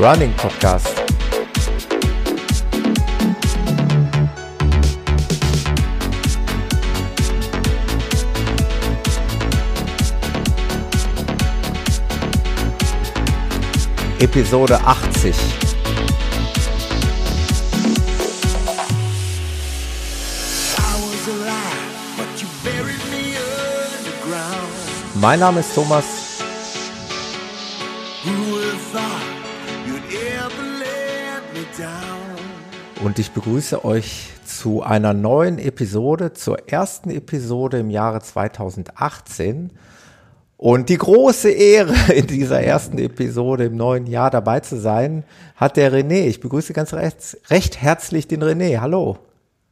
Running Podcast. Episode 80. Mein Name ist Thomas. Ich begrüße euch zu einer neuen Episode, zur ersten Episode im Jahre 2018. Und die große Ehre, in dieser ersten Episode im neuen Jahr dabei zu sein, hat der René. Ich begrüße ganz recht, recht herzlich den René. Hallo.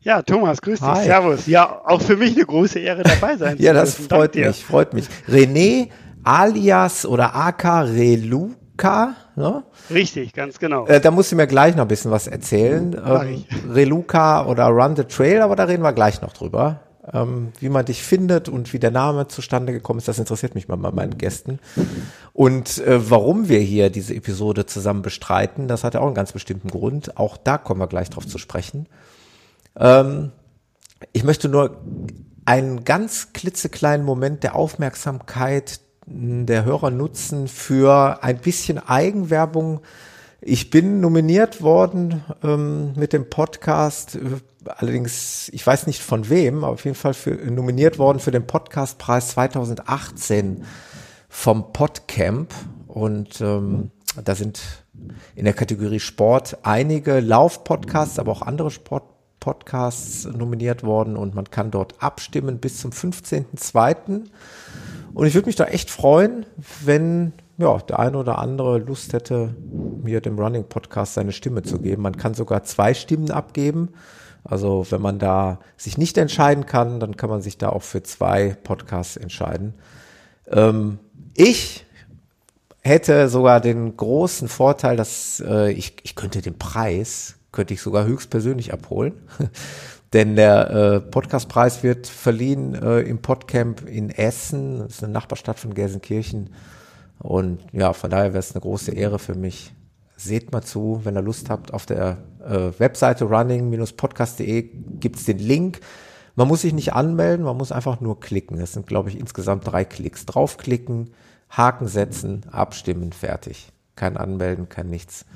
Ja, Thomas, grüß dich. Hi. Servus. Ja, auch für mich eine große Ehre dabei sein. ja, das freut mich, freut mich. René alias oder AK Reluca, ne? Richtig, ganz genau. Äh, da musst du mir gleich noch ein bisschen was erzählen. Ähm, Reluca oder Run the Trail, aber da reden wir gleich noch drüber. Ähm, wie man dich findet und wie der Name zustande gekommen ist, das interessiert mich mal bei meinen Gästen. Und äh, warum wir hier diese Episode zusammen bestreiten, das hat ja auch einen ganz bestimmten Grund. Auch da kommen wir gleich drauf zu sprechen. Ähm, ich möchte nur einen ganz klitzekleinen Moment der Aufmerksamkeit der Hörer nutzen für ein bisschen Eigenwerbung. Ich bin nominiert worden ähm, mit dem Podcast, äh, allerdings, ich weiß nicht von wem, aber auf jeden Fall für, nominiert worden für den Podcastpreis 2018 vom Podcamp. Und ähm, da sind in der Kategorie Sport einige Lauf-Podcasts, aber auch andere Sport-Podcasts nominiert worden und man kann dort abstimmen bis zum 15.02. Und ich würde mich da echt freuen, wenn ja, der eine oder andere Lust hätte, mir dem Running Podcast seine Stimme zu geben. Man kann sogar zwei Stimmen abgeben. Also wenn man da sich nicht entscheiden kann, dann kann man sich da auch für zwei Podcasts entscheiden. Ähm, ich hätte sogar den großen Vorteil, dass äh, ich, ich könnte den Preis, könnte ich sogar höchstpersönlich abholen. Denn der äh, Podcastpreis wird verliehen äh, im Podcamp in Essen, das ist eine Nachbarstadt von Gelsenkirchen. Und ja, von daher wäre es eine große Ehre für mich. Seht mal zu, wenn ihr Lust habt, auf der äh, Webseite running-podcast.de gibt es den Link. Man muss sich nicht anmelden, man muss einfach nur klicken. Das sind, glaube ich, insgesamt drei Klicks. Draufklicken, Haken setzen, abstimmen, fertig. Kein Anmelden, kein nichts.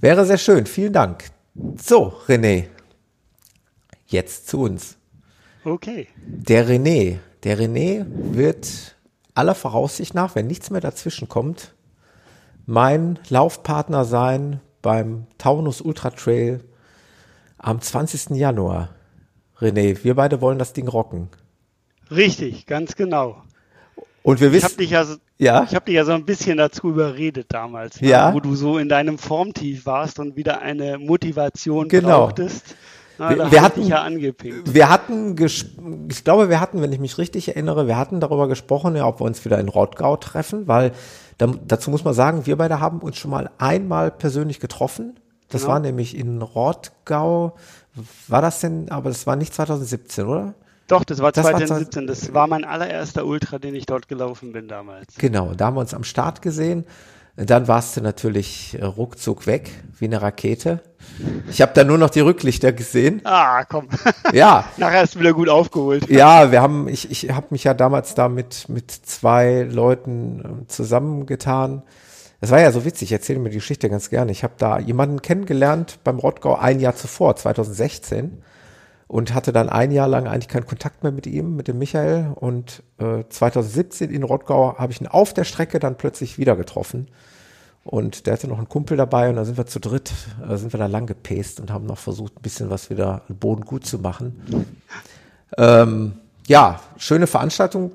Wäre sehr schön. Vielen Dank. So, René, Jetzt zu uns. Okay. Der René, der René wird aller Voraussicht nach, wenn nichts mehr dazwischen kommt, mein Laufpartner sein beim Taunus Ultra Trail am 20. Januar. René, wir beide wollen das Ding rocken. Richtig, ganz genau. Und wir wissen. Ich habe dich, ja so, ja? hab dich ja so ein bisschen dazu überredet damals, ne? ja? wo du so in deinem Formtief warst und wieder eine Motivation genau. brauchtest. Ah, wir, wir hatten, ja wir hatten, ich glaube, wir hatten, wenn ich mich richtig erinnere, wir hatten darüber gesprochen, ja, ob wir uns wieder in Rottgau treffen, weil da, dazu muss man sagen, wir beide haben uns schon mal einmal persönlich getroffen. Das genau. war nämlich in Rottgau. War das denn, aber das war nicht 2017, oder? Doch, das war 2017. Das war, das war mein allererster Ultra, den ich dort gelaufen bin damals. Genau, da haben wir uns am Start gesehen. Dann warst du natürlich äh, ruckzuck weg, wie eine Rakete. Ich habe da nur noch die Rücklichter gesehen. Ah, komm. Ja. Nachher hast du wieder gut aufgeholt. Ja, wir haben, ich, ich habe mich ja damals da mit, mit zwei Leuten ähm, zusammengetan. Das war ja so witzig, ich erzähle mir die Geschichte ganz gerne. Ich habe da jemanden kennengelernt beim Rottgau ein Jahr zuvor, 2016 und hatte dann ein Jahr lang eigentlich keinen Kontakt mehr mit ihm, mit dem Michael. Und äh, 2017 in Rottgau habe ich ihn auf der Strecke dann plötzlich wieder getroffen. Und der hatte noch einen Kumpel dabei und da sind wir zu dritt, äh, sind wir da lang gepest und haben noch versucht, ein bisschen was wieder Boden gut zu machen. Ähm, ja, schöne Veranstaltung.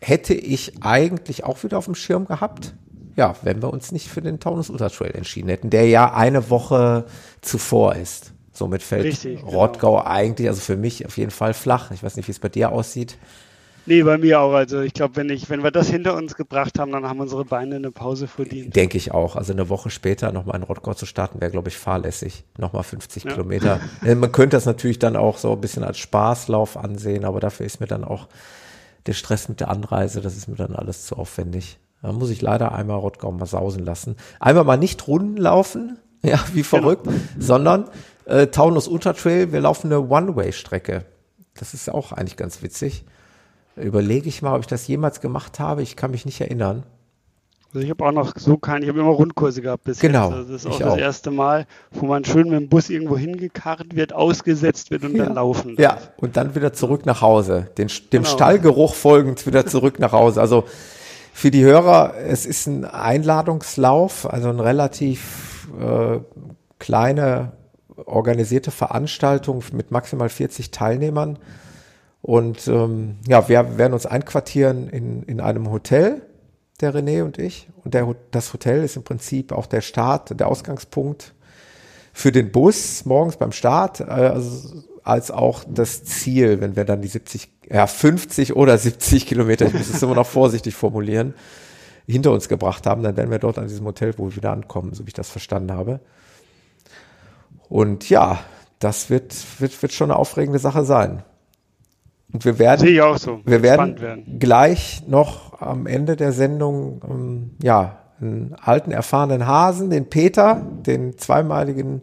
Hätte ich eigentlich auch wieder auf dem Schirm gehabt. Ja, wenn wir uns nicht für den Taunus Ultra Trail entschieden hätten, der ja eine Woche zuvor ist. Somit fällt Richtig, genau. Rottgau genau. eigentlich, also für mich auf jeden Fall flach. Ich weiß nicht, wie es bei dir aussieht. Nee, bei mir auch. Also ich glaube, wenn ich, wenn wir das hinter uns gebracht haben, dann haben unsere Beine eine Pause verdient. Denke ich auch. Also eine Woche später nochmal in Rottgau zu starten, wäre, glaube ich, fahrlässig. Nochmal 50 ja. Kilometer. Äh, man könnte das natürlich dann auch so ein bisschen als Spaßlauf ansehen, aber dafür ist mir dann auch der Stress mit der Anreise, das ist mir dann alles zu aufwendig. Da muss ich leider einmal Rottgau mal sausen lassen. Einmal mal nicht Runden laufen, ja, wie genau. verrückt, genau. sondern äh, Taunus Ultra Trail, wir laufen eine One-Way-Strecke. Das ist auch eigentlich ganz witzig. Überlege ich mal, ob ich das jemals gemacht habe. Ich kann mich nicht erinnern. Also ich habe auch noch so keine, ich habe immer Rundkurse gehabt bis genau, jetzt. Also das ist auch das auch. erste Mal, wo man schön mit dem Bus irgendwo hingekarrt wird, ausgesetzt wird und ja. dann laufen darf. Ja, und dann wieder zurück nach Hause. Den, dem genau. Stallgeruch folgend wieder zurück nach Hause. Also für die Hörer, es ist ein Einladungslauf, also eine relativ äh, kleine organisierte Veranstaltung mit maximal 40 Teilnehmern. Und ähm, ja, wir werden uns einquartieren in, in einem Hotel der René und ich. Und der, das Hotel ist im Prinzip auch der Start, der Ausgangspunkt für den Bus morgens beim Start, äh, also, als auch das Ziel, wenn wir dann die 70, ja 50 oder 70 Kilometer, ich muss es immer noch vorsichtig formulieren, hinter uns gebracht haben, dann werden wir dort an diesem Hotel wohl wieder ankommen, so wie ich das verstanden habe. Und ja, das wird, wird, wird schon eine aufregende Sache sein. Und wir werden, Sehe ich auch so. wir werden, werden, gleich noch am Ende der Sendung, ähm, ja, einen alten, erfahrenen Hasen, den Peter, den zweimaligen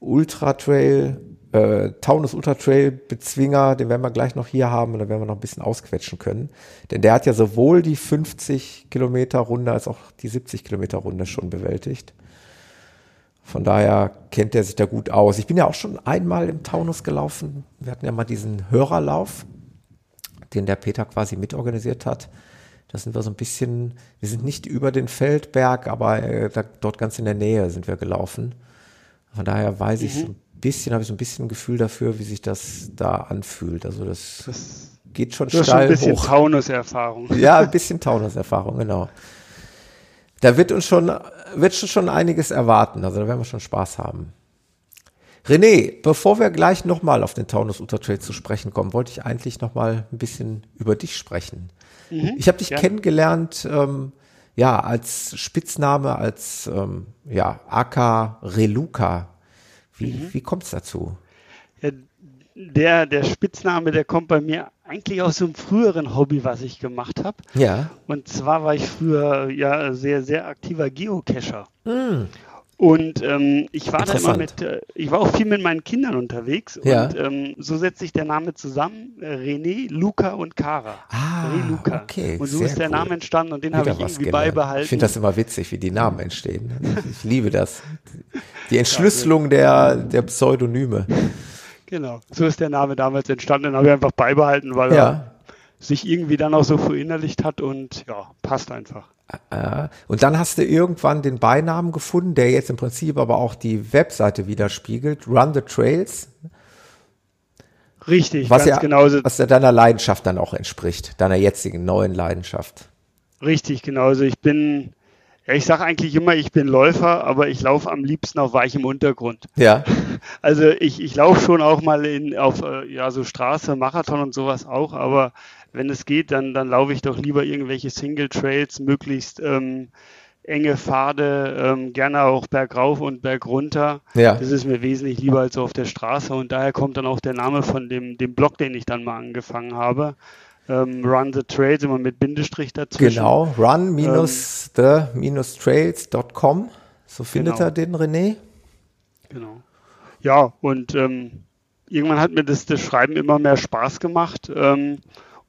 Ultra Trail, äh, Taunus Ultra Trail Bezwinger, den werden wir gleich noch hier haben und dann werden wir noch ein bisschen ausquetschen können. Denn der hat ja sowohl die 50 Kilometer Runde als auch die 70 Kilometer Runde schon bewältigt. Von daher kennt er sich da gut aus. Ich bin ja auch schon einmal im Taunus gelaufen. Wir hatten ja mal diesen Hörerlauf, den der Peter quasi mitorganisiert hat. Da sind wir so ein bisschen, wir sind nicht über den Feldberg, aber äh, da, dort ganz in der Nähe sind wir gelaufen. Von daher weiß mhm. ich so ein bisschen, habe ich so ein bisschen ein Gefühl dafür, wie sich das da anfühlt. Also das, das geht schon steil schon ein bisschen Taunus-Erfahrung. Ja, ein bisschen Taunus-Erfahrung, genau da wird uns schon, wird schon einiges erwarten. Also da werden wir schon Spaß haben. René, bevor wir gleich nochmal auf den Taunus Ultra Trail zu sprechen kommen, wollte ich eigentlich nochmal ein bisschen über dich sprechen. Mhm, ich habe dich ja. kennengelernt, ähm, ja, als Spitzname, als ähm, ja, Aka Reluca. Wie, mhm. wie kommt es dazu? Der, der Spitzname, der kommt bei mir eigentlich aus so einem früheren Hobby, was ich gemacht habe. Ja. Und zwar war ich früher ja sehr, sehr aktiver Geocacher. Mm. Und ähm, ich war dann immer mit, äh, ich war auch viel mit meinen Kindern unterwegs ja. und ähm, so setzt sich der Name zusammen, äh, René, Luca und Cara. Ah, Reluca. okay. Und so ist der cool. Name entstanden und den habe ich irgendwie gelernt. beibehalten. Ich finde das immer witzig, wie die Namen entstehen. Ich liebe das. Die Entschlüsselung der, der Pseudonyme. Genau, so ist der Name damals entstanden. Den habe ich einfach beibehalten, weil ja. er sich irgendwie dann auch so verinnerlicht hat und ja, passt einfach. Äh, und dann hast du irgendwann den Beinamen gefunden, der jetzt im Prinzip aber auch die Webseite widerspiegelt, Run the Trails. Richtig, was ganz ja, genauso. Was ja deiner Leidenschaft dann auch entspricht, deiner jetzigen neuen Leidenschaft. Richtig, genauso. Ich bin ja, ich sage eigentlich immer, ich bin Läufer, aber ich laufe am liebsten auf weichem Untergrund. Ja. Also ich, ich laufe schon auch mal in, auf äh, ja, so Straße, Marathon und sowas auch, aber wenn es geht, dann, dann laufe ich doch lieber irgendwelche Single Trails, möglichst ähm, enge Pfade, ähm, gerne auch bergauf und bergunter. Ja. Das ist mir wesentlich lieber als auf der Straße und daher kommt dann auch der Name von dem, dem Blog, den ich dann mal angefangen habe ähm, Run the Trails immer mit Bindestrich dazwischen. Genau, run-the-trails.com, ähm, so findet genau. er den René. Genau. Ja, und ähm, irgendwann hat mir das, das Schreiben immer mehr Spaß gemacht. Ähm,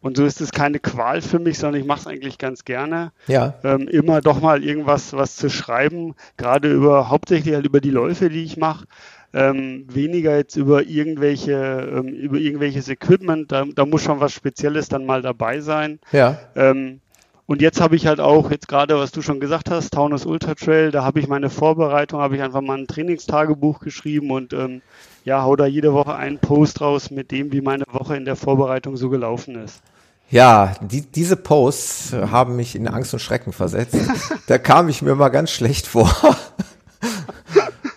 und so ist es keine Qual für mich, sondern ich mache es eigentlich ganz gerne. Ja. Ähm, immer doch mal irgendwas was zu schreiben, gerade über hauptsächlich halt über die Läufe, die ich mache ähm, weniger jetzt über irgendwelche, ähm, über irgendwelches Equipment. Da, da, muss schon was Spezielles dann mal dabei sein. Ja. Ähm, und jetzt habe ich halt auch, jetzt gerade, was du schon gesagt hast, Taunus Ultra Trail, da habe ich meine Vorbereitung, habe ich einfach mal ein Trainingstagebuch geschrieben und ähm, ja, hau da jede Woche einen Post raus mit dem, wie meine Woche in der Vorbereitung so gelaufen ist. Ja, die, diese Posts haben mich in Angst und Schrecken versetzt. da kam ich mir mal ganz schlecht vor.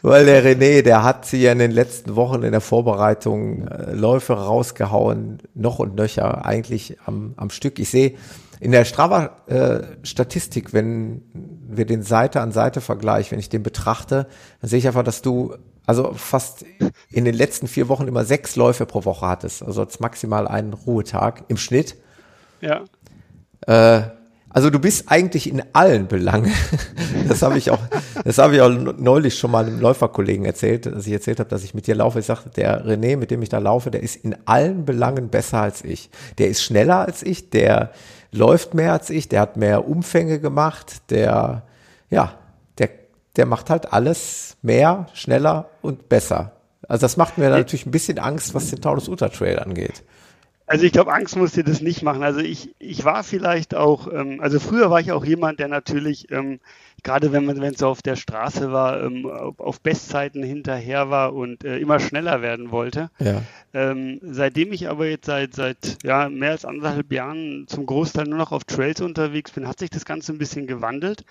Weil der René, der hat sie ja in den letzten Wochen in der Vorbereitung äh, Läufe rausgehauen, noch und nöcher, eigentlich am, am Stück. Ich sehe in der Strava-Statistik, äh, wenn wir den Seite an Seite Vergleich, wenn ich den betrachte, dann sehe ich einfach, dass du also fast in den letzten vier Wochen immer sechs Läufe pro Woche hattest. Also jetzt maximal einen Ruhetag im Schnitt. Ja. Äh, Also du bist eigentlich in allen Belangen. Das habe ich auch, das habe ich auch neulich schon mal einem Läuferkollegen erzählt, dass ich erzählt habe, dass ich mit dir laufe. Ich sagte, der René, mit dem ich da laufe, der ist in allen Belangen besser als ich. Der ist schneller als ich, der läuft mehr als ich, der hat mehr Umfänge gemacht, der, ja, der, der macht halt alles mehr, schneller und besser. Also das macht mir natürlich ein bisschen Angst, was den Taunus Ultra Trail angeht. Also ich glaube, Angst muss dir das nicht machen. Also ich, ich war vielleicht auch, ähm, also früher war ich auch jemand, der natürlich, ähm, gerade wenn man wenn es so auf der Straße war, ähm, auf Bestzeiten hinterher war und äh, immer schneller werden wollte. Ja. Ähm, seitdem ich aber jetzt seit, seit ja, mehr als anderthalb Jahren zum Großteil nur noch auf Trails unterwegs bin, hat sich das Ganze ein bisschen gewandelt,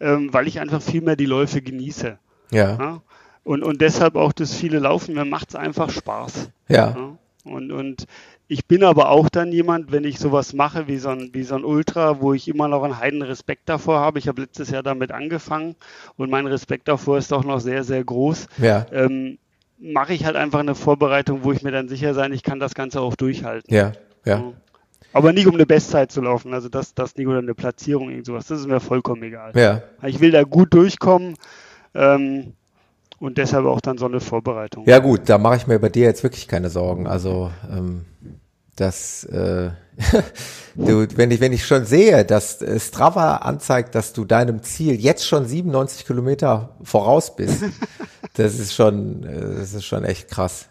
ähm, weil ich einfach viel mehr die Läufe genieße. Ja. ja? Und, und deshalb auch das viele Laufen, mir macht es einfach Spaß. Ja. ja? Und, und ich bin aber auch dann jemand, wenn ich sowas mache wie so ein, wie so ein Ultra, wo ich immer noch einen heiden Respekt davor habe. Ich habe letztes Jahr damit angefangen und mein Respekt davor ist doch noch sehr, sehr groß. Ja. Ähm, mache ich halt einfach eine Vorbereitung, wo ich mir dann sicher sein, ich kann das Ganze auch durchhalten. Ja, ja. Aber nicht um eine Bestzeit zu laufen, also das, das nicht oder eine Platzierung, irgend sowas, das ist mir vollkommen egal. Ja. Ich will da gut durchkommen. Ähm, und deshalb auch dann so eine Vorbereitung. Ja gut, da mache ich mir bei dir jetzt wirklich keine Sorgen. Also ähm, das, äh, du, wenn ich wenn ich schon sehe, dass Strava anzeigt, dass du deinem Ziel jetzt schon 97 Kilometer voraus bist, das ist schon, äh, das ist schon echt krass.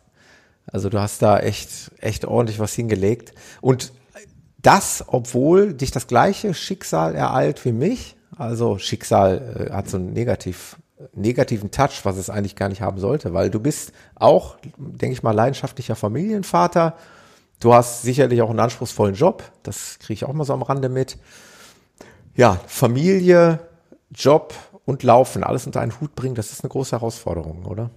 Also du hast da echt echt ordentlich was hingelegt und das, obwohl dich das gleiche Schicksal ereilt wie mich. Also Schicksal äh, hat so ein negativ negativen Touch, was es eigentlich gar nicht haben sollte, weil du bist auch, denke ich mal, leidenschaftlicher Familienvater. Du hast sicherlich auch einen anspruchsvollen Job, das kriege ich auch mal so am Rande mit. Ja, Familie, Job und Laufen, alles unter einen Hut bringen, das ist eine große Herausforderung, oder?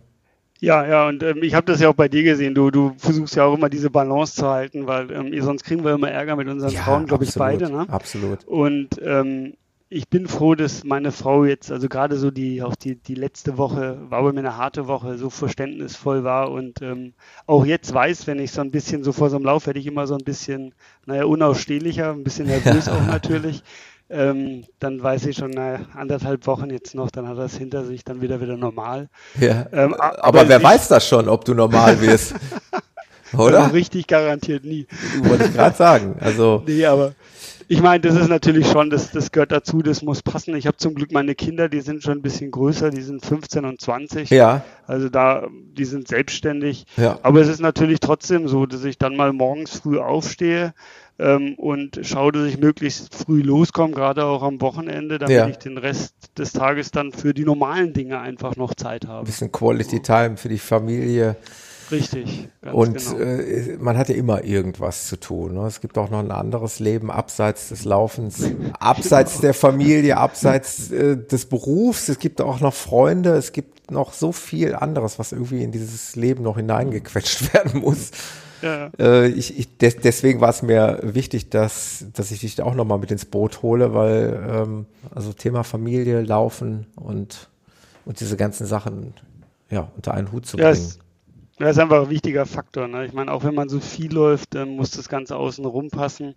Ja, ja, und ähm, ich habe das ja auch bei dir gesehen. Du, du versuchst ja auch immer diese Balance zu halten, weil ähm, sonst kriegen wir immer Ärger mit unseren ja, Frauen, glaube ich, beide. Ne? Absolut. Und ähm, ich bin froh, dass meine Frau jetzt, also gerade so die, auch die, die letzte Woche war bei mir eine harte Woche, so verständnisvoll war und ähm, auch jetzt weiß, wenn ich so ein bisschen so vor so einem Lauf hätte ich immer so ein bisschen, naja, unausstehlicher, ein bisschen nervös auch natürlich. Ähm, dann weiß ich schon, naja, anderthalb Wochen jetzt noch, dann hat das hinter sich, dann wieder wieder normal. Ja. Ähm, aber, aber, wer weiß das schon, ob du normal wirst? Oder? Also richtig garantiert nie. Wollte ich gerade sagen. Also. Nee, aber ich meine, das ist natürlich schon, das, das gehört dazu, das muss passen. Ich habe zum Glück meine Kinder, die sind schon ein bisschen größer, die sind 15 und 20. Ja. Also da, die sind selbstständig. Ja. Aber es ist natürlich trotzdem so, dass ich dann mal morgens früh aufstehe ähm, und schaue, dass ich möglichst früh loskomme, gerade auch am Wochenende, damit ja. ich den Rest des Tages dann für die normalen Dinge einfach noch Zeit habe. Ein bisschen Quality Time für die Familie. Richtig. und genau. äh, man hat ja immer irgendwas zu tun. Ne? Es gibt auch noch ein anderes Leben abseits des Laufens, abseits genau. der Familie, abseits äh, des Berufs. Es gibt auch noch Freunde. Es gibt noch so viel anderes, was irgendwie in dieses Leben noch hineingequetscht werden muss. Ja. Äh, ich, ich, des, deswegen war es mir wichtig, dass, dass ich dich da auch nochmal mit ins Boot hole, weil ähm, also Thema Familie, Laufen und, und diese ganzen Sachen ja, unter einen Hut zu bringen. Ja, das ist einfach ein wichtiger Faktor. Ne? Ich meine, auch wenn man so viel läuft, muss das Ganze außen rum passen.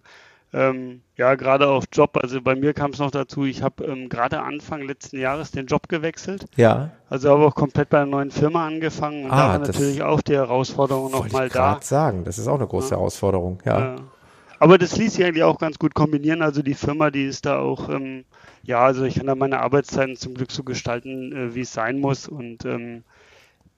Ähm, ja, gerade auf Job. Also bei mir kam es noch dazu, ich habe ähm, gerade Anfang letzten Jahres den Job gewechselt. Ja. Also habe auch komplett bei einer neuen Firma angefangen und ah, da war natürlich auch die Herausforderung nochmal da. Ich sagen, das ist auch eine große ja. Herausforderung, ja. ja. Aber das ließ sich eigentlich auch ganz gut kombinieren. Also die Firma, die ist da auch, ähm, ja, also ich kann da meine Arbeitszeiten zum Glück so gestalten, äh, wie es sein muss und ähm,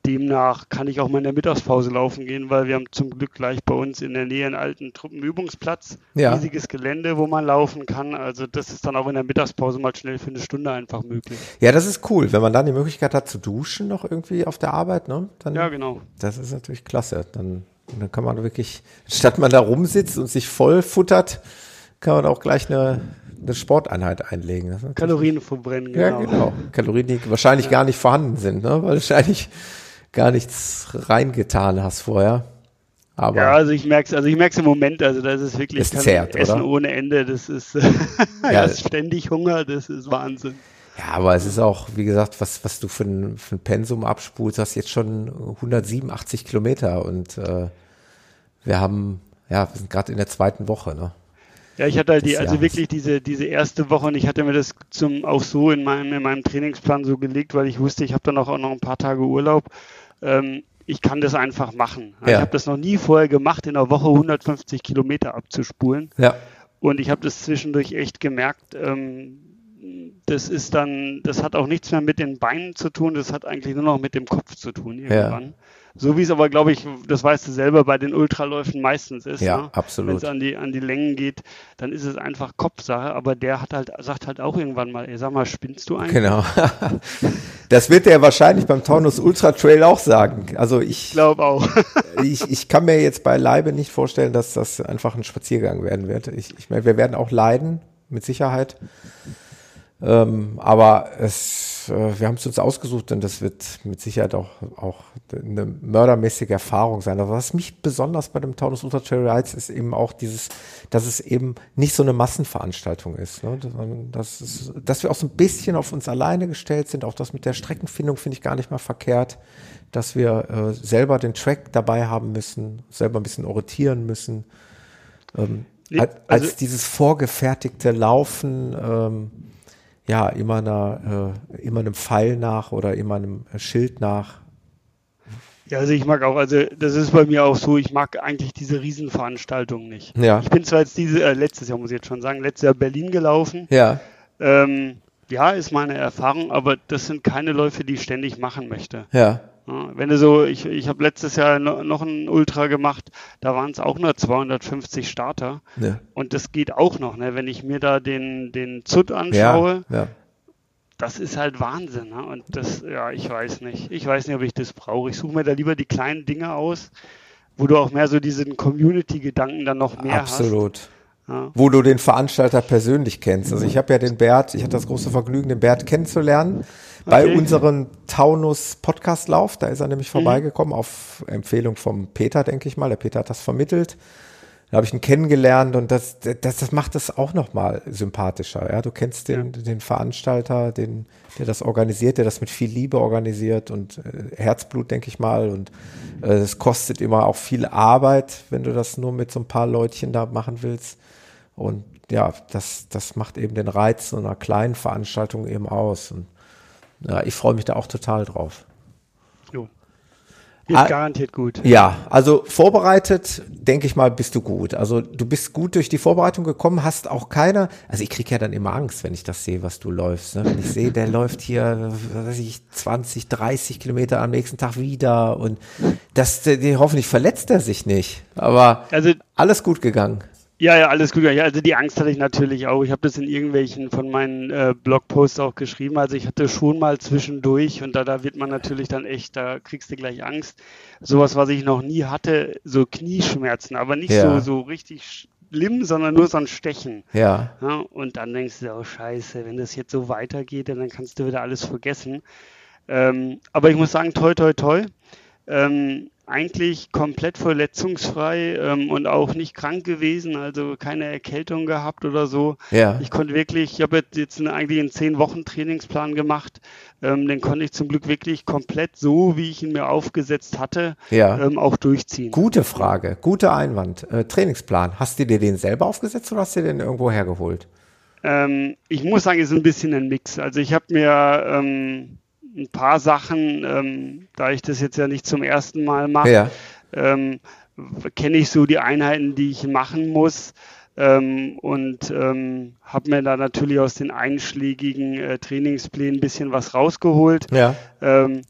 Demnach kann ich auch mal in der Mittagspause laufen gehen, weil wir haben zum Glück gleich bei uns in der Nähe einen alten Truppenübungsplatz, ja. riesiges Gelände, wo man laufen kann. Also das ist dann auch in der Mittagspause mal schnell für eine Stunde einfach möglich. Ja, das ist cool, wenn man dann die Möglichkeit hat zu duschen noch irgendwie auf der Arbeit, ne? Dann, ja, genau. Das ist natürlich klasse. Dann, dann kann man wirklich, statt man da rumsitzt und sich voll futtert, kann man auch gleich eine, eine Sporteinheit einlegen. Kalorien verbrennen, genau. Ja, genau. Kalorien, die wahrscheinlich ja. gar nicht vorhanden sind, ne? weil wahrscheinlich gar nichts reingetan hast vorher. Aber ja, also ich merke es, also ich im Moment, also das ist wirklich das zerrt, Essen oder? ohne Ende, das ist, ja, ist ständig Hunger, das ist Wahnsinn. Ja, aber es ist auch, wie gesagt, was, was du für ein, für ein Pensum abspulst, hast jetzt schon 187 Kilometer und äh, wir haben, ja, wir sind gerade in der zweiten Woche, ne? Ja, ich hatte halt die, also wirklich diese, diese erste Woche und ich hatte mir das zum, auch so in meinem, in meinem Trainingsplan so gelegt, weil ich wusste, ich habe dann auch, auch noch ein paar Tage Urlaub. Ähm, ich kann das einfach machen. Ja. Ich habe das noch nie vorher gemacht, in der Woche 150 Kilometer abzuspulen. Ja. Und ich habe das zwischendurch echt gemerkt, ähm, das ist dann, das hat auch nichts mehr mit den Beinen zu tun, das hat eigentlich nur noch mit dem Kopf zu tun irgendwann. Ja. So wie es aber, glaube ich, das weißt du selber, bei den Ultraläufen meistens ist. Ja, ne? absolut. Wenn es an die, an die Längen geht, dann ist es einfach Kopfsache, aber der hat halt, sagt halt auch irgendwann mal, ey, sag mal, spinnst du eigentlich? Genau. das wird er wahrscheinlich beim Taunus Ultra Trail auch sagen. Also ich glaube auch. ich, ich kann mir jetzt beileibe nicht vorstellen, dass das einfach ein Spaziergang werden wird. Ich, ich meine, wir werden auch leiden, mit Sicherheit. Ähm, aber es, äh, wir haben es uns ausgesucht und das wird mit Sicherheit auch, auch eine mördermäßige Erfahrung sein. Aber was mich besonders bei dem Taunus Ultra Trail reizt, ist eben auch dieses, dass es eben nicht so eine Massenveranstaltung ist. Ne? Das ist dass wir auch so ein bisschen auf uns alleine gestellt sind. Auch das mit der Streckenfindung finde ich gar nicht mal verkehrt, dass wir äh, selber den Track dabei haben müssen, selber ein bisschen orientieren müssen. Ähm, als, als also dieses vorgefertigte Laufen, ähm, ja, immer, einer, äh, immer einem Pfeil nach oder immer einem Schild nach. Ja, also ich mag auch, also das ist bei mir auch so, ich mag eigentlich diese Riesenveranstaltungen nicht. Ja. Ich bin zwar jetzt diese, äh, letztes Jahr muss ich jetzt schon sagen, letztes Jahr Berlin gelaufen. Ja. Ähm, ja, ist meine Erfahrung, aber das sind keine Läufe, die ich ständig machen möchte. Ja. Wenn du so, ich, ich habe letztes Jahr noch ein Ultra gemacht, da waren es auch nur 250 Starter. Ja. Und das geht auch noch, ne? wenn ich mir da den, den ZUT anschaue. Ja, ja. Das ist halt Wahnsinn. Ne? Und das, ja, ich weiß nicht. Ich weiß nicht, ob ich das brauche. Ich suche mir da lieber die kleinen Dinge aus, wo du auch mehr so diesen Community-Gedanken dann noch mehr Absolut. hast. Absolut. Ja. Wo du den Veranstalter persönlich kennst. Also ich habe ja den Bert, ich hatte das große Vergnügen, den Bert kennenzulernen bei okay. unserem Taunus Podcastlauf. Da ist er nämlich mhm. vorbeigekommen auf Empfehlung vom Peter, denke ich mal. Der Peter hat das vermittelt. Da habe ich ihn kennengelernt und das, das, das macht es auch nochmal sympathischer. Ja, du kennst den, ja. den Veranstalter, den, der das organisiert, der das mit viel Liebe organisiert und äh, Herzblut, denke ich mal. Und äh, es kostet immer auch viel Arbeit, wenn du das nur mit so ein paar Leutchen da machen willst. Und ja, das, das macht eben den Reiz so einer kleinen Veranstaltung eben aus. Und ja, ich freue mich da auch total drauf. Jo. Ist ah, garantiert gut. Ja, also vorbereitet, denke ich mal, bist du gut. Also du bist gut durch die Vorbereitung gekommen, hast auch keine, also ich kriege ja dann immer Angst, wenn ich das sehe, was du läufst. Ne? Wenn ich sehe, der läuft hier, weiß ich, 20, 30 Kilometer am nächsten Tag wieder und das, die, hoffentlich verletzt er sich nicht. Aber also, alles gut gegangen. Ja, ja, alles gut. Also die Angst hatte ich natürlich auch. Ich habe das in irgendwelchen von meinen äh, Blogposts auch geschrieben. Also ich hatte schon mal zwischendurch und da, da wird man natürlich dann echt, da kriegst du gleich Angst. Sowas, was ich noch nie hatte, so Knieschmerzen, aber nicht ja. so, so richtig schlimm, sondern nur so ein Stechen. Ja. ja. Und dann denkst du, oh scheiße, wenn das jetzt so weitergeht, dann kannst du wieder alles vergessen. Ähm, aber ich muss sagen, toi, toi, toi. Ähm, eigentlich komplett verletzungsfrei ähm, und auch nicht krank gewesen, also keine Erkältung gehabt oder so. Ja. Ich konnte wirklich, ich habe jetzt einen, eigentlich einen zehn Wochen Trainingsplan gemacht, ähm, den konnte ich zum Glück wirklich komplett so, wie ich ihn mir aufgesetzt hatte, ja. ähm, auch durchziehen. Gute Frage, guter Einwand. Äh, Trainingsplan, hast du dir den selber aufgesetzt oder hast du den irgendwo hergeholt? Ähm, ich muss sagen, es ist ein bisschen ein Mix. Also ich habe mir ähm, ein paar Sachen, ähm, da ich das jetzt ja nicht zum ersten Mal mache, ja. ähm, kenne ich so die Einheiten, die ich machen muss. Ähm, und ähm, habe mir da natürlich aus den einschlägigen äh, Trainingsplänen ein bisschen was rausgeholt. Ja. Ähm,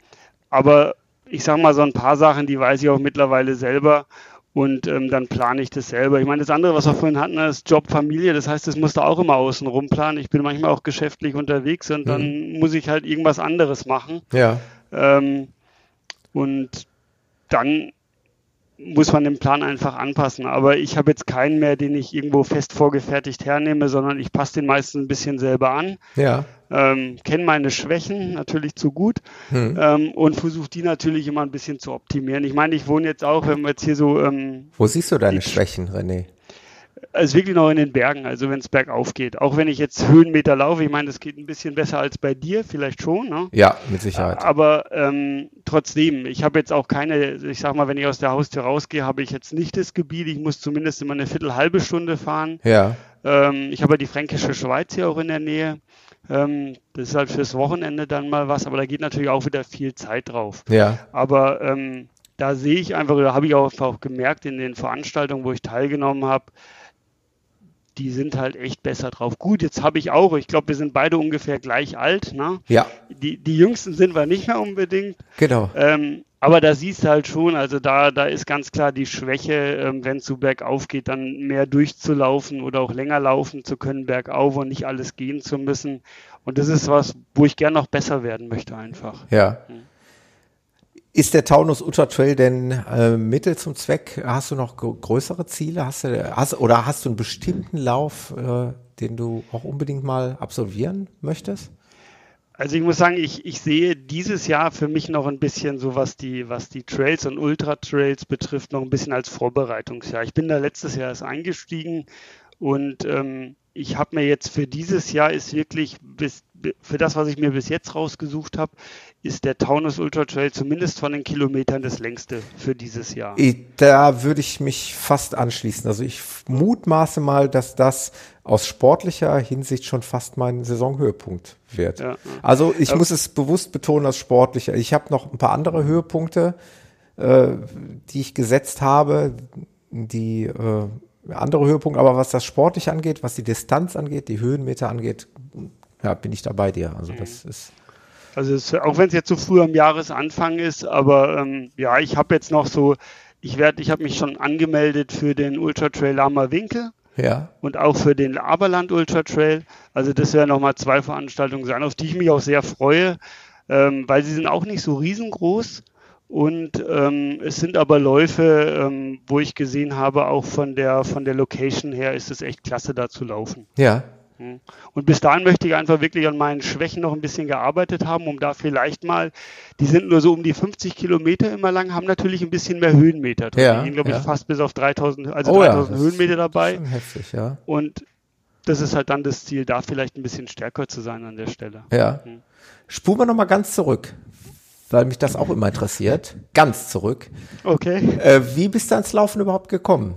aber ich sage mal, so ein paar Sachen, die weiß ich auch mittlerweile selber und ähm, dann plane ich das selber. Ich meine, das andere, was wir vorhin hatten, ist Job, Familie. Das heißt, das musst du auch immer außen rum planen. Ich bin manchmal auch geschäftlich unterwegs und dann mhm. muss ich halt irgendwas anderes machen. Ja. Ähm, und dann muss man den Plan einfach anpassen. Aber ich habe jetzt keinen mehr, den ich irgendwo fest vorgefertigt hernehme, sondern ich passe den meistens ein bisschen selber an. Ja. Ähm, kenne meine Schwächen natürlich zu gut hm. ähm, und versuche die natürlich immer ein bisschen zu optimieren. Ich meine, ich wohne jetzt auch, wenn wir jetzt hier so. Ähm, Wo siehst du deine Schwächen, René? Also wirklich noch in den Bergen, also wenn es bergauf geht. Auch wenn ich jetzt Höhenmeter laufe, ich meine, das geht ein bisschen besser als bei dir, vielleicht schon. Ne? Ja, mit Sicherheit. Aber ähm, trotzdem, ich habe jetzt auch keine, ich sag mal, wenn ich aus der Haustür rausgehe, habe ich jetzt nicht das Gebiet. Ich muss zumindest immer eine Viertel, halbe Stunde fahren. Ja. Ähm, ich habe ja die Fränkische Schweiz hier auch in der Nähe. Ähm, das ist halt fürs Wochenende dann mal was, aber da geht natürlich auch wieder viel Zeit drauf. Ja. Aber ähm, da sehe ich einfach, oder habe ich auch, auch gemerkt in den Veranstaltungen, wo ich teilgenommen habe, die sind halt echt besser drauf. Gut, jetzt habe ich auch, ich glaube, wir sind beide ungefähr gleich alt. Ne? Ja. Die, die Jüngsten sind wir nicht mehr unbedingt. Genau. Ähm, aber da siehst du halt schon, also da, da ist ganz klar die Schwäche, ähm, wenn es so bergauf geht, dann mehr durchzulaufen oder auch länger laufen zu können bergauf und nicht alles gehen zu müssen. Und das ist was, wo ich gern noch besser werden möchte einfach. Ja. Hm. Ist der Taunus Ultra Trail denn äh, Mittel zum Zweck? Hast du noch größere Ziele? Hast du, hast, oder hast du einen bestimmten Lauf, äh, den du auch unbedingt mal absolvieren möchtest? Also ich muss sagen, ich, ich sehe dieses Jahr für mich noch ein bisschen so, was die, was die Trails und Ultra-Trails betrifft, noch ein bisschen als Vorbereitungsjahr. Ich bin da letztes Jahr erst eingestiegen und ähm, ich habe mir jetzt für dieses Jahr ist wirklich bis, für das, was ich mir bis jetzt rausgesucht habe, ist der Taunus Ultra Trail zumindest von den Kilometern das längste für dieses Jahr. Da würde ich mich fast anschließen. Also ich mutmaße mal, dass das aus sportlicher Hinsicht schon fast mein Saisonhöhepunkt wird. Ja, Also ich ja. muss es bewusst betonen, als sportlicher. Ich habe noch ein paar andere Höhepunkte, äh, die ich gesetzt habe, die äh, andere Höhepunkte, aber was das sportlich angeht, was die Distanz angeht, die Höhenmeter angeht, ja, bin ich da bei dir. Also das mhm. ist also es, auch wenn es jetzt so früh am Jahresanfang ist, aber ähm, ja, ich habe jetzt noch so, ich werde, ich habe mich schon angemeldet für den Ultra Trail Lama Winkel. Ja. Und auch für den Aberland Ultra Trail. Also das werden nochmal zwei Veranstaltungen sein, auf die ich mich auch sehr freue, ähm, weil sie sind auch nicht so riesengroß. Und ähm, es sind aber Läufe, ähm, wo ich gesehen habe, auch von der, von der Location her ist es echt klasse, da zu laufen. Ja. Hm. Und bis dahin möchte ich einfach wirklich an meinen Schwächen noch ein bisschen gearbeitet haben, um da vielleicht mal, die sind nur so um die 50 Kilometer immer lang, haben natürlich ein bisschen mehr Höhenmeter drin. Ja, die gehen, glaube ja. ich, fast bis auf 3000, also oh, 3000 ja, Höhenmeter dabei. Heftig, ja. Und das ist halt dann das Ziel, da vielleicht ein bisschen stärker zu sein an der Stelle. Ja. Hm. Spuren wir nochmal ganz zurück, weil mich das auch immer interessiert. Ganz zurück. Okay. Äh, wie bist du ans Laufen überhaupt gekommen?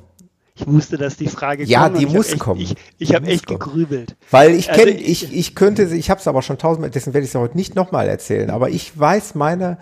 Ich wusste, dass die Frage ja, kommt. Ja, die muss echt, kommen. Ich, ich habe echt kommen. gegrübelt. Weil ich kenne, also ich, ich könnte, ich habe es aber schon tausendmal, deswegen werde ich es heute nicht nochmal erzählen. Aber ich weiß meine,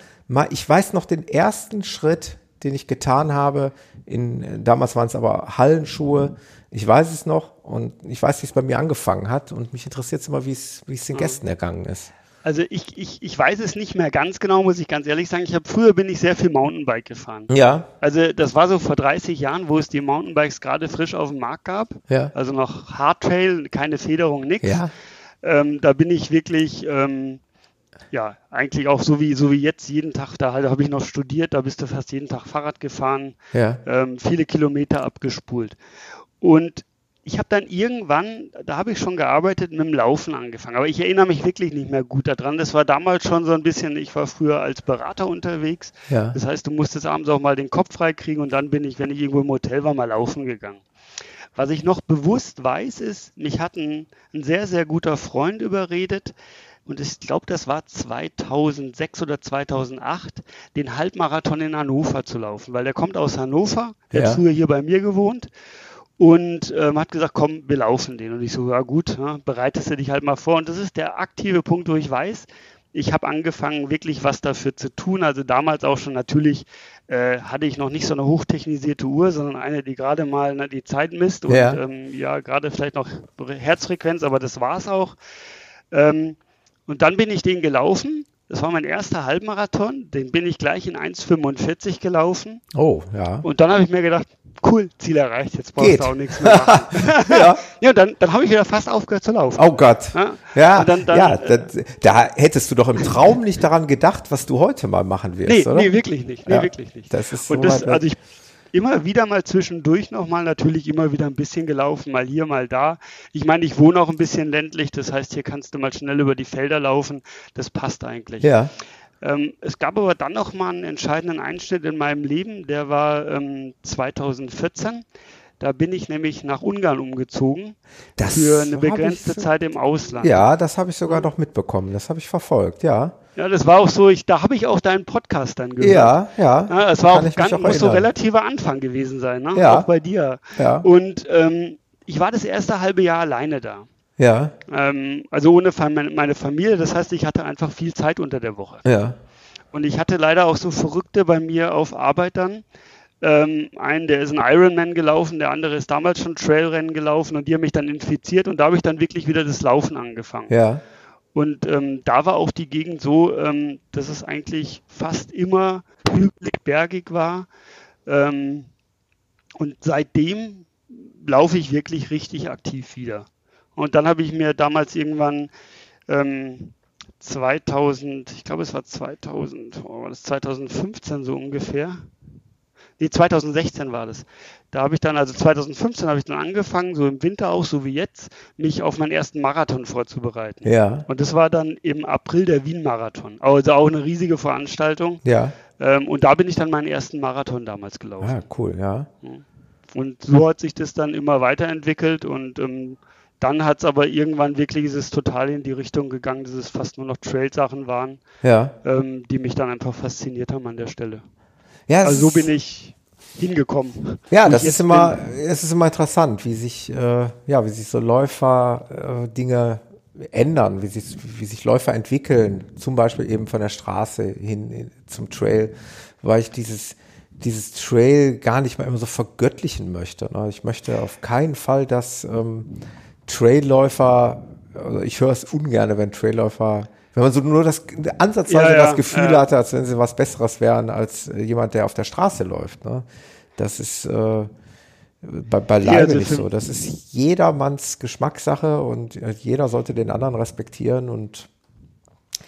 ich weiß noch den ersten Schritt, den ich getan habe. In damals waren es aber Hallenschuhe. Ich weiß es noch und ich weiß, wie es bei mir angefangen hat. Und mich interessiert es immer, wie es, wie es den Gästen ergangen ist. Also ich, ich, ich weiß es nicht mehr ganz genau, muss ich ganz ehrlich sagen. Ich habe früher bin ich sehr viel Mountainbike gefahren. Ja. Also das war so vor 30 Jahren, wo es die Mountainbikes gerade frisch auf dem Markt gab. Ja. Also noch Hardtrail, keine Federung, nichts. Ja. Ähm, da bin ich wirklich, ähm, ja, eigentlich auch so wie, so wie jetzt jeden Tag, da halt, habe ich noch studiert, da bist du fast jeden Tag Fahrrad gefahren, ja. ähm, viele Kilometer abgespult. Und ich habe dann irgendwann, da habe ich schon gearbeitet, mit dem Laufen angefangen. Aber ich erinnere mich wirklich nicht mehr gut daran. Das war damals schon so ein bisschen, ich war früher als Berater unterwegs. Ja. Das heißt, du musstest abends auch mal den Kopf freikriegen und dann bin ich, wenn ich irgendwo im Hotel war, mal laufen gegangen. Was ich noch bewusst weiß, ist, mich hat ein, ein sehr, sehr guter Freund überredet, und ich glaube, das war 2006 oder 2008, den Halbmarathon in Hannover zu laufen, weil der kommt aus Hannover, der ja. hat früher hier bei mir gewohnt und ähm, hat gesagt, komm, wir laufen den. Und ich so, ja gut, ja, bereitest du dich halt mal vor. Und das ist der aktive Punkt, wo ich weiß, ich habe angefangen, wirklich was dafür zu tun. Also damals auch schon natürlich äh, hatte ich noch nicht so eine hochtechnisierte Uhr, sondern eine, die gerade mal ne, die Zeit misst und ja, ähm, ja gerade vielleicht noch Herzfrequenz, aber das war es auch. Ähm, und dann bin ich den gelaufen. Das war mein erster Halbmarathon. Den bin ich gleich in 1,45 gelaufen. Oh, ja. Und dann habe ich mir gedacht, cool, Ziel erreicht, jetzt brauchst Geht. du auch nichts mehr machen. ja. ja, dann, dann habe ich wieder fast aufgehört zu laufen. Oh Gott. Ja, ja, dann, dann, ja äh, das, da hättest du doch im Traum nicht daran gedacht, was du heute mal machen wirst, nee, oder? Nee, wirklich nicht. Nee, ja, wirklich nicht. Das ist so Und das, also ich immer wieder mal zwischendurch nochmal, natürlich immer wieder ein bisschen gelaufen, mal hier, mal da. Ich meine, ich wohne auch ein bisschen ländlich, das heißt, hier kannst du mal schnell über die Felder laufen. Das passt eigentlich. Ja. Ähm, es gab aber dann noch mal einen entscheidenden Einschnitt in meinem Leben, der war ähm, 2014. Da bin ich nämlich nach Ungarn umgezogen das für eine begrenzte Zeit im Ausland. Ja, das habe ich sogar noch mitbekommen. Das habe ich verfolgt, ja. Ja, das war auch so, ich, da habe ich auch deinen Podcast dann gehört. Ja, ja. ja es war auch, ganz, auch muss so relativer Anfang gewesen sein, ne? Ja. Auch bei dir. Ja. Und ähm, ich war das erste halbe Jahr alleine da. Ja. Ähm, also ohne meine Familie. Das heißt, ich hatte einfach viel Zeit unter der Woche. Ja. Und ich hatte leider auch so Verrückte bei mir auf Arbeit dann. Ähm, einen, der ist ein Ironman gelaufen, der andere ist damals schon Trailrennen gelaufen und die haben mich dann infiziert und da habe ich dann wirklich wieder das Laufen angefangen. Ja. Und ähm, da war auch die Gegend so, ähm, dass es eigentlich fast immer hügelig, bergig war. Ähm, und seitdem laufe ich wirklich richtig aktiv wieder. Und dann habe ich mir damals irgendwann ähm, 2000, ich glaube es war 2000, oh, war das 2015 so ungefähr. Nee, 2016 war das. Da habe ich dann, also 2015 habe ich dann angefangen, so im Winter auch, so wie jetzt, mich auf meinen ersten Marathon vorzubereiten. Ja. Und das war dann im April der Wien-Marathon. Also auch eine riesige Veranstaltung. Ja. Ähm, und da bin ich dann meinen ersten Marathon damals gelaufen. Ah, cool, ja. Und so hat sich das dann immer weiterentwickelt und ähm, dann hat es aber irgendwann wirklich ist es total in die Richtung gegangen, dass es fast nur noch Trail-Sachen waren, ja. ähm, die mich dann einfach fasziniert haben an der Stelle. Ja, also so bin ich hingekommen. Ja, das ist immer, es ist immer interessant, wie sich, äh, ja, wie sich so Läufer äh, Dinge ändern, wie sich, wie sich Läufer entwickeln, zum Beispiel eben von der Straße hin, hin zum Trail, weil ich dieses, dieses Trail gar nicht mehr immer so vergöttlichen möchte. Ne? Ich möchte auf keinen Fall, dass ähm, Trailläufer, also ich höre es ungern, wenn Trailläufer wenn man so nur das ansatzweise ja, ja, das Gefühl ja. hatte, als wenn sie was Besseres wären als jemand, der auf der Straße läuft. Ne? Das ist äh, bei, beileibe nicht so. Das ist jedermanns Geschmackssache und äh, jeder sollte den anderen respektieren und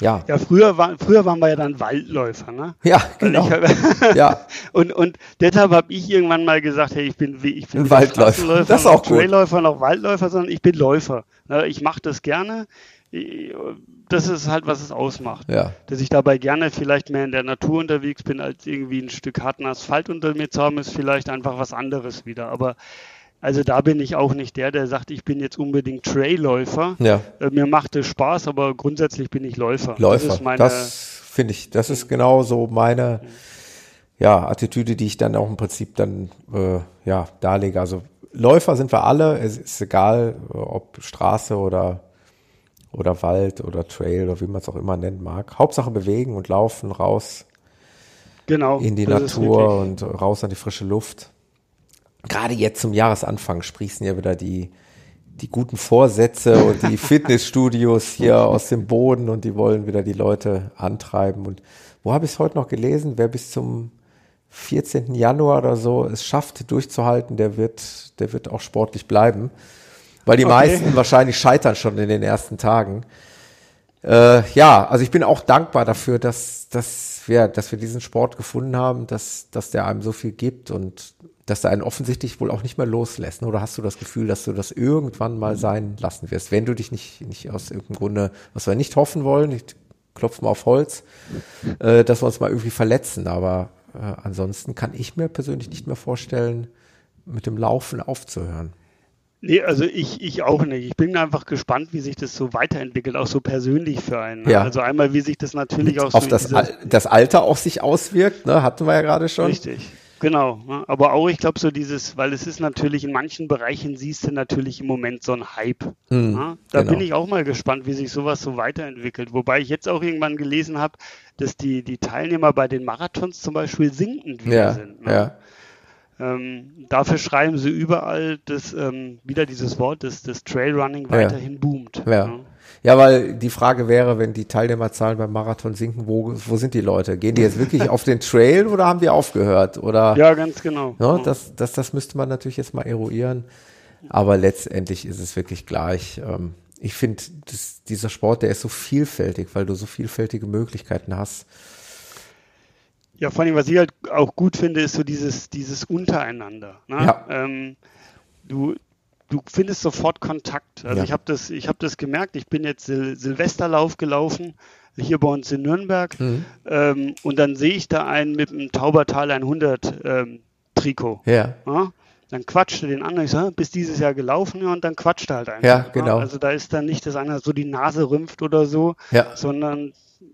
ja. Ja, früher, war, früher waren wir ja dann Waldläufer, ne? Ja, genau. Ich, ja. und, und deshalb habe ich irgendwann mal gesagt, hey, ich bin, ich bin Waldläufer. Das ist auch gut. Trailläufer, noch Waldläufer, sondern ich bin Läufer. Ne? Ich mache das gerne das ist halt, was es ausmacht. Ja. Dass ich dabei gerne vielleicht mehr in der Natur unterwegs bin, als irgendwie ein Stück harten Asphalt unter mir zu haben, ist vielleicht einfach was anderes wieder. Aber also da bin ich auch nicht der, der sagt, ich bin jetzt unbedingt Trailläufer. Ja. Äh, mir macht es Spaß, aber grundsätzlich bin ich Läufer. Läufer. Das, das finde ich, das ist genau so meine ja, Attitüde, die ich dann auch im Prinzip dann äh, ja, darlege. Also Läufer sind wir alle, es ist egal, ob Straße oder oder Wald oder Trail oder wie man es auch immer nennen mag. Hauptsache bewegen und laufen raus genau, in die Natur und raus an die frische Luft. Gerade jetzt zum Jahresanfang sprießen ja wieder die, die guten Vorsätze und die Fitnessstudios hier aus dem Boden und die wollen wieder die Leute antreiben. Und wo habe ich es heute noch gelesen? Wer bis zum 14. Januar oder so es schafft, durchzuhalten, der wird, der wird auch sportlich bleiben weil die okay. meisten wahrscheinlich scheitern schon in den ersten Tagen. Äh, ja, also ich bin auch dankbar dafür, dass, dass, wir, dass wir diesen Sport gefunden haben, dass, dass der einem so viel gibt und dass der einen offensichtlich wohl auch nicht mehr loslässt. Oder hast du das Gefühl, dass du das irgendwann mal sein lassen wirst, wenn du dich nicht, nicht aus irgendeinem Grunde, was wir nicht hoffen wollen, ich klopfe mal auf Holz, äh, dass wir uns mal irgendwie verletzen. Aber äh, ansonsten kann ich mir persönlich nicht mehr vorstellen, mit dem Laufen aufzuhören. Nee, also ich, ich auch nicht. Ich bin einfach gespannt, wie sich das so weiterentwickelt, auch so persönlich für einen. Ja. Also einmal, wie sich das natürlich auch so auf das, Al das Alter auch sich auswirkt, ne? hatten wir ja gerade schon. Richtig. Genau, ne? aber auch ich glaube so dieses, weil es ist natürlich in manchen Bereichen siehst du natürlich im Moment so ein Hype. Mhm, ne? Da genau. bin ich auch mal gespannt, wie sich sowas so weiterentwickelt. Wobei ich jetzt auch irgendwann gelesen habe, dass die, die Teilnehmer bei den Marathons zum Beispiel sinkend wieder ja, sind. Ne? Ja. Ähm, dafür schreiben sie überall, dass ähm, wieder dieses Wort, dass das Trailrunning weiterhin ja. boomt. Ja. ja. Ja. weil die Frage wäre, wenn die Teilnehmerzahlen beim Marathon sinken, wo, wo sind die Leute? Gehen die jetzt wirklich auf den Trail oder haben die aufgehört? Oder, ja, ganz genau. Ja, das, das, das müsste man natürlich jetzt mal eruieren. Aber letztendlich ist es wirklich gleich. Ähm, ich finde, dieser Sport, der ist so vielfältig, weil du so vielfältige Möglichkeiten hast. Ja, vor allem, was ich halt auch gut finde, ist so dieses, dieses Untereinander. Ne? Ja. Ähm, du, du findest sofort Kontakt. Also Ja. ich habe das, ich habe das gemerkt. Ich bin jetzt Sil Silvesterlauf gelaufen hier bei uns in Nürnberg Mhm. ähm, und dann sehe ich da einen mit einem Taubertal 100 ähm, Trikot. Ja. Ja? Dann quatscht er den anderen, ich so, "Ah, bist dieses Jahr gelaufen ja, und dann quatscht er halt einfach. Ja, genau. Also da ist dann nicht, dass einer so die Nase rümpft oder so, Ja. sondern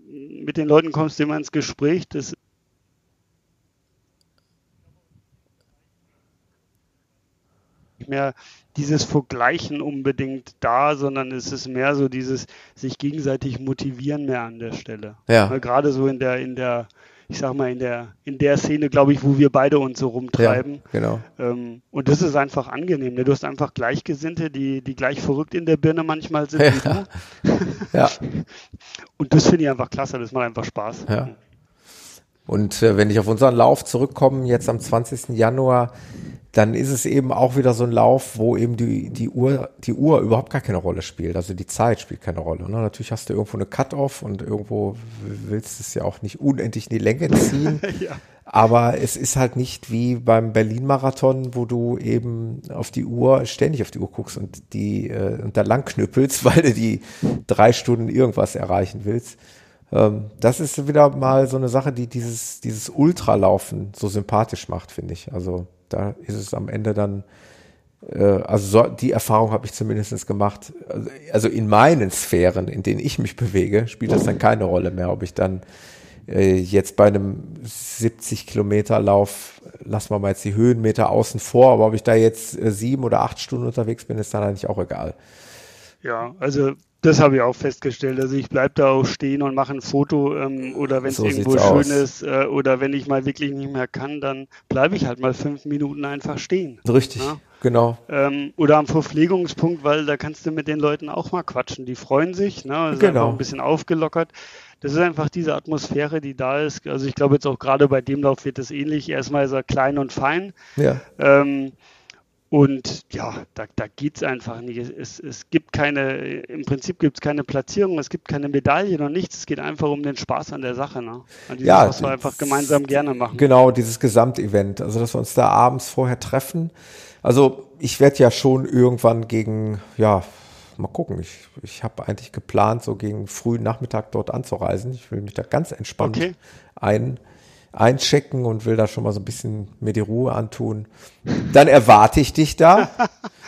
mit den Leuten kommst du immer ins Gespräch. Das mehr dieses Vergleichen unbedingt da, sondern es ist mehr so dieses sich gegenseitig motivieren mehr an der Stelle. Ja. Gerade so in der, in der, ich sag mal, in der, in der Szene, glaube ich, wo wir beide uns so rumtreiben. Ja, genau. Ähm, und das ist einfach angenehm. Ne? Du hast einfach Gleichgesinnte, die, die gleich verrückt in der Birne manchmal sind. Ja. ja. Und das finde ich einfach klasse, das macht einfach Spaß. Ja. Und äh, wenn ich auf unseren Lauf zurückkomme, jetzt am 20. Januar, dann ist es eben auch wieder so ein Lauf, wo eben die, die, Uhr, die Uhr überhaupt gar keine Rolle spielt. Also die Zeit spielt keine Rolle. Ne? Natürlich hast du irgendwo eine Cut-Off und irgendwo willst du es ja auch nicht unendlich in die Länge ziehen. ja. Aber es ist halt nicht wie beim Berlin-Marathon, wo du eben auf die Uhr, ständig auf die Uhr guckst und die äh, und da lang knüppelst, weil du die drei Stunden irgendwas erreichen willst. Ähm, das ist wieder mal so eine Sache, die dieses, dieses Ultralaufen so sympathisch macht, finde ich. Also da ist es am Ende dann, äh, also so, die Erfahrung habe ich zumindest gemacht. Also, in meinen Sphären, in denen ich mich bewege, spielt das dann keine Rolle mehr, ob ich dann äh, jetzt bei einem 70 Kilometer Lauf, lassen wir mal jetzt die Höhenmeter außen vor, aber ob ich da jetzt äh, sieben oder acht Stunden unterwegs bin, ist dann eigentlich auch egal. Ja, also das habe ich auch festgestellt. Also ich bleibe da auch stehen und mache ein Foto ähm, oder wenn es so irgendwo schön aus. ist äh, oder wenn ich mal wirklich nicht mehr kann, dann bleibe ich halt mal fünf Minuten einfach stehen. Richtig, ja? genau. Ähm, oder am Verpflegungspunkt, weil da kannst du mit den Leuten auch mal quatschen. Die freuen sich, ne? Ist genau. ein bisschen aufgelockert. Das ist einfach diese Atmosphäre, die da ist. Also ich glaube jetzt auch gerade bei dem Lauf wird es ähnlich. Erstmal ist er klein und fein. Ja. Ähm, und ja, da, da geht es einfach nicht. Es, es gibt keine, im Prinzip gibt es keine Platzierung, es gibt keine Medaille noch nichts. Es geht einfach um den Spaß an der Sache. Ne? An ja, was wir einfach gemeinsam gerne machen. Genau, dieses Gesamtevent. Also, dass wir uns da abends vorher treffen. Also, ich werde ja schon irgendwann gegen, ja, mal gucken. Ich, ich habe eigentlich geplant, so gegen frühen Nachmittag dort anzureisen. Ich will mich da ganz entspannt okay. ein einchecken und will da schon mal so ein bisschen mir die Ruhe antun. Dann erwarte ich dich da.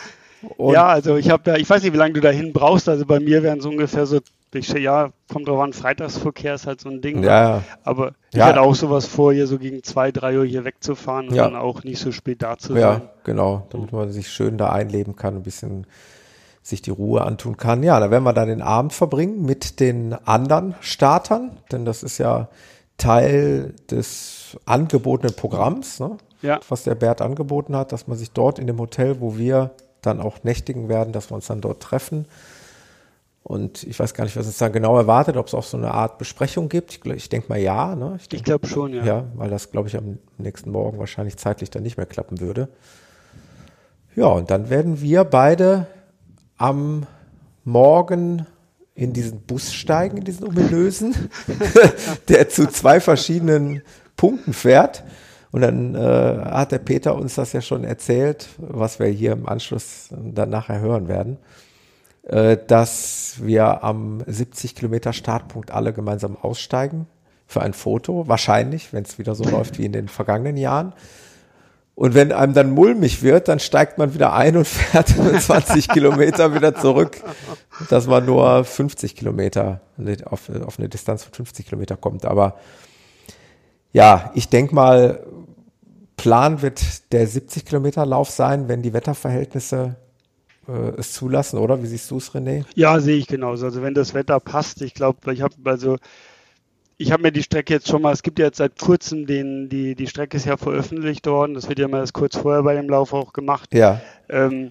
ja, also ich habe ja, ich weiß nicht, wie lange du dahin brauchst. Also bei mir wären es ungefähr so, ich, ja, kommt drauf an, Freitagsverkehr ist halt so ein Ding. Ne? Ja. Aber ich ja. hatte auch sowas vor, hier so gegen zwei, drei Uhr hier wegzufahren und ja. dann auch nicht so spät da zu sein. Ja, genau, damit man sich schön da einleben kann, ein bisschen sich die Ruhe antun kann. Ja, da werden wir dann den Abend verbringen mit den anderen Startern, denn das ist ja Teil des angebotenen Programms, ne? ja. was der Bert angeboten hat, dass man sich dort in dem Hotel, wo wir dann auch nächtigen werden, dass wir uns dann dort treffen. Und ich weiß gar nicht, was uns dann genau erwartet, ob es auch so eine Art Besprechung gibt. Ich, ich denke mal ja. Ne? Ich, ich glaube schon, ja. Ja, weil das, glaube ich, am nächsten Morgen wahrscheinlich zeitlich dann nicht mehr klappen würde. Ja, und dann werden wir beide am Morgen in diesen Bus steigen, in diesen ominösen, der zu zwei verschiedenen Punkten fährt. Und dann äh, hat der Peter uns das ja schon erzählt, was wir hier im Anschluss dann nachher hören werden, äh, dass wir am 70 Kilometer Startpunkt alle gemeinsam aussteigen für ein Foto, wahrscheinlich, wenn es wieder so läuft wie in den vergangenen Jahren. Und wenn einem dann mulmig wird, dann steigt man wieder ein und fährt 20 Kilometer wieder zurück, dass man nur 50 Kilometer auf, auf eine Distanz von 50 Kilometer kommt. Aber ja, ich denke mal, Plan wird der 70 Kilometer Lauf sein, wenn die Wetterverhältnisse äh, es zulassen, oder? Wie siehst du es, René? Ja, sehe ich genauso. Also wenn das Wetter passt, ich glaube, ich habe also ich habe mir die Strecke jetzt schon mal, es gibt ja jetzt seit kurzem den, die, die Strecke ist ja veröffentlicht worden, das wird ja mal erst kurz vorher bei dem Lauf auch gemacht. Ja. Ähm,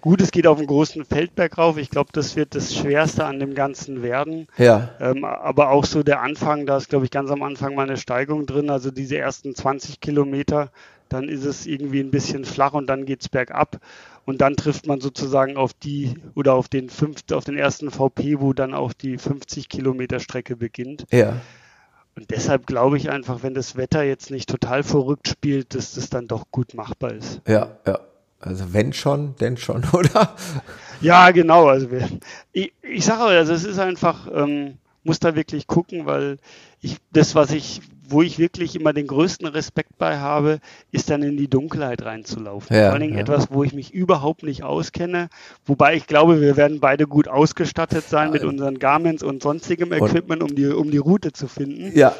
gut, es geht auf einen großen Feldberg rauf, ich glaube, das wird das Schwerste an dem Ganzen werden. Ja. Ähm, aber auch so der Anfang, da ist, glaube ich, ganz am Anfang mal eine Steigung drin, also diese ersten 20 Kilometer, dann ist es irgendwie ein bisschen flach und dann geht es bergab. Und dann trifft man sozusagen auf die oder auf den fünften, auf den ersten VP, wo dann auch die 50 Kilometer Strecke beginnt. Ja. Und deshalb glaube ich einfach, wenn das Wetter jetzt nicht total verrückt spielt, dass das dann doch gut machbar ist. Ja, ja. Also wenn schon, denn schon, oder? Ja, genau. Also wir, ich, ich sage also es ist einfach, ähm, muss da wirklich gucken, weil ich das, was ich, wo ich wirklich immer den größten Respekt bei habe, ist dann in die Dunkelheit reinzulaufen. Ja, Vor allen Dingen ja. etwas, wo ich mich überhaupt nicht auskenne. Wobei ich glaube, wir werden beide gut ausgestattet sein mit unseren Garments und sonstigem Equipment, um die, um die Route zu finden. Ja.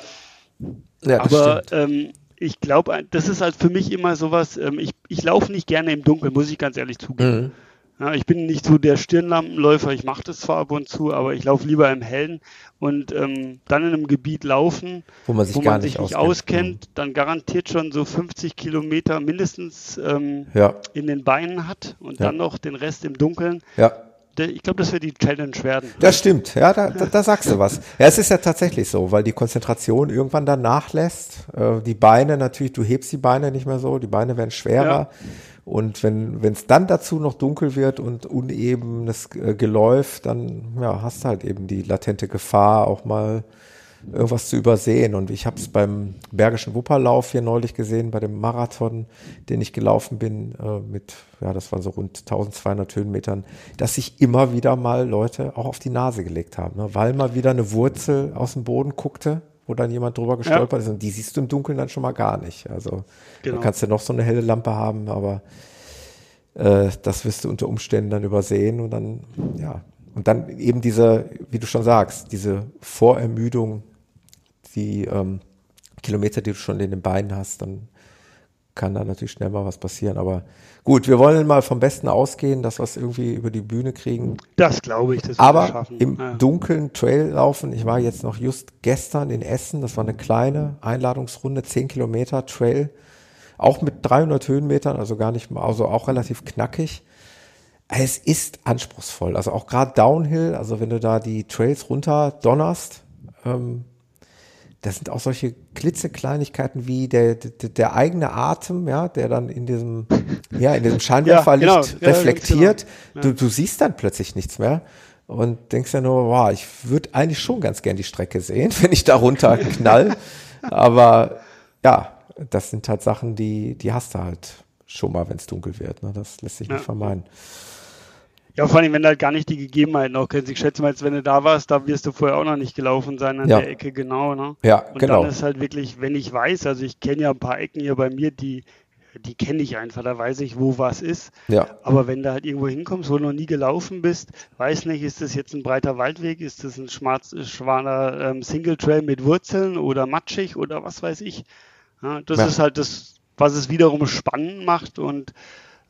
ja Aber ähm, ich glaube, das ist halt für mich immer sowas, ähm, ich, ich laufe nicht gerne im Dunkeln, muss ich ganz ehrlich zugeben. Mhm. Ja, ich bin nicht so der Stirnlampenläufer, ich mache das zwar ab und zu, aber ich laufe lieber im Hellen und ähm, dann in einem Gebiet laufen, wo man sich, wo gar man sich nicht, nicht auskennt, mhm. dann garantiert schon so 50 Kilometer mindestens ähm, ja. in den Beinen hat und ja. dann noch den Rest im Dunkeln. Ja ich glaube, das wird die Challenge werden. Das stimmt, ja, da, da, da, sagst du was. Ja, es ist ja tatsächlich so, weil die Konzentration irgendwann dann nachlässt. Äh, die Beine natürlich, du hebst die Beine nicht mehr so, die Beine werden schwerer. Ja. Und wenn es dann dazu noch dunkel wird und unebenes äh, Geläuf, dann ja, hast du halt eben die latente Gefahr, auch mal irgendwas zu übersehen. Und ich habe es beim Bergischen Wupperlauf hier neulich gesehen, bei dem Marathon, den ich gelaufen bin, äh, mit, ja, das waren so rund 1200 Höhenmetern, dass sich immer wieder mal Leute auch auf die Nase gelegt haben, ne? weil mal wieder eine Wurzel aus dem Boden guckte wo dann jemand drüber gestolpert ja. ist und die siehst du im Dunkeln dann schon mal gar nicht. Also genau. da kannst du noch so eine helle Lampe haben, aber äh, das wirst du unter Umständen dann übersehen und dann, ja, und dann eben diese, wie du schon sagst, diese Vorermüdung die ähm, Kilometer, die du schon in den Beinen hast, dann kann da natürlich schnell mal was passieren. Aber gut, wir wollen mal vom Besten ausgehen, dass wir es irgendwie über die Bühne kriegen. Das glaube ich. Das Aber im ja. dunklen Trail laufen, ich war jetzt noch just gestern in Essen, das war eine kleine Einladungsrunde, 10 Kilometer Trail, auch mit 300 Höhenmetern, also gar nicht mal, also auch relativ knackig. Es ist anspruchsvoll, also auch gerade Downhill, also wenn du da die Trails runter donnerst, ähm, das sind auch solche klitzekleinigkeiten wie der, der, der, eigene Atem, ja, der dann in diesem, ja, in diesem Scheinwerferlicht ja, genau. reflektiert. Ja, genau. du, du siehst dann plötzlich nichts mehr und denkst ja nur, wow, ich würde eigentlich schon ganz gern die Strecke sehen, wenn ich da runter knall. Aber ja, das sind halt Sachen, die, die hast du halt schon mal, wenn es dunkel wird. Ne? Das lässt sich nicht vermeiden. Ja, vor allem, wenn du halt gar nicht die Gegebenheiten auch kennst. Ich schätze mal, als wenn du da warst, da wirst du vorher auch noch nicht gelaufen sein an ja. der Ecke, genau. Ne? Ja, und genau. Und dann ist halt wirklich, wenn ich weiß, also ich kenne ja ein paar Ecken hier bei mir, die, die kenne ich einfach, da weiß ich, wo was ist. Ja. Aber wenn du halt irgendwo hinkommst, wo du noch nie gelaufen bist, weiß nicht, ist das jetzt ein breiter Waldweg, ist das ein schwarz, schwaner ähm, Single Trail mit Wurzeln oder matschig oder was weiß ich. Ja, das ja. ist halt das, was es wiederum spannend macht und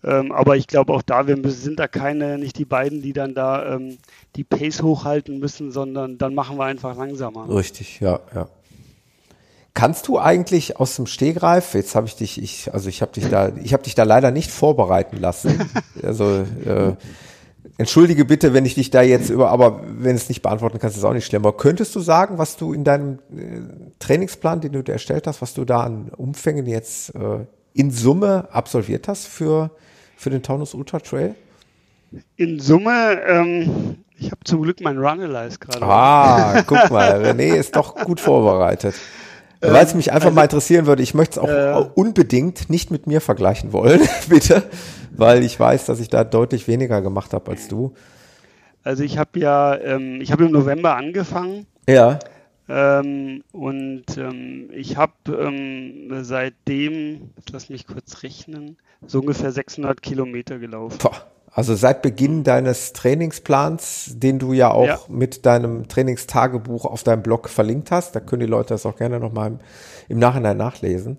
ähm, aber ich glaube auch da, wir sind da keine, nicht die beiden, die dann da ähm, die Pace hochhalten müssen, sondern dann machen wir einfach langsamer. Richtig, ja, ja. Kannst du eigentlich aus dem Stehgreif, jetzt habe ich dich, ich, also ich habe dich da, ich habe dich da leider nicht vorbereiten lassen. Also äh, entschuldige bitte, wenn ich dich da jetzt über, aber wenn es nicht beantworten kannst, ist auch nicht schlimm. Aber könntest du sagen, was du in deinem äh, Trainingsplan, den du dir erstellt hast, was du da an Umfängen jetzt äh, in Summe absolviert hast für für den Taunus Ultra Trail? In Summe, ähm, ich habe zum Glück meinen Runalyze gerade. Ah, guck mal, René ist doch gut vorbereitet. Ähm, Weil es mich einfach also, mal interessieren würde, ich möchte es auch äh, unbedingt nicht mit mir vergleichen wollen, bitte, weil ich weiß, dass ich da deutlich weniger gemacht habe als du. Also ich habe ja, ähm, ich habe im November angefangen. Ja. Ähm, und ähm, ich habe ähm, seitdem, lass mich kurz rechnen, so ungefähr 600 Kilometer gelaufen. Also seit Beginn deines Trainingsplans, den du ja auch ja. mit deinem Trainingstagebuch auf deinem Blog verlinkt hast, da können die Leute das auch gerne nochmal im, im Nachhinein nachlesen.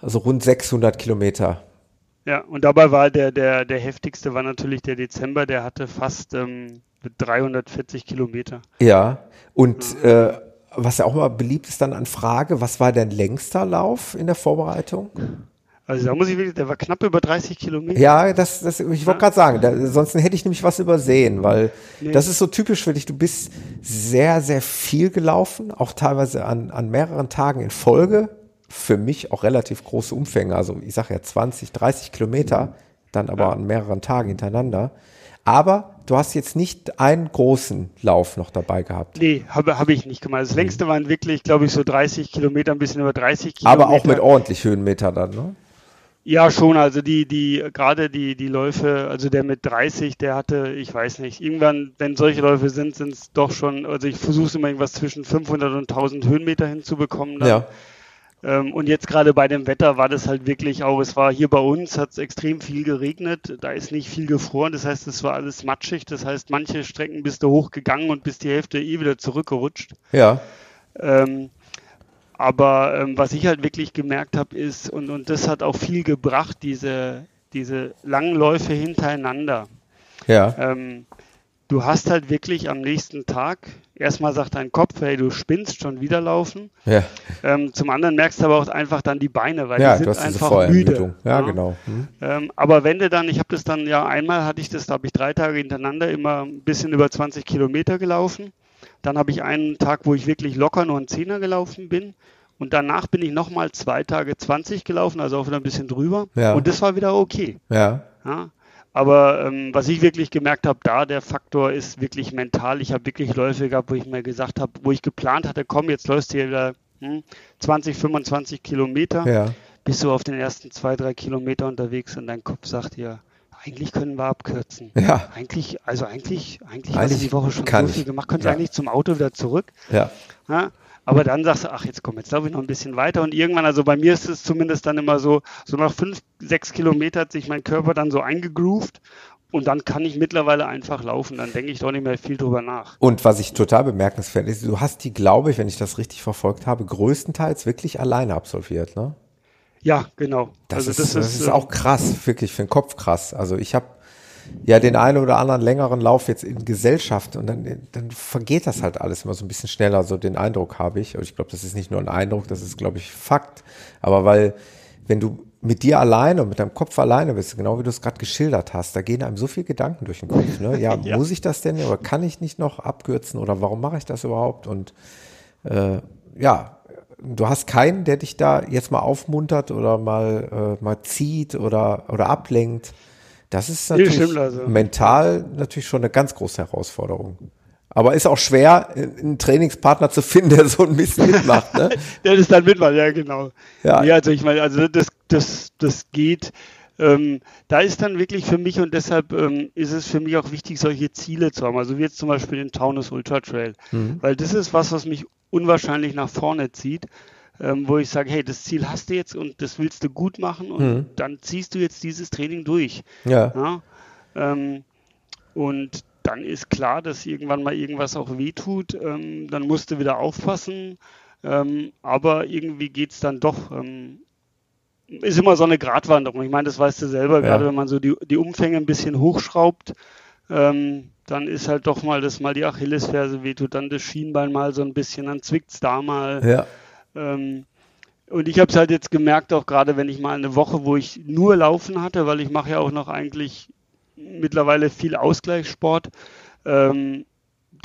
Also rund 600 Kilometer. Ja, und dabei war der, der, der heftigste war natürlich der Dezember, der hatte fast ähm, 340 Kilometer. Ja, und ja. Äh, was ja auch mal beliebt ist dann an Frage, was war dein längster Lauf in der Vorbereitung? Also da muss ich wirklich, der war knapp über 30 Kilometer. Ja, das, das ich wollte gerade sagen, da, sonst hätte ich nämlich was übersehen, weil nee. das ist so typisch für dich. Du bist sehr, sehr viel gelaufen, auch teilweise an, an mehreren Tagen in Folge. Für mich auch relativ große Umfänge, also ich sage ja 20, 30 Kilometer, dann aber ja. an mehreren Tagen hintereinander. Aber du hast jetzt nicht einen großen Lauf noch dabei gehabt. Nee, habe hab ich nicht gemacht. Das längste waren wirklich, glaube ich, so 30 Kilometer, ein bisschen über 30 Kilometer. Aber auch mit ordentlich Höhenmeter dann, ne? Ja, schon. Also die, die, gerade die, die Läufe, also der mit 30, der hatte, ich weiß nicht, irgendwann, wenn solche Läufe sind, sind es doch schon, also ich versuche immer irgendwas zwischen 500 und 1000 Höhenmeter hinzubekommen. Dann. Ja. Ähm, und jetzt gerade bei dem Wetter war das halt wirklich auch, es war hier bei uns, hat es extrem viel geregnet, da ist nicht viel gefroren, das heißt, es war alles matschig, das heißt, manche Strecken bist du hochgegangen und bist die Hälfte eh wieder zurückgerutscht. Ja. Ähm, aber ähm, was ich halt wirklich gemerkt habe, ist, und, und das hat auch viel gebracht, diese, diese langen Läufe hintereinander. Ja. Ähm, du hast halt wirklich am nächsten Tag, erstmal sagt dein Kopf, hey, du spinnst schon wieder laufen. Ja. Ähm, zum anderen merkst du aber auch einfach dann die Beine, weil ja, die du sind einfach müde. Vorermüdung. Ja, genau. Hm. Ähm, aber wenn du dann, ich habe das dann ja einmal hatte ich das, da habe ich drei Tage hintereinander immer ein bisschen über 20 Kilometer gelaufen. Dann habe ich einen Tag, wo ich wirklich locker nur einen Zehner gelaufen bin. Und danach bin ich nochmal zwei Tage 20 gelaufen, also auch wieder ein bisschen drüber. Ja. Und das war wieder okay. Ja. Ja. Aber ähm, was ich wirklich gemerkt habe, da der Faktor ist wirklich mental. Ich habe wirklich Läufe gehabt, wo ich mir gesagt habe, wo ich geplant hatte, komm, jetzt läufst du hier wieder hm, 20, 25 Kilometer, Ja. bist du auf den ersten zwei, drei Kilometer unterwegs und dein Kopf sagt dir, eigentlich können wir abkürzen. Ja. Eigentlich, also eigentlich, eigentlich, hast Eigentlich du die Woche schon so viel ich. gemacht, könntest Ja. eigentlich zum Auto wieder zurück. Ja. Ja? Aber dann sagst du, ach, jetzt komm, jetzt laufe ich noch ein bisschen weiter. Und irgendwann, also bei mir ist es zumindest dann immer so, so nach fünf, sechs Kilometer hat sich mein Körper dann so eingegroovt. Und dann kann ich mittlerweile einfach laufen. Dann denke ich doch nicht mehr viel drüber nach. Und was ich total bemerkenswert ist, du hast die, glaube ich, wenn ich das richtig verfolgt habe, größtenteils wirklich alleine absolviert, ne? Ja, genau. Das, also ist, das ist äh, auch krass, wirklich für den Kopf krass. Also ich habe ja den einen oder anderen längeren Lauf jetzt in Gesellschaft und dann, dann vergeht das halt alles immer so ein bisschen schneller, so den Eindruck habe ich. Und ich glaube, das ist nicht nur ein Eindruck, das ist, glaube ich, Fakt. Aber weil, wenn du mit dir alleine und mit deinem Kopf alleine bist, genau wie du es gerade geschildert hast, da gehen einem so viele Gedanken durch den Kopf. Ne? Ja, Ja. muss ich das denn oder kann ich nicht noch abkürzen oder warum mache ich das überhaupt? Und äh, ja, du hast keinen, der dich da jetzt mal aufmuntert oder mal, äh, mal zieht oder, oder ablenkt. Das ist natürlich stimmt also. mental natürlich schon eine ganz große Herausforderung. Aber ist auch schwer, einen Trainingspartner zu finden, der so ein Mist mitmacht. Ne? Der das dann mitmacht, ja, genau. Ja. Ja, also ich meine, also das, das, das geht. Ähm, da ist dann wirklich für mich und deshalb ähm, ist es für mich auch wichtig, solche Ziele zu haben. Also wie jetzt zum Beispiel den Taunus Ultra Trail. Mhm. Weil das ist was, was mich unwahrscheinlich nach vorne zieht, ähm, wo ich sage, hey, das Ziel hast du jetzt und das willst du gut machen und Mhm. dann ziehst du jetzt dieses Training durch. Ja, Ja? Ähm, und dann ist klar, dass irgendwann mal irgendwas auch wehtut. Ähm, dann musst du wieder aufpassen. Ähm, aber irgendwie geht es dann doch. Ist immer so eine Gratwanderung. Ich meine, das weißt du selber, Ja. gerade wenn man so die, die Umfänge ein bisschen hochschraubt, ähm, dann ist halt doch mal, dass mal die Achillesferse wehtut, dann das Schienbein mal so ein bisschen, dann zwickt es da mal. ja, Ähm, und ich habe es halt jetzt gemerkt, auch gerade wenn ich mal eine Woche, wo ich nur Laufen hatte, weil ich mache ja auch noch eigentlich mittlerweile viel Ausgleichssport, ähm,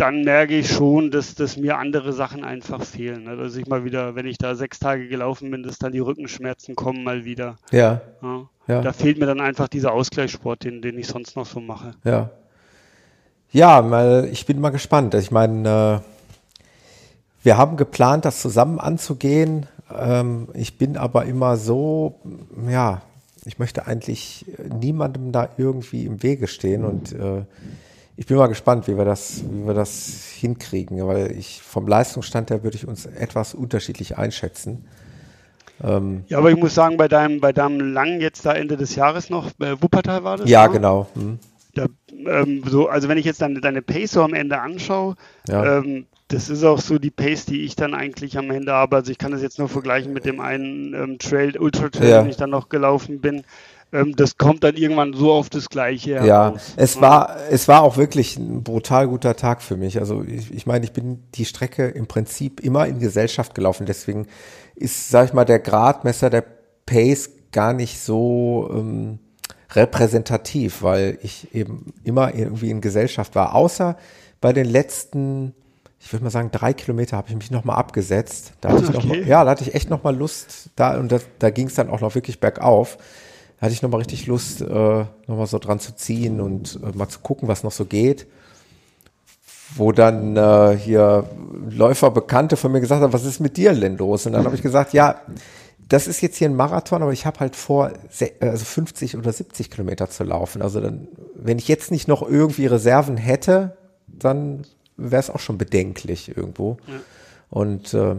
dann merke ich schon, dass, dass mir andere Sachen einfach fehlen. ne? Dass ich mal wieder, wenn ich da sechs Tage gelaufen bin, dass dann die Rückenschmerzen kommen mal wieder. ja, Ja. Ja. Da fehlt mir dann einfach dieser Ausgleichssport, den, den ich sonst noch so mache. ja. Ja, mal, ich bin mal gespannt. Ich meine, äh, wir haben geplant, das zusammen anzugehen. Ähm, ich bin aber immer so, ja, ich möchte eigentlich niemandem da irgendwie im Wege stehen und äh, ich bin mal gespannt, wie wir das, wie wir das hinkriegen, weil ich vom Leistungsstand her würde ich uns etwas unterschiedlich einschätzen. Ähm, Ja, aber ich muss sagen, bei deinem, bei deinem Lang jetzt da Ende des Jahres noch, äh, Wuppertal war das? ja, ne? genau. Hm. Da, ähm, so, also wenn ich jetzt deine, deine Pace so am Ende anschaue, Ja. ähm, das ist auch so die Pace, die ich dann eigentlich am Ende habe. Also ich kann das jetzt nur vergleichen mit dem einen ähm, Trail, Ultra Trail, Ja. den ich dann noch gelaufen bin. Ähm, das kommt dann irgendwann so auf das Gleiche Ja, heraus. es war, es war auch wirklich ein brutal guter Tag für mich. Also ich, ich meine, ich bin die Strecke im Prinzip immer in Gesellschaft gelaufen. Deswegen ist, sag ich mal, der Gradmesser der Pace gar nicht so ähm, repräsentativ, weil ich eben immer irgendwie in Gesellschaft war. Außer bei den letzten, ich würde mal sagen, drei Kilometer habe ich mich nochmal abgesetzt. Da hatte ich noch mal, Okay. ja, da hatte ich echt nochmal Lust, da, und das, da ging es dann auch noch wirklich bergauf. Hatte ich nochmal richtig Lust, äh, nochmal so dran zu ziehen und äh, mal zu gucken, was noch so geht. Wo dann äh, hier Läufer, Bekannte von mir gesagt haben, was ist mit dir denn los? Und dann habe ich gesagt, ja, das ist jetzt hier ein Marathon, aber ich habe halt vor, se- also 50 oder 70 Kilometer zu laufen. Also dann, wenn ich jetzt nicht noch irgendwie Reserven hätte, dann wäre es auch schon bedenklich irgendwo. Und äh,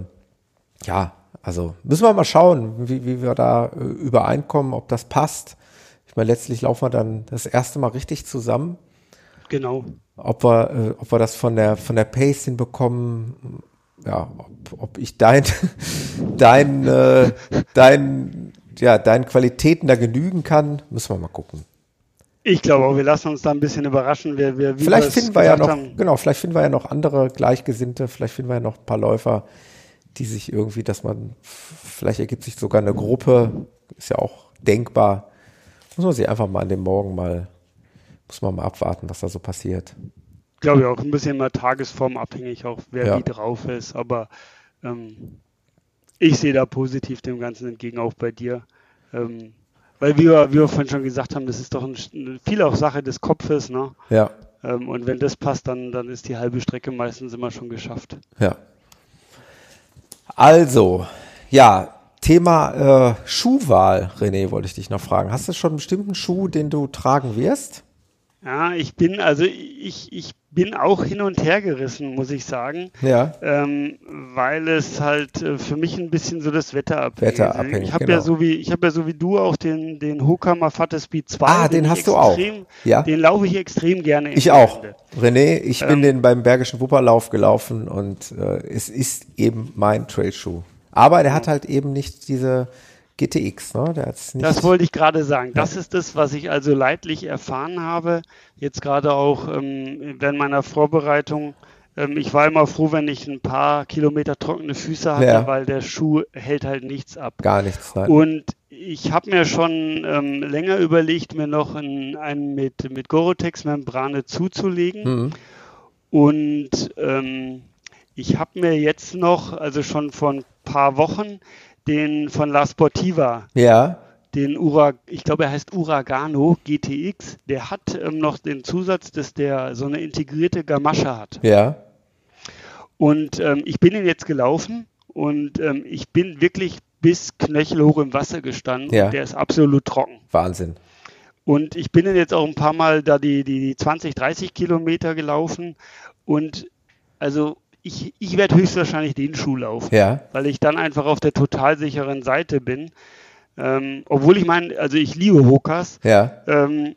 ja, also müssen wir mal schauen, wie, wie wir da äh, übereinkommen, ob das passt. Ich meine, letztlich laufen wir dann das erste Mal richtig zusammen. Genau. Ob wir, äh, ob wir das von der, von der Pace hinbekommen, ja, ob, ob ich dein, dein, äh, dein, ja, deinen Qualitäten da genügen kann, müssen wir mal gucken. Ich glaube auch, wir lassen uns da ein bisschen überraschen, wer, wer wie Vielleicht finden wir ja noch, haben. genau, vielleicht finden wir ja noch andere Gleichgesinnte, vielleicht finden wir ja noch ein paar Läufer, die sich irgendwie, dass man, vielleicht ergibt sich sogar eine Gruppe, ist ja auch denkbar. Muss man sich einfach mal an dem Morgen mal, muss man mal abwarten, was da so passiert. Glaube ich auch, ein bisschen mal tagesformabhängig, auch wer ja. wie drauf ist, aber ähm, ich sehe da positiv dem Ganzen entgegen, auch bei dir. Ähm, weil wir, wie wir vorhin schon gesagt haben, das ist doch ein, viel auch Sache des Kopfes, ne? Ja. Ähm, und wenn das passt, dann, dann ist die halbe Strecke meistens immer schon geschafft. Ja. Also, ja, Thema äh, Schuhwahl, René, wollte ich dich noch fragen. Hast du schon einen bestimmten Schuh, den du tragen wirst? Ja, ich bin, also ich, ich bin auch hin und her gerissen, muss ich sagen. Ja. Ähm, weil es halt äh, für mich ein bisschen so das Wetter abhängt. Wetterabhängig, ich habe genau. ja so wie ich habe ja so wie du auch den den Hoka Mafate Speed 2. Ah, den, den hast extrem, du auch. Ja. Den laufe ich extrem gerne. Ich auch. Ende. René, ich ähm, bin den beim Bergischen Wupperlauf gelaufen und äh, es ist eben mein Trailschuh. Aber der hat halt eben nicht diese GTX. Ne? das wollte ich gerade sagen. Das ist das, was ich also leidlich erfahren habe. Jetzt gerade auch ähm, während meiner Vorbereitung. Ähm, ich war immer froh, wenn ich ein paar Kilometer trockene Füße hatte, ja. weil der Schuh hält halt nichts ab. Gar nichts. Nein. Und ich habe mir schon ähm, länger überlegt, mir noch einen, einen mit, mit Gore-Tex-Membrane zuzulegen. Mhm. Und ähm, ich habe mir jetzt noch, also schon vor ein paar Wochen, den von La Sportiva. Ja. Den Ura, ich glaube, er heißt Uragano GTX. Der hat ähm, noch den Zusatz, dass der so eine integrierte Gamasche hat. Ja. Und ähm, ich bin ihn jetzt gelaufen und ähm, ich bin wirklich bis knöchelhoch im Wasser gestanden. Ja. Der ist absolut trocken. Wahnsinn. Und ich bin jetzt auch ein paar Mal da die, die 20, 30 Kilometer gelaufen und also ich, ich werde höchstwahrscheinlich den Schuh laufen, ja. weil ich dann einfach auf der total sicheren Seite bin. Ähm, obwohl ich meine, also ich liebe Hokas. Ja. Ähm,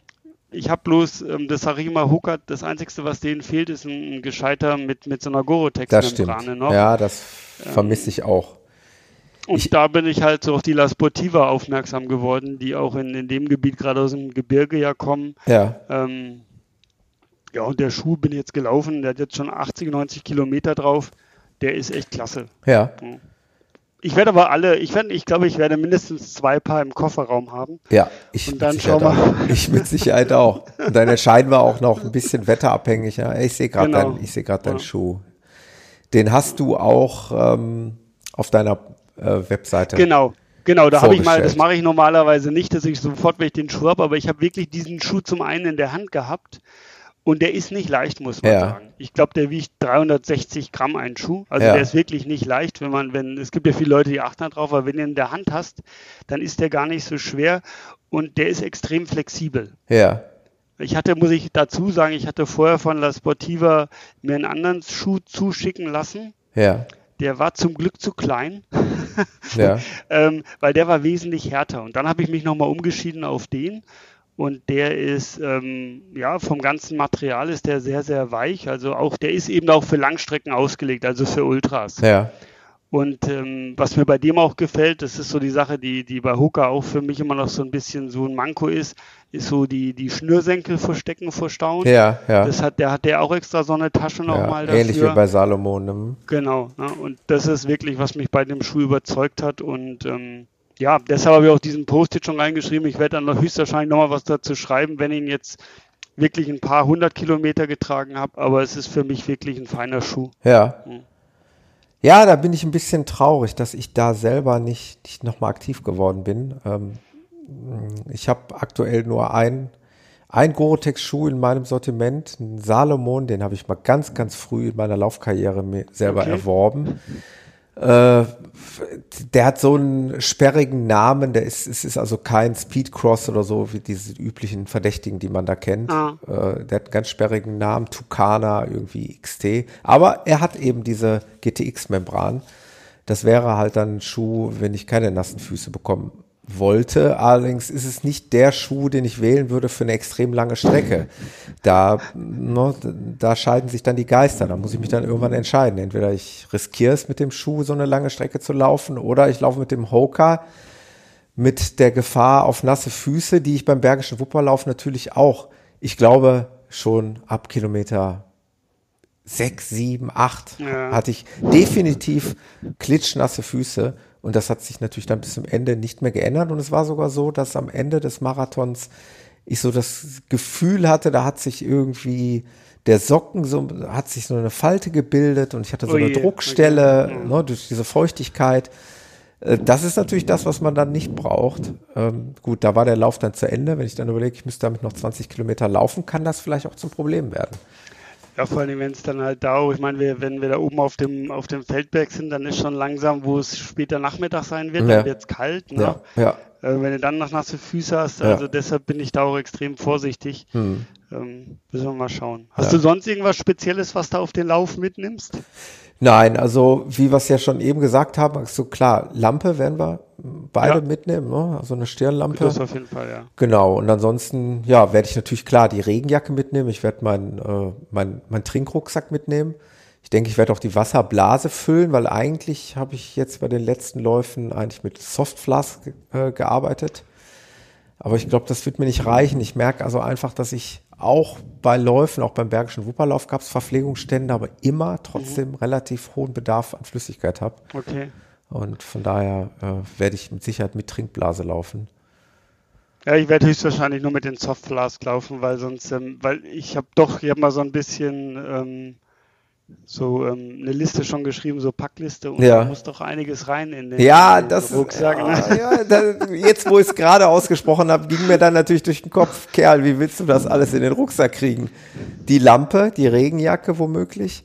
ich habe bloß, ähm, das sage ich immer, Hoka, das Einzige, was denen fehlt, ist ein, ein Gescheiter mit, mit so einer Gorotex-Membrane noch. Ja, das vermisse ich auch. Und ich, da bin ich halt so auf die La Sportiva aufmerksam geworden, die auch in, in dem Gebiet gerade aus dem Gebirge ja kommen. Ja. Ähm, ja, und der Schuh bin jetzt gelaufen, der hat jetzt schon 80, 90 Kilometer drauf. Der ist echt klasse. Ja. Ich werde aber alle, ich werde, ich glaube, ich werde mindestens zwei Paar im Kofferraum haben. Ja, ich und dann schauen wir. Ich mit Sicherheit auch. Und dann entscheiden wir auch noch ein bisschen wetterabhängig. Ja. Ich sehe gerade genau. deinen, ich sehe gerade deinen ja. Schuh. Den hast du auch ähm, auf deiner äh, Webseite. Genau. Genau, da habe ich mal, das mache ich normalerweise nicht, dass ich sofort, wenn ich den Schuh habe, aber ich habe wirklich diesen Schuh zum einen in der Hand gehabt und der ist nicht leicht, muss man ja. sagen. Ich glaube, der wiegt 360 Gramm ein Schuh. Also ja. der ist wirklich nicht leicht, wenn man, wenn, es gibt ja viele Leute, die achten darauf, aber wenn du ihn in der Hand hast, dann ist der gar nicht so schwer und der ist extrem flexibel. Ja. Ich hatte, muss ich dazu sagen, ich hatte vorher von La Sportiva mir einen anderen Schuh zuschicken lassen. Ja. Der war zum Glück zu klein, ja. ähm, weil der war wesentlich härter. Und dann habe ich mich nochmal umgeschieden auf den und der ist ähm, ja vom ganzen Material ist der sehr sehr weich. Also auch der ist eben auch für Langstrecken ausgelegt also für Ultras. Ja. Und ähm, was mir bei dem auch gefällt das ist so die Sache die die bei Hooker auch für mich immer noch so ein bisschen so ein Manko ist ist so die die Schnürsenkel verstecken vor Stauen. Ja ja. Das hat der hat der auch extra so eine Tasche noch ja, dafür. ähnlich wie bei Salomon ne? genau ne? und das ist wirklich was mich bei dem Schuh überzeugt hat. Und ähm, ja, deshalb habe ich auch diesen Post-it schon reingeschrieben. Ich werde dann höchstwahrscheinlich nochmal was dazu schreiben, wenn ich ihn jetzt wirklich ein paar hundert Kilometer getragen habe. Aber es ist für mich wirklich ein feiner Schuh. Ja. Mhm. Ja, da bin ich ein bisschen traurig, dass ich da selber nicht, nicht nochmal aktiv geworden bin. Ähm, ich habe aktuell nur ein, ein Gore-Tex-Schuh in meinem Sortiment, einen Salomon, den habe ich mal ganz, ganz früh in meiner Laufkarriere mir selber okay. erworben. Äh, der hat so einen sperrigen Namen, der ist, es ist also kein Speedcross oder so, wie diese üblichen Verdächtigen, die man da kennt. Ah. Äh, der hat einen ganz sperrigen Namen, Tucana, irgendwie XT. Aber er hat eben diese GTX-Membran. Das wäre halt dann ein Schuh, wenn ich keine nassen Füße bekommen wollte. Allerdings ist es nicht der Schuh, den ich wählen würde für eine extrem lange Strecke. Da, ne, da scheiden sich dann die Geister. Da muss ich mich dann irgendwann entscheiden. Entweder ich riskiere es mit dem Schuh, so eine lange Strecke zu laufen, oder ich laufe mit dem Hoka mit der Gefahr auf nasse Füße, die ich beim Bergischen Wupperlauf natürlich auch, ich glaube, schon ab Kilometer sechs, sieben, acht ja. hatte ich definitiv klitschnasse Füße. Und das hat sich natürlich dann bis zum Ende nicht mehr geändert. Und es war sogar so, dass am Ende des Marathons ich so das Gefühl hatte, da hat sich irgendwie der Socken so, hat sich so eine Falte gebildet und ich hatte so oh eine Druckstelle okay. ne, durch diese Feuchtigkeit. Äh, das ist natürlich das, was man dann nicht braucht. Ähm, gut, da war der Lauf dann zu Ende. Wenn ich dann überlege, ich müsste damit noch 20 Kilometer laufen, kann das vielleicht auch zum Problem werden. Ja, vor allem, wenn es dann halt da, ich meine, wir, wenn wir da oben auf dem, auf dem Feldberg sind, dann ist schon langsam, wo es später Nachmittag sein wird, ja. dann wird es kalt. Ne? Ja, ja. Äh, wenn du dann noch nasse Füße hast, also deshalb bin ich da auch extrem vorsichtig. Hm. Ähm, müssen wir mal schauen. Hast du sonst irgendwas Spezielles, was du auf den Lauf mitnimmst? Nein, also wie wir es ja schon eben gesagt haben, so klar, Lampe werden wir beide ja. mitnehmen, ne? also eine Stirnlampe. Das auf jeden Fall, ja. Genau, und ansonsten, ja, werde ich natürlich klar die Regenjacke mitnehmen, ich werde meinen äh, mein, mein Trinkrucksack mitnehmen. Ich denke, ich werde auch die Wasserblase füllen, weil eigentlich habe ich jetzt bei den letzten Läufen eigentlich mit Softflask äh, gearbeitet. Aber ich glaube, das wird mir nicht reichen. Ich merke also einfach, dass ich auch bei Läufen, auch beim Bergischen Wupperlauf gab es Verpflegungsstände, aber immer trotzdem mhm. relativ hohen Bedarf an Flüssigkeit habe. Okay. Und von daher äh, werde ich mit Sicherheit mit Trinkblase laufen. Ja, ich werde höchstwahrscheinlich nur mit den Softflask laufen, weil sonst, ähm, weil ich habe doch, ich habe mal so ein bisschen ähm, so ähm, eine Liste schon geschrieben, so Packliste und ja. da muss doch einiges rein in den, ja, in den das, Rucksack. Ne? Ja, da, jetzt, wo ich es gerade ausgesprochen habe, ging mir dann natürlich durch den Kopf, Kerl, wie willst du das alles in den Rucksack kriegen? Die Lampe, die Regenjacke womöglich,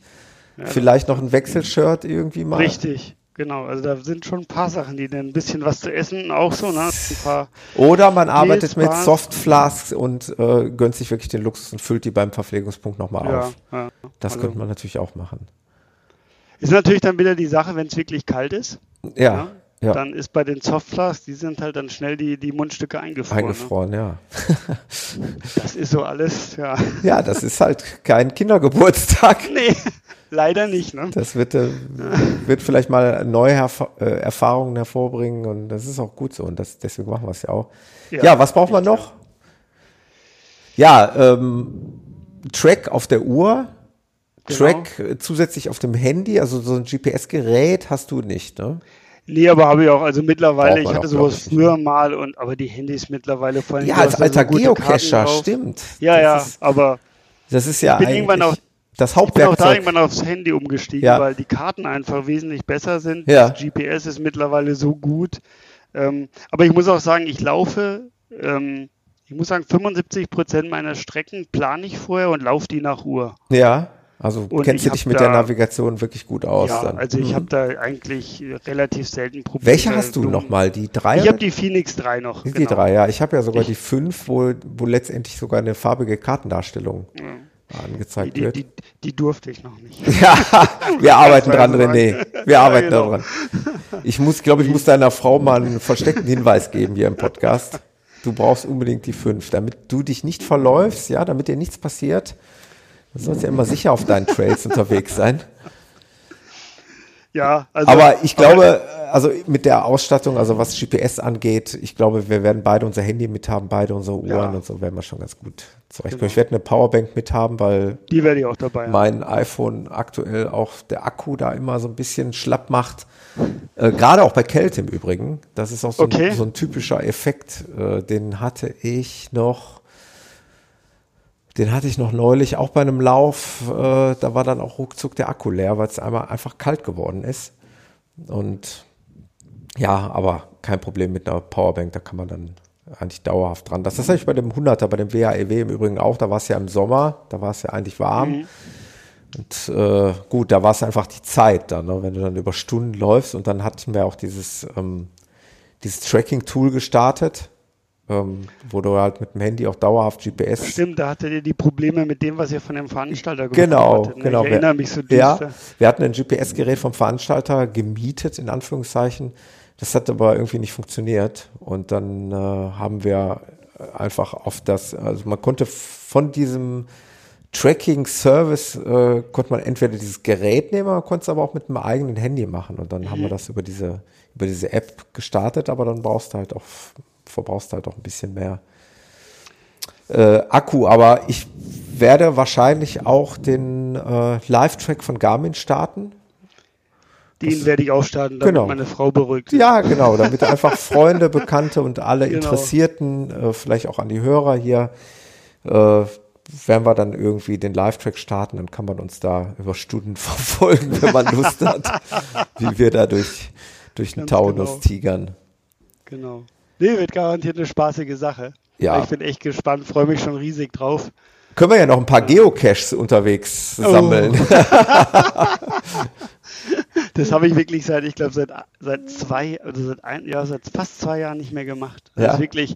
ja. vielleicht noch ein Wechselshirt irgendwie mal. Richtig. Genau, also da sind schon ein paar Sachen, die dann ein bisschen was zu essen auch so, ne? Oder man arbeitet mit Softflasks und äh, gönnt sich wirklich den Luxus und füllt die beim Verpflegungspunkt nochmal ja, auf. Ja, das also. könnte man natürlich auch machen. Ist natürlich dann wieder die Sache, wenn es wirklich kalt ist. Ja. Ne? Ja. Dann ist bei den Softflasks, die sind halt dann schnell die, die Mundstücke eingefroren. Ne? Eingefroren, ne? ja. das ist so alles, ja. Ja, das ist halt kein Kindergeburtstag. Nee, leider nicht, ne? Das wird, äh, wird vielleicht mal neue Herf äh, Erfahrungen hervorbringen und das ist auch gut so und das, deswegen machen wir es ja auch. Ja, ja was braucht man noch? Ja, ähm, Track auf der Uhr. Genau. Track äh, zusätzlich auf dem Handy, also so ein GPS-Gerät hast du nicht, ne? Nee, aber habe ich auch, also mittlerweile, ich hatte sowas früher ne? mal und aber die Handys mittlerweile vor allem. Ja, als alter so Geocacher, stimmt. Ja, das ja, ist, aber das ist ja ich bin irgendwann auch, das Hauptwerkzeug. Ich bin auch da irgendwann aufs Handy umgestiegen, ja. weil die Karten einfach wesentlich besser sind. Ja. Das GPS ist mittlerweile so gut. Ähm, aber ich muss auch sagen, ich laufe, ähm, ich muss sagen, 75 Prozent meiner Strecken plane ich vorher und laufe die nach Uhr. Ja. Also und kennst du dich mit da, der Navigation wirklich gut aus? Ja, dann. also ich mhm. habe da eigentlich relativ selten Probleme. Welche hast du nochmal? Die drei? Ich habe die Phoenix 3 noch. Die genau. drei, ja. Ich habe ja sogar ich, die fünf, wo, wo letztendlich sogar eine farbige Kartendarstellung ja. Angezeigt die, wird. Die, die, die, durfte ich noch nicht. ja, wir arbeiten dran, René. Wir ja, arbeiten genau. daran. Ich muss, glaube ich, muss deiner Frau mal einen versteckten Hinweis geben hier im Podcast. Du brauchst unbedingt die fünf, damit du dich nicht verläufst, ja, damit dir nichts passiert. Du sollst ja immer sicher auf deinen Trails unterwegs sein. Ja, also. Aber ich glaube, also mit der Ausstattung, also was GPS angeht, ich glaube, wir werden beide unser Handy mit haben, beide unsere Uhren ja. und so werden wir schon ganz gut zurechtkommen. Genau. Ich werde eine Powerbank mit haben, weil. Die werde ich auch dabei Mein haben. iPhone aktuell auch der Akku da immer so ein bisschen schlapp macht. Äh, Gerade auch bei Kälte im Übrigen. Das ist auch so, okay. ein, so ein, typischer Effekt. Äh, den hatte ich noch den hatte ich noch neulich auch bei einem Lauf. Äh, da war dann auch ruckzuck der Akku leer, weil es einmal einfach kalt geworden ist. Und ja, aber kein Problem mit einer Powerbank, da kann man dann eigentlich dauerhaft dran. Das, das habe ich bei dem 100er, bei dem WAEW im Übrigen auch. Da war es ja im Sommer, da war es ja eigentlich warm. Mhm. Und äh, gut, da war es einfach die Zeit dann, ne? wenn du dann über Stunden läufst. Und dann hatten wir auch dieses, ähm, dieses Tracking-Tool gestartet ähm, wo du halt mit dem Handy auch dauerhaft GPS. Stimmt, da hattet ihr die Probleme mit dem, was ihr von dem Veranstalter genau, hattet. Ne? Genau, Ich erinnere mich so düster. Ja, wir hatten ein GPS-Gerät vom Veranstalter gemietet, in Anführungszeichen, Das hat aber irgendwie nicht funktioniert. Und dann äh, haben wir einfach auf das, also man konnte von diesem Tracking-Service, äh, konnte man entweder dieses Gerät nehmen, man konnte es aber auch mit einem eigenen Handy machen. Und dann mhm. haben wir mhm. das über diese, über diese App gestartet, aber dann brauchst du halt auch, verbrauchst du halt auch ein bisschen mehr äh, Akku. Aber ich werde wahrscheinlich auch den äh, Live-Track von Garmin starten den das, werde ich auch starten, damit genau. meine Frau beruhigt. Ja, genau, damit einfach Freunde, Bekannte und alle genau. Interessierten, äh, vielleicht auch an die Hörer hier, äh, werden wir dann irgendwie den Live-Track starten, dann kann man uns da über Stunden verfolgen, wenn man Lust hat, wie wir da durch, durch den Taunus genau. tigern. Genau. Nee, wird garantiert eine spaßige Sache. Ja. Ich bin echt gespannt, freue mich schon riesig drauf. Können wir ja noch ein paar Geocaches unterwegs oh. sammeln. das habe ich wirklich seit, ich glaube, seit, seit zwei, also seit ein, ja, seit fast zwei Jahren nicht mehr gemacht. Das ja. wirklich,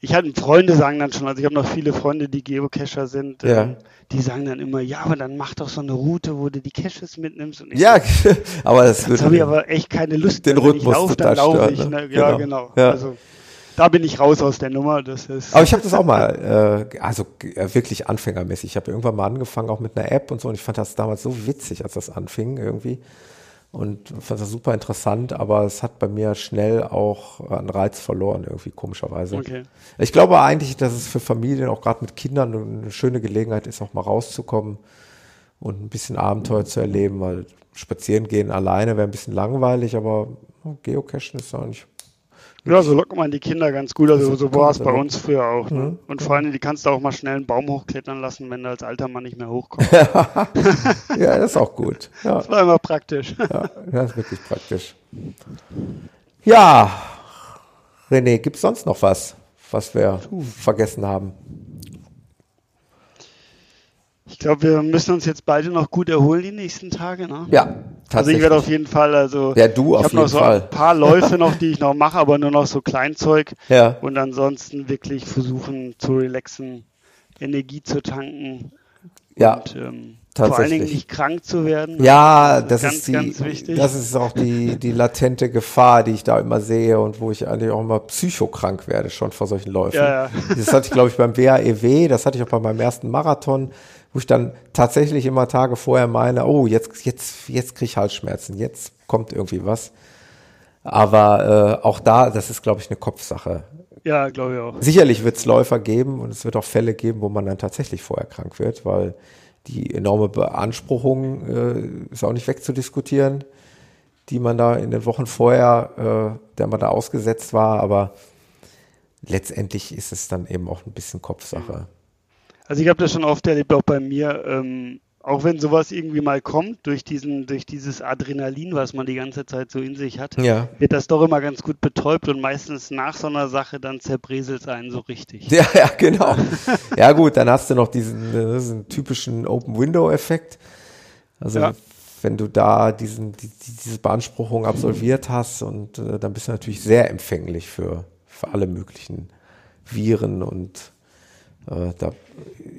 ich hatte Freunde sagen dann schon, also ich habe noch viele Freunde, die Geocacher sind, ja. ähm, die sagen dann immer, ja, aber dann mach doch so eine Route, wo du die Caches mitnimmst. Und ja, so, aber das. Jetzt habe ich aber echt keine Lust. Den Rhythmus. Ich laufe, dann laufe ich. Ne? Ja, genau. genau. Ja. Also, da bin ich raus aus der Nummer. Das ist Aber ich habe das auch mal, äh, also äh, wirklich anfängermäßig. Ich habe irgendwann mal angefangen, auch mit einer App und so. Und ich fand das damals so witzig, als das anfing irgendwie. Und fand das super interessant, aber es hat bei mir schnell auch einen Reiz verloren, irgendwie komischerweise. Okay. Ich glaube eigentlich, dass es für Familien, auch gerade mit Kindern, eine schöne Gelegenheit ist, auch mal rauszukommen und ein bisschen Abenteuer zu erleben, weil spazieren gehen alleine wäre ein bisschen langweilig, aber Geocachen ist eigentlich ja, so lockt man die Kinder ganz gut. Also so war es bei uns früher auch. Ne? Mhm. Und vor allem, die kannst du auch mal schnell einen Baum hochklettern lassen, wenn du als alter Mann nicht mehr hochkommst. ja, das ist auch gut. Ja. Das war immer praktisch. ja, das ist wirklich praktisch. Ja, René, gibt es sonst noch was, was wir Puh. vergessen haben? Ich glaube, wir müssen uns jetzt beide noch gut erholen die nächsten Tage. Ne? Ja, also ich werde auf jeden Fall, also ja, du ich habe noch so Fall. ein paar Läufe noch, die ich noch mache, aber nur noch so Kleinzeug. Ja. Und ansonsten wirklich versuchen zu relaxen, Energie zu tanken. Ja. Und, ähm, vor allen Dingen nicht krank zu werden. Ja, das, das ist, ganz, die, das ist auch die, die latente Gefahr, die ich da immer sehe und wo ich eigentlich auch immer psychokrank werde schon vor solchen Läufen. Ja, ja. Das hatte ich, glaube ich, beim WAEW, das hatte ich auch bei meinem ersten Marathon wo ich dann tatsächlich immer Tage vorher meine, oh, jetzt, jetzt, jetzt kriege ich Halsschmerzen, jetzt kommt irgendwie was. Aber äh, auch da, das ist, glaube ich, eine Kopfsache. Ja, glaube ich auch. Sicherlich wird es Läufer geben und es wird auch Fälle geben, wo man dann tatsächlich vorher krank wird, weil die enorme Beanspruchung äh, ist auch nicht wegzudiskutieren, die man da in den Wochen vorher, äh, der man da ausgesetzt war. Aber letztendlich ist es dann eben auch ein bisschen Kopfsache. Also ich habe das schon oft erlebt, auch bei mir, ähm, auch wenn sowas irgendwie mal kommt, durch diesen, durch dieses Adrenalin, was man die ganze Zeit so in sich hat, ja. wird das doch immer ganz gut betäubt und meistens nach so einer Sache dann zerbröselt es einen so richtig. Ja, ja, genau. ja gut, dann hast du noch diesen, diesen typischen Open-Window-Effekt. Also ja. wenn du da diesen, die, diese Beanspruchung absolviert hast und äh, dann bist du natürlich sehr empfänglich für, für alle möglichen Viren und äh, da,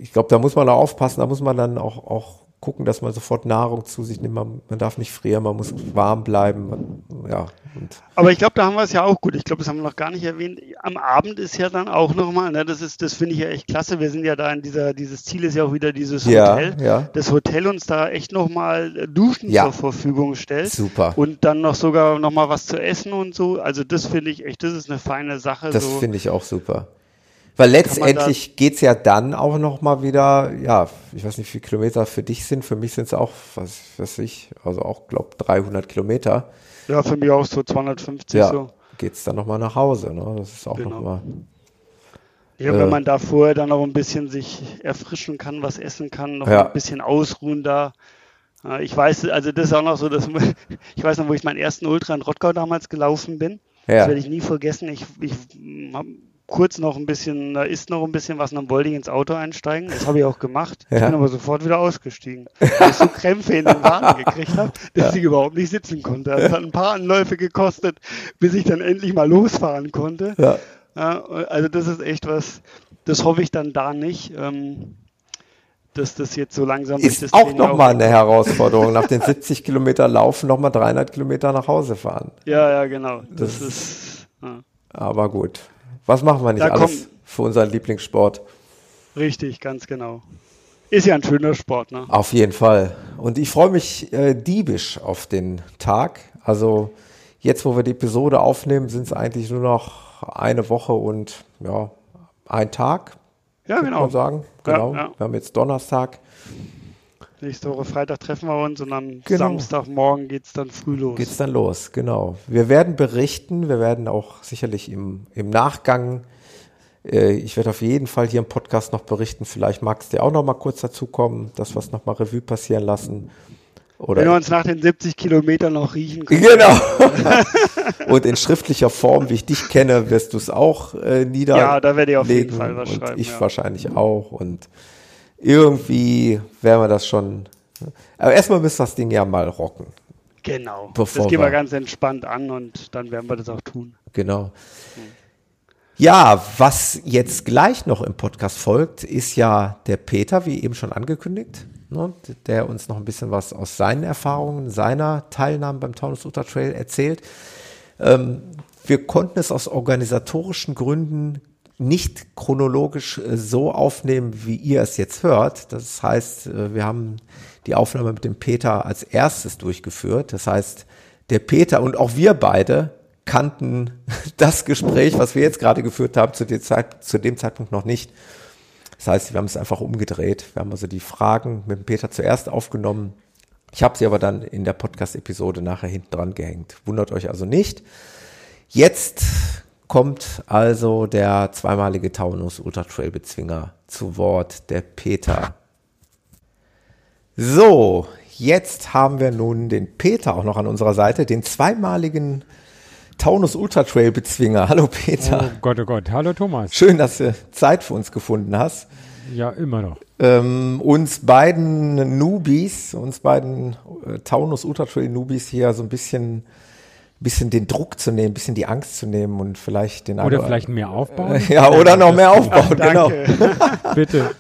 ich glaube, da muss man auch aufpassen, da muss man dann auch, auch gucken, dass man sofort Nahrung zu sich nimmt. Man, man darf nicht frieren, man muss warm bleiben. Man, ja, Aber ich glaube, da haben wir es ja auch gut. Ich glaube, das haben wir noch gar nicht erwähnt. Am Abend ist ja dann auch nochmal, ne, das ist, das finde ich ja echt klasse. Wir sind ja da in dieser, dieses Ziel ist ja auch wieder dieses Hotel. Ja, ja. Das Hotel uns da echt nochmal Duschen ja. zur Verfügung stellt. Super. Und dann noch sogar nochmal was zu essen und so. Also das finde ich echt, das ist eine feine Sache. Das so. finde ich auch super. Weil letztendlich geht's ja dann auch noch mal wieder, ja, ich weiß nicht, wie viele Kilometer für dich sind. Für mich sind es auch, was weiß ich, also auch, glaube 300 Kilometer. Ja, für mich auch so 250 ja, so. geht's dann noch mal nach Hause. Ne? Das ist auch genau. noch mal. Ja, äh, wenn man da vorher dann noch ein bisschen sich erfrischen kann, was essen kann, noch ja. ein bisschen ausruhen da. Ich weiß, also das ist auch noch so, dass ich weiß noch, wo ich meinen ersten Ultra in Rottgau damals gelaufen bin. Ja. Das werde ich nie vergessen. Ich, ich habe kurz noch ein bisschen, da ist noch ein bisschen was, und dann wollte ich ins Auto einsteigen. Das habe ich auch gemacht. Ja. Ich bin aber sofort wieder ausgestiegen, weil ich so Krämpfe in den Waden gekriegt habe, dass ja. ich überhaupt nicht sitzen konnte. Es hat ein paar Anläufe gekostet, bis ich dann endlich mal losfahren konnte. Ja. also das ist echt was, das hoffe ich dann da nicht. Ähm, dass das jetzt so langsam ist auch nochmal eine Herausforderung. Nach den 70 Kilometer Laufen nochmal 300 Kilometer nach Hause fahren. Ja, ja, genau. Das, das ist. Aber gut. Was machen wir nicht da alles für unseren Lieblingssport? Richtig, ganz genau. Ist ja ein schöner Sport, ne? Auf jeden Fall. Und ich freue mich äh, diebisch auf den Tag. Also jetzt, wo wir die Episode aufnehmen, sind es eigentlich nur noch eine Woche und ja, ein Tag. Ja, genau. Kann man sagen. Genau. Ja, ja. Wir haben jetzt Donnerstag. Nächste Woche Freitag treffen wir uns und am genau. Samstagmorgen geht es dann früh los. Geht es dann los, genau. Wir werden berichten, wir werden auch sicherlich im, im Nachgang, äh, ich werde auf jeden Fall hier im Podcast noch berichten, vielleicht magst du auch noch mal kurz dazukommen, dass wir es noch mal Revue passieren lassen. Oder Wenn wir uns nach den 70 Kilometern noch riechen können. Genau. und in schriftlicher Form, wie ich dich kenne, wirst du es auch äh, niederlegen. Ja, da werde ich auf jeden Fall was schreiben. Ich ja. wahrscheinlich auch. Und irgendwie werden wir das schon. Aber erstmal müssen wir das Ding ja mal rocken. Genau. das gehen wir ganz entspannt an und dann werden wir das auch tun. Genau. Hm. Ja, was jetzt gleich noch im Podcast folgt, ist ja der Peter, wie eben schon angekündigt ne, der uns noch ein bisschen was aus seinen Erfahrungen, seiner Teilnahme beim Taunus Ultra Trail erzählt. Ähm, wir konnten es aus organisatorischen Gründen nicht chronologisch äh, so aufnehmen, wie ihr es jetzt hört. Das heißt, äh, wir haben die Aufnahme mit dem Peter als erstes durchgeführt. Das heißt, der Peter und auch wir beide kannten das Gespräch, was wir jetzt gerade geführt haben, zu, Zeit, zu dem Zeitpunkt noch nicht. Das heißt, wir haben es einfach umgedreht. Wir haben also die Fragen mit dem Peter zuerst aufgenommen. Ich habe sie aber dann in der Podcast-Episode nachher hinten dran gehängt. Wundert euch also nicht. Jetzt kommt also der zweimalige Taunus Ultra Trail Bezwinger zu Wort, der Peter. So, jetzt haben wir nun den Peter auch noch an unserer Seite, den zweimaligen Taunus Ultra Trail Bezwinger. Hallo Peter. Oh Gott, oh Gott. Hallo Thomas. Schön, dass du Zeit für uns gefunden hast. Ja, immer noch. Ähm, uns beiden Newbies, uns beiden äh, Taunus Ultra Trail Newbies hier so ein bisschen bisschen den Druck zu nehmen, ein bisschen die Angst zu nehmen und vielleicht den Oder vielleicht mehr aufbauen. ja, oder noch mehr aufbauen, genau. Bitte.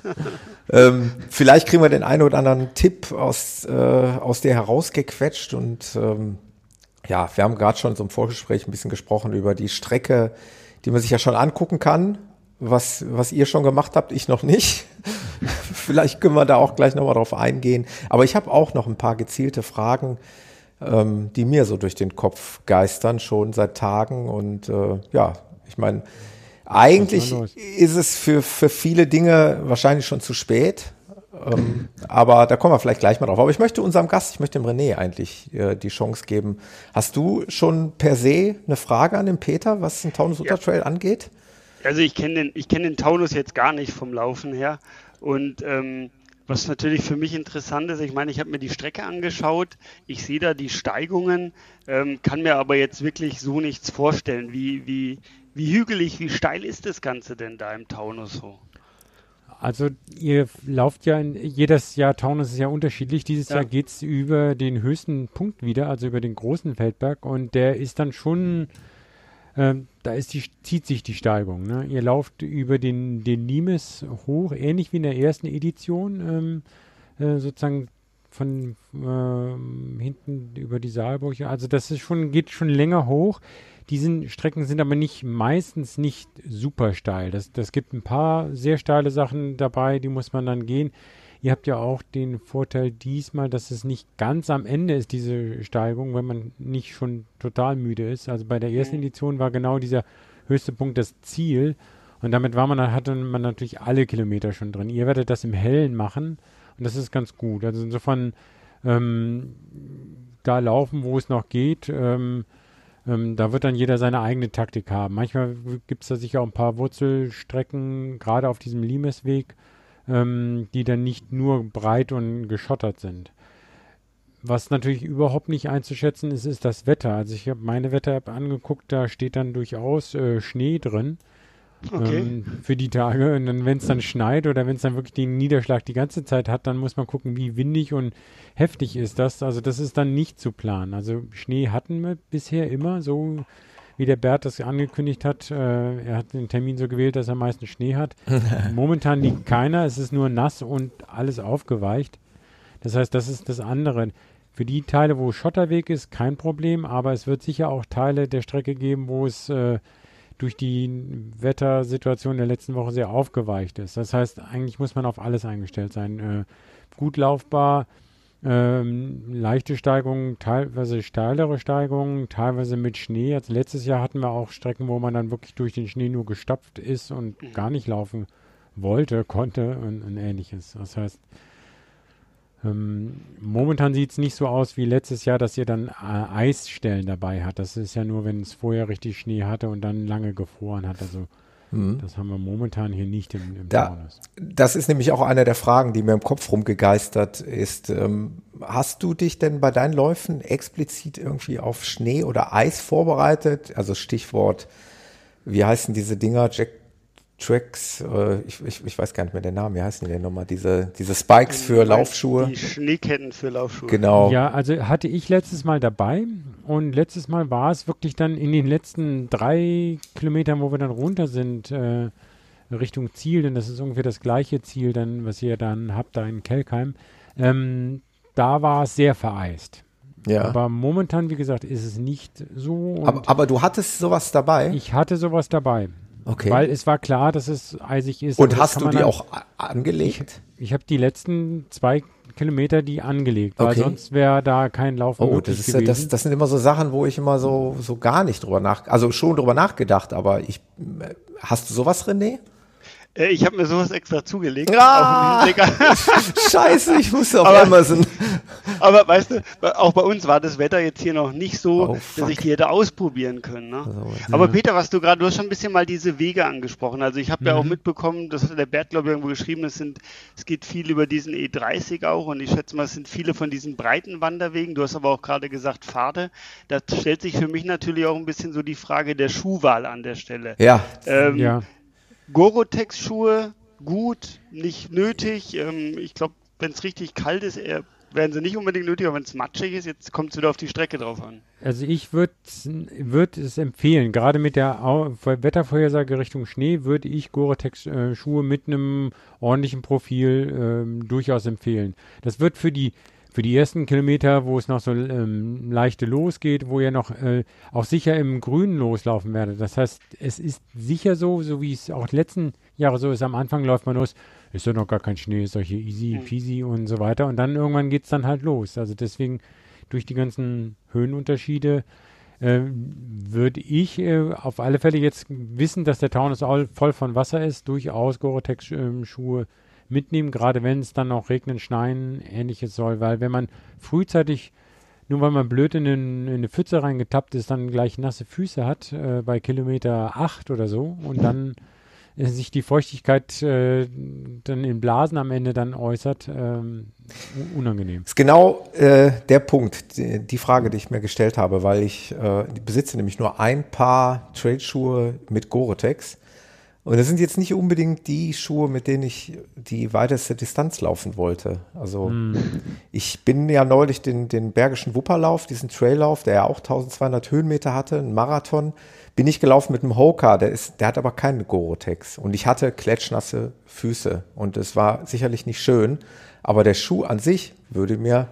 Ähm, vielleicht kriegen wir den einen oder anderen Tipp aus, äh, aus dir herausgequetscht und ähm, ja, wir haben gerade schon so im Vorgespräch ein bisschen gesprochen über die Strecke, die man sich ja schon angucken kann. Was, was ihr schon gemacht habt, ich noch nicht. Vielleicht können wir da auch gleich nochmal drauf eingehen. Aber ich habe auch noch ein paar gezielte Fragen, ähm, die mir so durch den Kopf geistern, schon seit Tagen. Und äh, ja, ich meine, eigentlich ist es für, für viele Dinge wahrscheinlich schon zu spät. Ähm, aber da kommen wir vielleicht gleich mal drauf. Aber ich möchte unserem Gast, ich möchte dem René eigentlich äh, die Chance geben. Hast du schon per se eine Frage an den Peter, was den Taunus ja. Trail angeht? Also ich kenne den, ich kenne den Taunus jetzt gar nicht vom Laufen her. Und ähm, was natürlich für mich interessant ist, ich meine, ich habe mir die Strecke angeschaut, ich sehe da die Steigungen, ähm, kann mir aber jetzt wirklich so nichts vorstellen. Wie, wie, wie hügelig, wie steil ist das Ganze denn da im Taunus so? Also ihr lauft ja, in, jedes Jahr Taunus ist ja unterschiedlich. Dieses ja. Jahr geht es über den höchsten Punkt wieder, also über den großen Feldberg und der ist dann schon, äh, da ist die, zieht sich die Steigung. Ne? Ihr lauft über den, den Limes hoch, ähnlich wie in der ersten Edition, ähm, äh, sozusagen von äh, hinten über die Saalburg. Also das ist schon, geht schon länger hoch. Diese Strecken sind aber nicht meistens nicht super steil. Das, das gibt ein paar sehr steile Sachen dabei, die muss man dann gehen. Ihr habt ja auch den Vorteil diesmal, dass es nicht ganz am Ende ist, diese Steigung, wenn man nicht schon total müde ist. Also bei der ersten mhm. Edition war genau dieser höchste Punkt das Ziel. Und damit war man, hatte man natürlich alle Kilometer schon drin. Ihr werdet das im Hellen machen und das ist ganz gut. Also insofern ähm, da laufen, wo es noch geht. Ähm, ähm, da wird dann jeder seine eigene Taktik haben. Manchmal gibt es da sicher auch ein paar Wurzelstrecken, gerade auf diesem Limesweg, ähm, die dann nicht nur breit und geschottert sind. Was natürlich überhaupt nicht einzuschätzen ist, ist das Wetter. Also ich habe meine Wetter-App angeguckt, da steht dann durchaus äh, Schnee drin okay. ähm, für die Tage. Und dann, wenn es dann schneit oder wenn es dann wirklich den Niederschlag die ganze Zeit hat, dann muss man gucken, wie windig und heftig ist das. Also das ist dann nicht zu planen. Also Schnee hatten wir bisher immer so wie der Bert das angekündigt hat. Äh, er hat den Termin so gewählt, dass er meistens Schnee hat. Momentan liegt keiner, es ist nur nass und alles aufgeweicht. Das heißt, das ist das andere. Für die Teile, wo Schotterweg ist, kein Problem, aber es wird sicher auch Teile der Strecke geben, wo es äh, durch die Wettersituation der letzten Woche sehr aufgeweicht ist. Das heißt, eigentlich muss man auf alles eingestellt sein. Äh, gut laufbar, ähm, leichte Steigungen, teilweise steilere Steigungen, teilweise mit Schnee. Also letztes Jahr hatten wir auch Strecken, wo man dann wirklich durch den Schnee nur gestapft ist und mhm. gar nicht laufen wollte, konnte und, und ähnliches. Das heißt, ähm, momentan sieht es nicht so aus wie letztes Jahr, dass ihr dann äh, Eisstellen dabei habt. Das ist ja nur, wenn es vorher richtig Schnee hatte und dann lange gefroren hat. Also mhm. das haben wir momentan hier nicht im, im da, Taunus. Das ist nämlich auch eine der Fragen, die mir im Kopf rumgegeistert ist. Ähm, hast du dich denn bei deinen Läufen explizit irgendwie auf Schnee oder Eis vorbereitet? Also Stichwort, wie heißen diese Dinger? Jack Tracks, äh, ich, ich, ich, weiß gar nicht mehr den Namen, wie heißen die denn nochmal? Diese, diese Spikes für Laufschuhe. Die Schneeketten für Laufschuhe. Genau. Ja, also hatte ich letztes Mal dabei und letztes Mal war es wirklich dann in den letzten drei Kilometern, wo wir dann runter sind, äh, Richtung Ziel, denn das ist ungefähr das gleiche Ziel, dann, was ihr dann habt da in Kelkheim. Ähm, da war es sehr vereist. Ja. Aber momentan, wie gesagt, ist es nicht so. Aber, aber, du hattest sowas dabei? Ich hatte sowas dabei. Okay. Weil es war klar, dass es eisig ist. Und hast du die dann, auch angelegt? Ich, ich habe die letzten zwei Kilometer die angelegt, weil okay. sonst wäre da kein Lauf oh, möglich das ist, gewesen. Das, das sind immer so Sachen, wo ich immer so, so gar nicht drüber nach, also schon drüber nachgedacht, aber ich, hast du sowas, René? Äh, ich habe mir sowas extra zugelegt. Ah, Scheiße, ich musste auf aber, Amazon. Aber weißt du, auch bei uns war das Wetter jetzt hier noch nicht so, oh, dass ich die hätte ausprobieren können. Ne? Also, aber Peter, was du gerade, du hast schon ein bisschen mal diese Wege angesprochen. Also ich habe mhm. ja auch mhm. mitbekommen, das hat der Bert, glaube ich, irgendwo geschrieben, es, sind, es geht viel über diesen E30 auch und ich schätze mal, es sind viele von diesen breiten Wanderwegen. Du hast aber auch gerade gesagt Pfade. Da stellt sich für mich natürlich auch ein bisschen so die Frage der Schuhwahl an der Stelle. Ja. Ähm, ja. Gore-Tex-Schuhe gut, nicht nötig. Ähm, ich glaube, wenn es richtig kalt ist, eher, werden sie nicht unbedingt nötig, aber wenn es matschig ist, jetzt kommt es wieder auf die Strecke drauf an. Also ich würde würd es empfehlen, gerade mit der Au Wettervorhersage Richtung Schnee würde ich Gore-Tex-Schuhe äh, mit einem ordentlichen Profil äh, durchaus empfehlen. Das wird für die für die ersten Kilometer, wo es noch so ähm, leichte losgeht, wo ihr noch äh, auch sicher im Grünen loslaufen werdet. Das heißt, es ist sicher so, so wie es auch die letzten Jahre so ist, am Anfang läuft man los, ist ja noch gar kein Schnee, ist doch hier easy peasy und so weiter. Und dann irgendwann geht es dann halt los. Also deswegen durch die ganzen Höhenunterschiede äh, würde ich äh, auf alle Fälle jetzt wissen, dass der Taunus voll von Wasser ist, durchaus Gore-Tex-Schuhe ähm, mitnehmen, gerade wenn es dann auch regnen, schneien, ähnliches soll, weil wenn man frühzeitig, nur weil man blöd in, den, in eine Pfütze reingetappt ist, dann gleich nasse Füße hat, äh, bei Kilometer 8 oder so und dann äh, sich die Feuchtigkeit äh, dann in Blasen am Ende dann äußert, ähm, unangenehm. Das ist genau äh, der Punkt, die, die, Frage, die ich mir gestellt habe, weil ich äh, besitze nämlich nur ein Paar Trade-Schuhe mit Gore-Tex und das sind jetzt nicht unbedingt die Schuhe, mit denen ich die weiteste Distanz laufen wollte. Also mm. ich bin ja neulich den, den Bergischen Wupperlauf, diesen Traillauf, der ja auch 1200 Höhenmeter hatte, ein Marathon, bin ich gelaufen mit einem Hoka, der ist, der hat aber keinen Gorotex. Und ich hatte klatschnasse Füße und es war sicherlich nicht schön, aber der Schuh an sich würde mir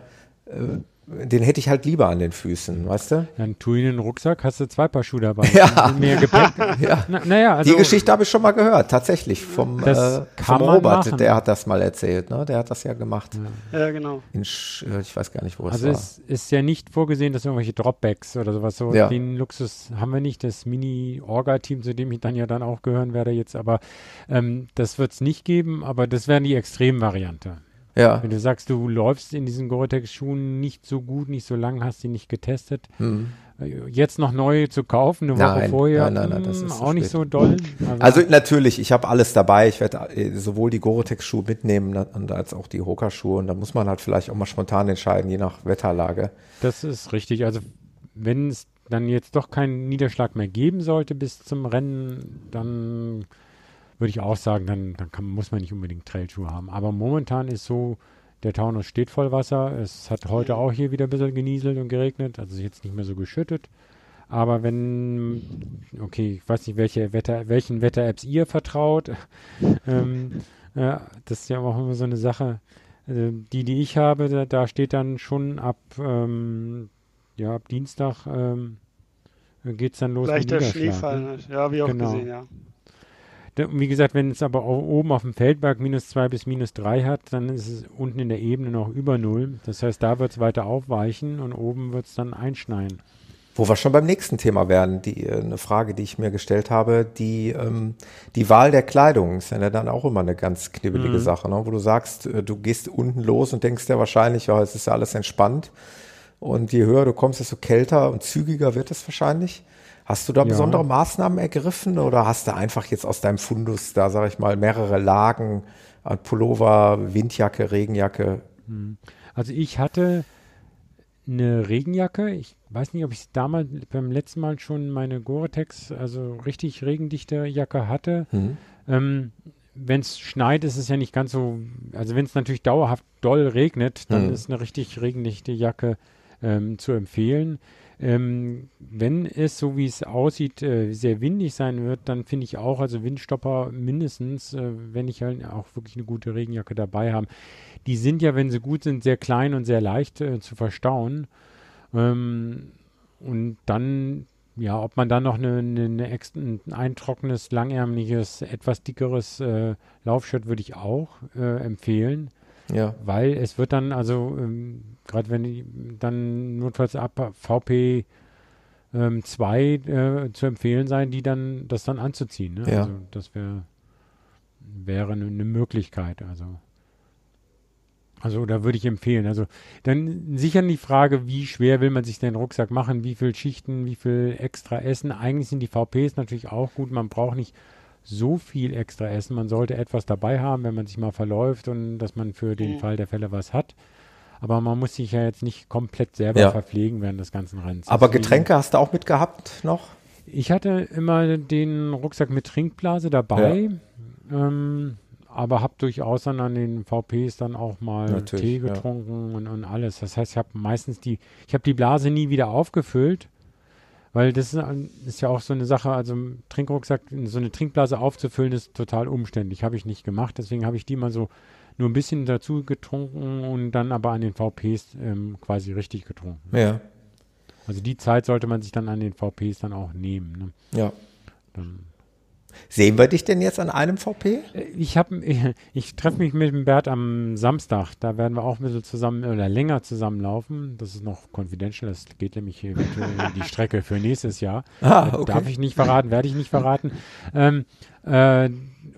äh, den hätte ich halt lieber an den Füßen, weißt du? Dann tu ihn in den Rucksack, hast du zwei Paar Schuhe dabei. Ja. Mehr Gepäck. ja. Na, naja, also, Die Geschichte habe ich schon mal gehört, tatsächlich, vom, äh, vom Robert, machen. der hat das mal erzählt, ne? Der hat das ja gemacht. Ja, ja genau. In, äh, ich weiß gar nicht, wo also es war. Also es ist ja nicht vorgesehen, dass irgendwelche Dropbacks oder sowas, so ja. den Luxus haben wir nicht, das Mini-Orga-Team, zu dem ich dann ja dann auch gehören werde jetzt, aber ähm, das wird es nicht geben, aber das wäre die Extremvariante. Ja. Wenn du sagst, du läufst in diesen Gore-Tex-Schuhen nicht so gut, nicht so lang, hast die nicht getestet, hm. jetzt noch neue zu kaufen, eine Woche nein, vorher, nein, nein, das hm, auch so nicht so doll. Also, also, natürlich, ich habe alles dabei. Ich werde äh, sowohl die Gore-Tex-Schuhe mitnehmen ne, als auch die Hoka-Schuhe. Und da muss man halt vielleicht auch mal spontan entscheiden, je nach Wetterlage. Das ist richtig. Also wenn es dann jetzt doch keinen Niederschlag mehr geben sollte bis zum Rennen, dann würde ich auch sagen, dann, dann kann, muss man nicht unbedingt Trailschuhe haben. Aber momentan ist so, der Taunus steht voll Wasser. Es hat heute auch hier wieder ein bisschen genieselt und geregnet, also jetzt nicht mehr so geschüttet. Aber wenn, okay, ich weiß nicht, welche Wetter, welchen Wetter-Apps ihr vertraut. ähm, ja, das ist ja auch immer so eine Sache. Also die, die ich habe, da, da steht dann schon ab, ähm, ja, ab Dienstag ähm, geht es dann los Leichter Schneefall, ne? ja, habe ich auch genau. gesehen, ja. Wie gesagt, wenn es aber oben auf dem Feldberg minus zwei bis minus drei hat, dann ist es unten in der Ebene noch über null. Das heißt, da wird es weiter aufweichen und oben wird es dann einschneien. Wo wir schon beim nächsten Thema werden, die äh, eine Frage, die ich mir gestellt habe, die ähm, die Wahl der Kleidung ist ja dann auch immer eine ganz knibbelige mhm. Sache, ne? wo du sagst, äh, du gehst unten los und denkst ja wahrscheinlich, ja, es ist ja alles entspannt und je höher du kommst, desto kälter und zügiger wird es wahrscheinlich. Hast du da ja. besondere Maßnahmen ergriffen oder hast du einfach jetzt aus deinem Fundus da, sage ich mal, mehrere Lagen an Pullover, Windjacke, Regenjacke? Hm. Also ich hatte eine Regenjacke. Ich weiß nicht, ob ich damals beim letzten Mal schon meine Gore-Tex, also richtig regendichte Jacke hatte. Mhm. Ähm, wenn es schneit, ist es ja nicht ganz so, also wenn es natürlich dauerhaft doll regnet, dann mhm. ist eine richtig regendichte Jacke ähm, zu empfehlen. Ähm, wenn es, so wie es aussieht, äh, sehr windig sein wird, dann finde ich auch, also Windstopper mindestens, äh, wenn ich halt auch wirklich eine gute Regenjacke dabei habe. Die sind ja, wenn sie gut sind, sehr klein und sehr leicht äh, zu verstauen. Ähm, und dann, ja, ob man dann noch eine, eine, eine extra, ein trockenes, langärmliches, etwas dickeres äh, Laufshirt würde ich auch äh, empfehlen. Ja. Weil es wird dann, also ähm, gerade wenn dann notfalls ab VP 2 ähm, äh, zu empfehlen sein, die dann das dann anzuziehen. Ne? Ja. Also das wär, wäre eine ne Möglichkeit. Also also da würde ich empfehlen. Also dann sicher die Frage, wie schwer will man sich den Rucksack machen, wie viel Schichten, wie viel extra Essen. Eigentlich sind die VPs natürlich auch gut. Man braucht nicht so viel extra Essen. Man sollte etwas dabei haben, wenn man sich mal verläuft und dass man für den mhm. Fall der Fälle was hat. Aber man muss sich ja jetzt nicht komplett selber ja. verpflegen während des ganzen Rennens. Aber Getränke hast du auch mitgehabt noch? Ich hatte immer den Rucksack mit Trinkblase dabei. Ja. Ähm, aber habe durchaus dann an den VPs dann auch mal Natürlich, Tee getrunken ja. und, und, alles. Das heißt, ich habe meistens die, ich habe die Blase nie wieder aufgefüllt, weil das ist, ist, ja auch so eine Sache, also Trinkrucksack, so eine Trinkblase aufzufüllen, ist total umständlich. Habe ich nicht gemacht, deswegen habe ich die mal so nur ein bisschen dazu getrunken und dann aber an den VPs ähm, quasi richtig getrunken. Ja. Also die Zeit sollte man sich dann an den VPs dann auch nehmen. Ne? Ja. Dann Sehen wir dich denn jetzt an einem VP? Äh, ich ich, ich treffe mich mit dem Bert am Samstag. Da werden wir auch ein bisschen zusammen oder länger zusammenlaufen. Das ist noch confidential. Das geht nämlich die Strecke für nächstes Jahr. Ah, okay. Darf ich nicht verraten, werde ich nicht verraten. Ähm, äh,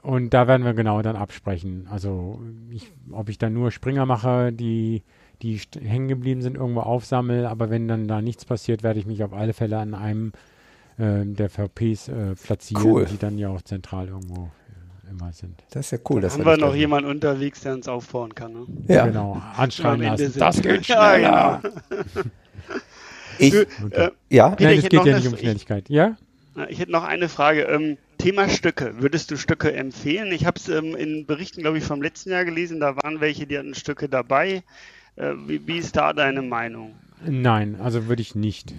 und da werden wir genau dann absprechen. Also, ich, ob ich dann nur Springer mache, die die hängen geblieben sind, irgendwo aufsammel. Aber wenn dann da nichts passiert, werde ich mich auf alle Fälle an einem äh, der VPs äh, platzieren, cool. die dann ja auch zentral irgendwo äh, immer sind. Das ist ja cool. Da haben wir noch jemanden unterwegs, der uns aufbauen kann. Ne? Ja. Genau, anschreien lassen. Das geht schneller. Ja, ich, äh, ja? Peter, Nein, es geht ja nicht um Schnelligkeit. Ja? Ich hätte noch eine Frage. Ähm, Thema Stücke. Würdest du Stücke empfehlen? Ich habe es ähm, in Berichten, glaube ich, vom letzten Jahr gelesen. Da waren welche, die hatten Stücke dabei. Äh, wie, wie, ist da deine Meinung? Nein, also würde ich nicht.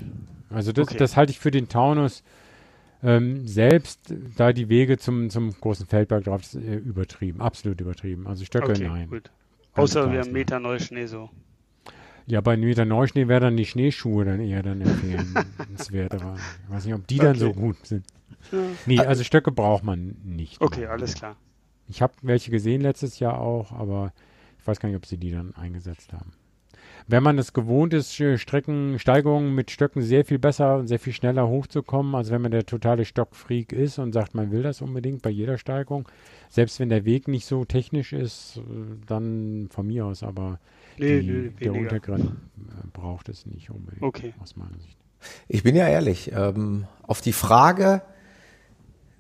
Also das, okay. das halte ich für den Taunus ähm, selbst, da die Wege zum, zum großen Feldberg drauf ist, äh, übertrieben, absolut übertrieben. Also Stöcke, okay, nein. Gut. Außer wir haben Meter Neuschnee so. Ja, bei Meter Neuschnee wäre dann die Schneeschuhe dann eher dann empfehlenswert, aber ich weiß nicht, ob die okay. dann so gut sind. Nee, also Stöcke braucht man nicht. Okay, alles klar. Ich habe welche gesehen letztes Jahr auch, aber ich weiß gar nicht, ob sie die dann eingesetzt haben wenn man es gewohnt ist, Streckensteigerungen mit Stöcken sehr viel besser und sehr viel schneller hochzukommen, als wenn man der totale Stockfreak ist und sagt, man will das unbedingt bei jeder Steigung. Selbst wenn der Weg nicht so technisch ist, dann von mir aus, aber nee, die, nee, der Untergrund äh, braucht es nicht unbedingt okay. aus meiner Sicht. Ich bin ja ehrlich, ähm, auf die Frage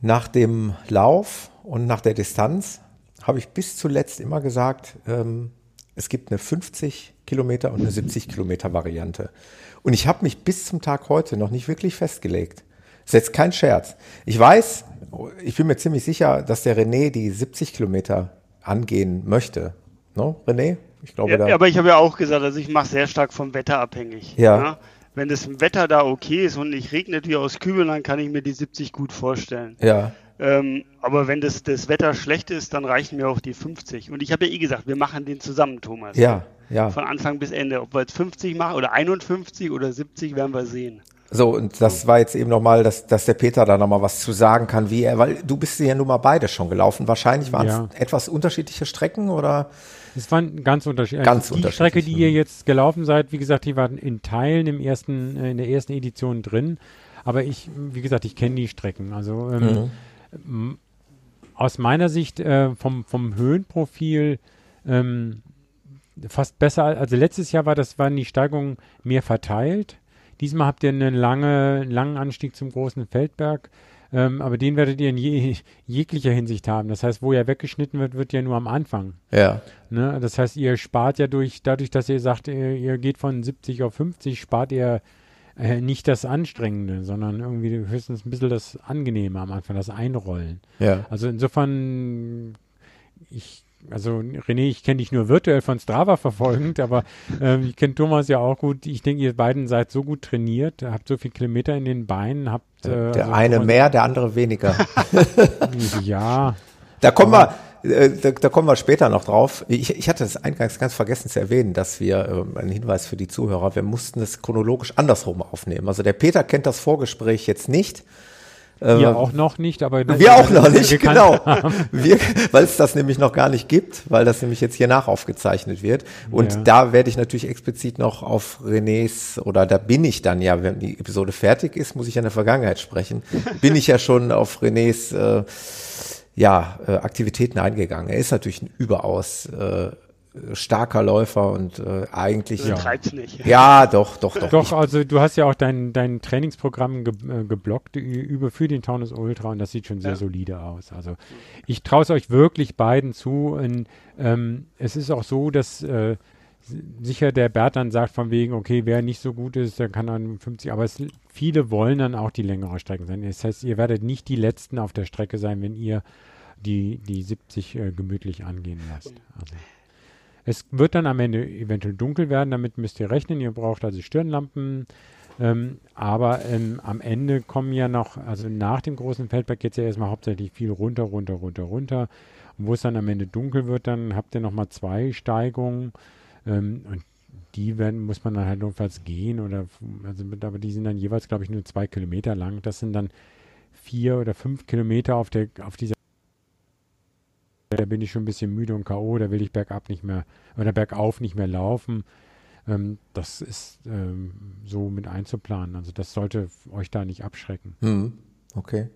nach dem Lauf und nach der Distanz habe ich bis zuletzt immer gesagt, ähm, es gibt eine 50 Kilometer und eine 70 Kilometer Variante. Und ich habe mich bis zum Tag heute noch nicht wirklich festgelegt. Das ist jetzt kein Scherz. Ich weiß, ich bin mir ziemlich sicher, dass der René die 70 Kilometer angehen möchte. No, René? Ich glaube, ja, da aber ich habe ja auch gesagt, also ich mache sehr stark vom Wetter abhängig. Ja. ja? wenn das Wetter da okay ist und nicht regnet wie aus Kübeln, dann kann ich mir die 70 gut vorstellen. Ja. Ähm, aber wenn das, das Wetter schlecht ist, dann reichen mir auch die 50. Und ich habe ja eh gesagt, wir machen den zusammen, Thomas. Ja, ja. Von Anfang bis Ende. Ob wir jetzt 50 machen oder 51 oder 70, werden wir sehen. So, und das war jetzt eben nochmal, dass, dass der Peter da nochmal was zu sagen kann, wie er, weil du bist ja nun mal beide schon gelaufen. Wahrscheinlich waren Ja. es etwas unterschiedliche Strecken oder? Es waren ganz unterschiedlich. Ganz die unterschiedlich, Strecke, die ihr mhm. jetzt gelaufen seid, wie gesagt, die waren in Teilen im ersten, äh, in der ersten Edition drin. Aber ich, wie gesagt, ich kenne die Strecken. Also ähm, Mhm. aus meiner Sicht äh, vom, vom Höhenprofil ähm, fast besser. Also letztes Jahr war das, waren die Steigungen mehr verteilt. Diesmal habt ihr einen lange, langen Anstieg zum großen Feldberg. Ähm, aber den werdet ihr in je, jeglicher Hinsicht haben. Das heißt, wo er weggeschnitten wird, wird ja nur am Anfang. Ja. Ne? Das heißt, ihr spart ja durch, dadurch, dass ihr sagt, ihr, ihr geht von 70 auf 50, spart ihr äh, nicht das Anstrengende, sondern irgendwie höchstens ein bisschen das Angenehme am Anfang, das Einrollen. Ja. Also insofern, ich, also René, ich kenne dich nur virtuell von Strava verfolgend, aber ähm, ich kenne Thomas ja auch gut. Ich denke, ihr beiden seid so gut trainiert, habt so viel Kilometer in den Beinen, habt äh, Der also eine mehr, der andere weniger. Ja, Da kommen wir, äh, da, da kommen wir später noch drauf. Ich, ich hatte das eingangs ganz vergessen zu erwähnen, dass wir, ähm, ein Hinweis für die Zuhörer, wir mussten es chronologisch andersrum aufnehmen. Also der Peter kennt das Vorgespräch jetzt nicht. Ihr auch noch nicht, aber Wir auch noch wir nicht, genau. Wir, weil es das nämlich noch gar nicht gibt, weil das nämlich jetzt hier nachaufgezeichnet wird. Und Ja. da werde ich natürlich explizit noch auf Renés, oder da bin ich dann ja, wenn die Episode fertig ist, muss ich ja in der Vergangenheit sprechen, bin ich ja schon auf Renés äh, ja, äh, Aktivitäten eingegangen. Er ist natürlich ein überaus äh, starker Läufer und äh, eigentlich. Ja. treibt's nicht. ja, doch, doch, doch. Doch, also du hast ja auch dein, dein Trainingsprogramm ge äh, geblockt über für den Taunus Ultra und das sieht schon sehr Ja. solide aus. Also ich traue es euch wirklich beiden zu. Und, ähm, es ist auch so, dass äh, sicher der Bert dann sagt von wegen, okay, wer nicht so gut ist, der kann dann 50, aber es, viele wollen dann auch die längere Strecken sein. Das heißt, ihr werdet nicht die Letzten auf der Strecke sein, wenn ihr die, die 70 äh, gemütlich angehen lasst. Also. Es wird dann am Ende eventuell dunkel werden, damit müsst ihr rechnen. Ihr braucht also Stirnlampen. Ähm, aber ähm, am Ende kommen ja noch, also nach dem großen Feldberg geht es ja erstmal hauptsächlich viel runter, runter, runter, runter. Und wo es dann am Ende dunkel wird, dann habt ihr nochmal zwei Steigungen. Ähm, und die werden, muss man dann halt notfalls gehen oder, also, aber die sind dann jeweils, glaube ich, nur zwei Kilometer lang. Das sind dann vier oder fünf Kilometer auf der, auf dieser da bin ich schon ein bisschen müde und K.O., da will ich bergab nicht mehr oder bergauf nicht mehr laufen. Ähm, das ist ähm, so mit einzuplanen. Also das sollte euch da nicht abschrecken. Hm, okay.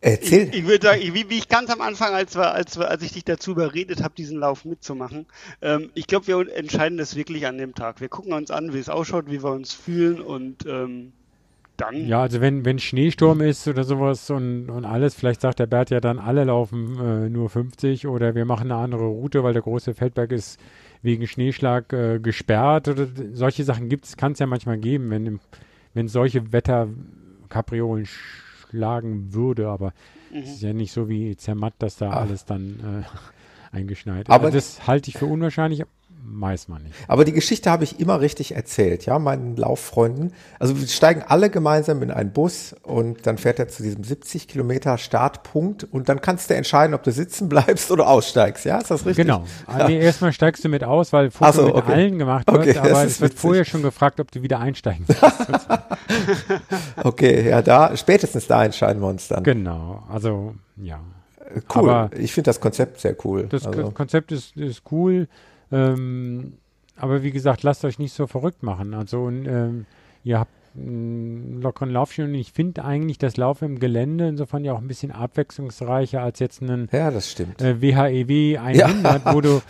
Erzähl. Ich, ich würde sagen, ich- wie, wie ich ganz am Anfang, als, wir, als, wir, als ich dich dazu überredet habe, diesen Lauf mitzumachen, ähm, ich glaube, wir entscheiden das wirklich an dem Tag. Wir gucken uns an, wie es ausschaut, wie wir uns fühlen und ähm, dann. Ja, also wenn, wenn Schneesturm ist oder sowas und, und alles, vielleicht sagt der Bert ja dann, alle laufen äh, nur 50 oder wir machen eine andere Route, weil der große Feldberg ist wegen Schneeschlag äh, gesperrt oder solche Sachen gibt's, kann es ja manchmal geben, wenn, im- wenn solche Wetterkapriolen schlagen würde, aber es ist ja nicht so wie Zermatt, dass da Ach. alles dann äh, eingeschneit ist. Aber- also das halte ich für unwahrscheinlich, weiß man nicht. Aber die Geschichte habe ich immer richtig erzählt, ja, meinen Lauffreunden. Also wir steigen alle gemeinsam in einen Bus und dann fährt er zu diesem 70 Kilometer Startpunkt und dann kannst du entscheiden, ob du sitzen bleibst oder aussteigst, ja, ist das richtig? Genau. Ah, Nee, erstmal steigst du mit aus, weil Foto so, mit okay. allen gemacht Okay, wird, das aber es wird witzig. vorher schon gefragt, ob du wieder einsteigen willst. Okay, ja, da, spätestens da entscheiden wir uns dann. genau, also ja. Cool. Aber ich finde das Konzept sehr cool. das also, Konzept ist, ist cool, ähm, aber wie gesagt, lasst euch nicht so verrückt machen. Also ähm, ihr habt lockeren Laufschuh und ich finde eigentlich das Laufen im Gelände insofern ja auch ein bisschen abwechslungsreicher als jetzt einen ja, das stimmt. äh, WHEW 100, wo, du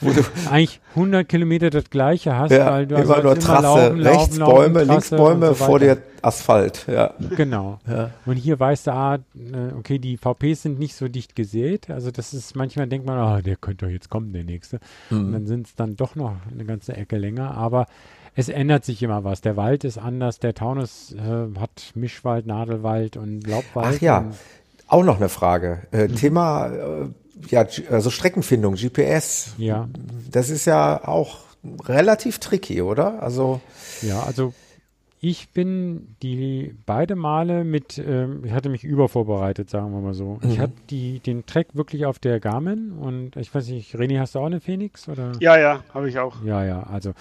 eigentlich 100 Kilometer das gleiche hast, ja, weil du immer sollst nur Trasse, laufen, rechts laufen, Bäume, laufen, links Trasse Bäume, und so vor dir Asphalt, ja. Genau. ja. Und hier weißt du, ah, äh, okay, die VPs sind nicht so dicht gesät. Also das ist, manchmal denkt man, ah, der könnte doch jetzt kommen, der nächste. Und Mhm. dann sind es dann doch noch eine ganze Ecke länger. Aber es ändert sich immer was. Der Wald ist anders. Der Taunus äh, hat Mischwald, Nadelwald und Laubwald. Ach ja, auch noch eine Frage. Äh, Mhm. Thema, äh, ja, also Streckenfindung, GPS. ja. Das ist ja auch relativ tricky, oder? Also ja, also ich bin die beide Male mit, ähm, ich hatte mich übervorbereitet, sagen wir mal so. Mhm. Ich hatte die, den Track wirklich auf der Garmin und ich weiß nicht, René, hast du auch eine Phoenix? Oder? Ja, ja, habe ich auch. Ja, ja, also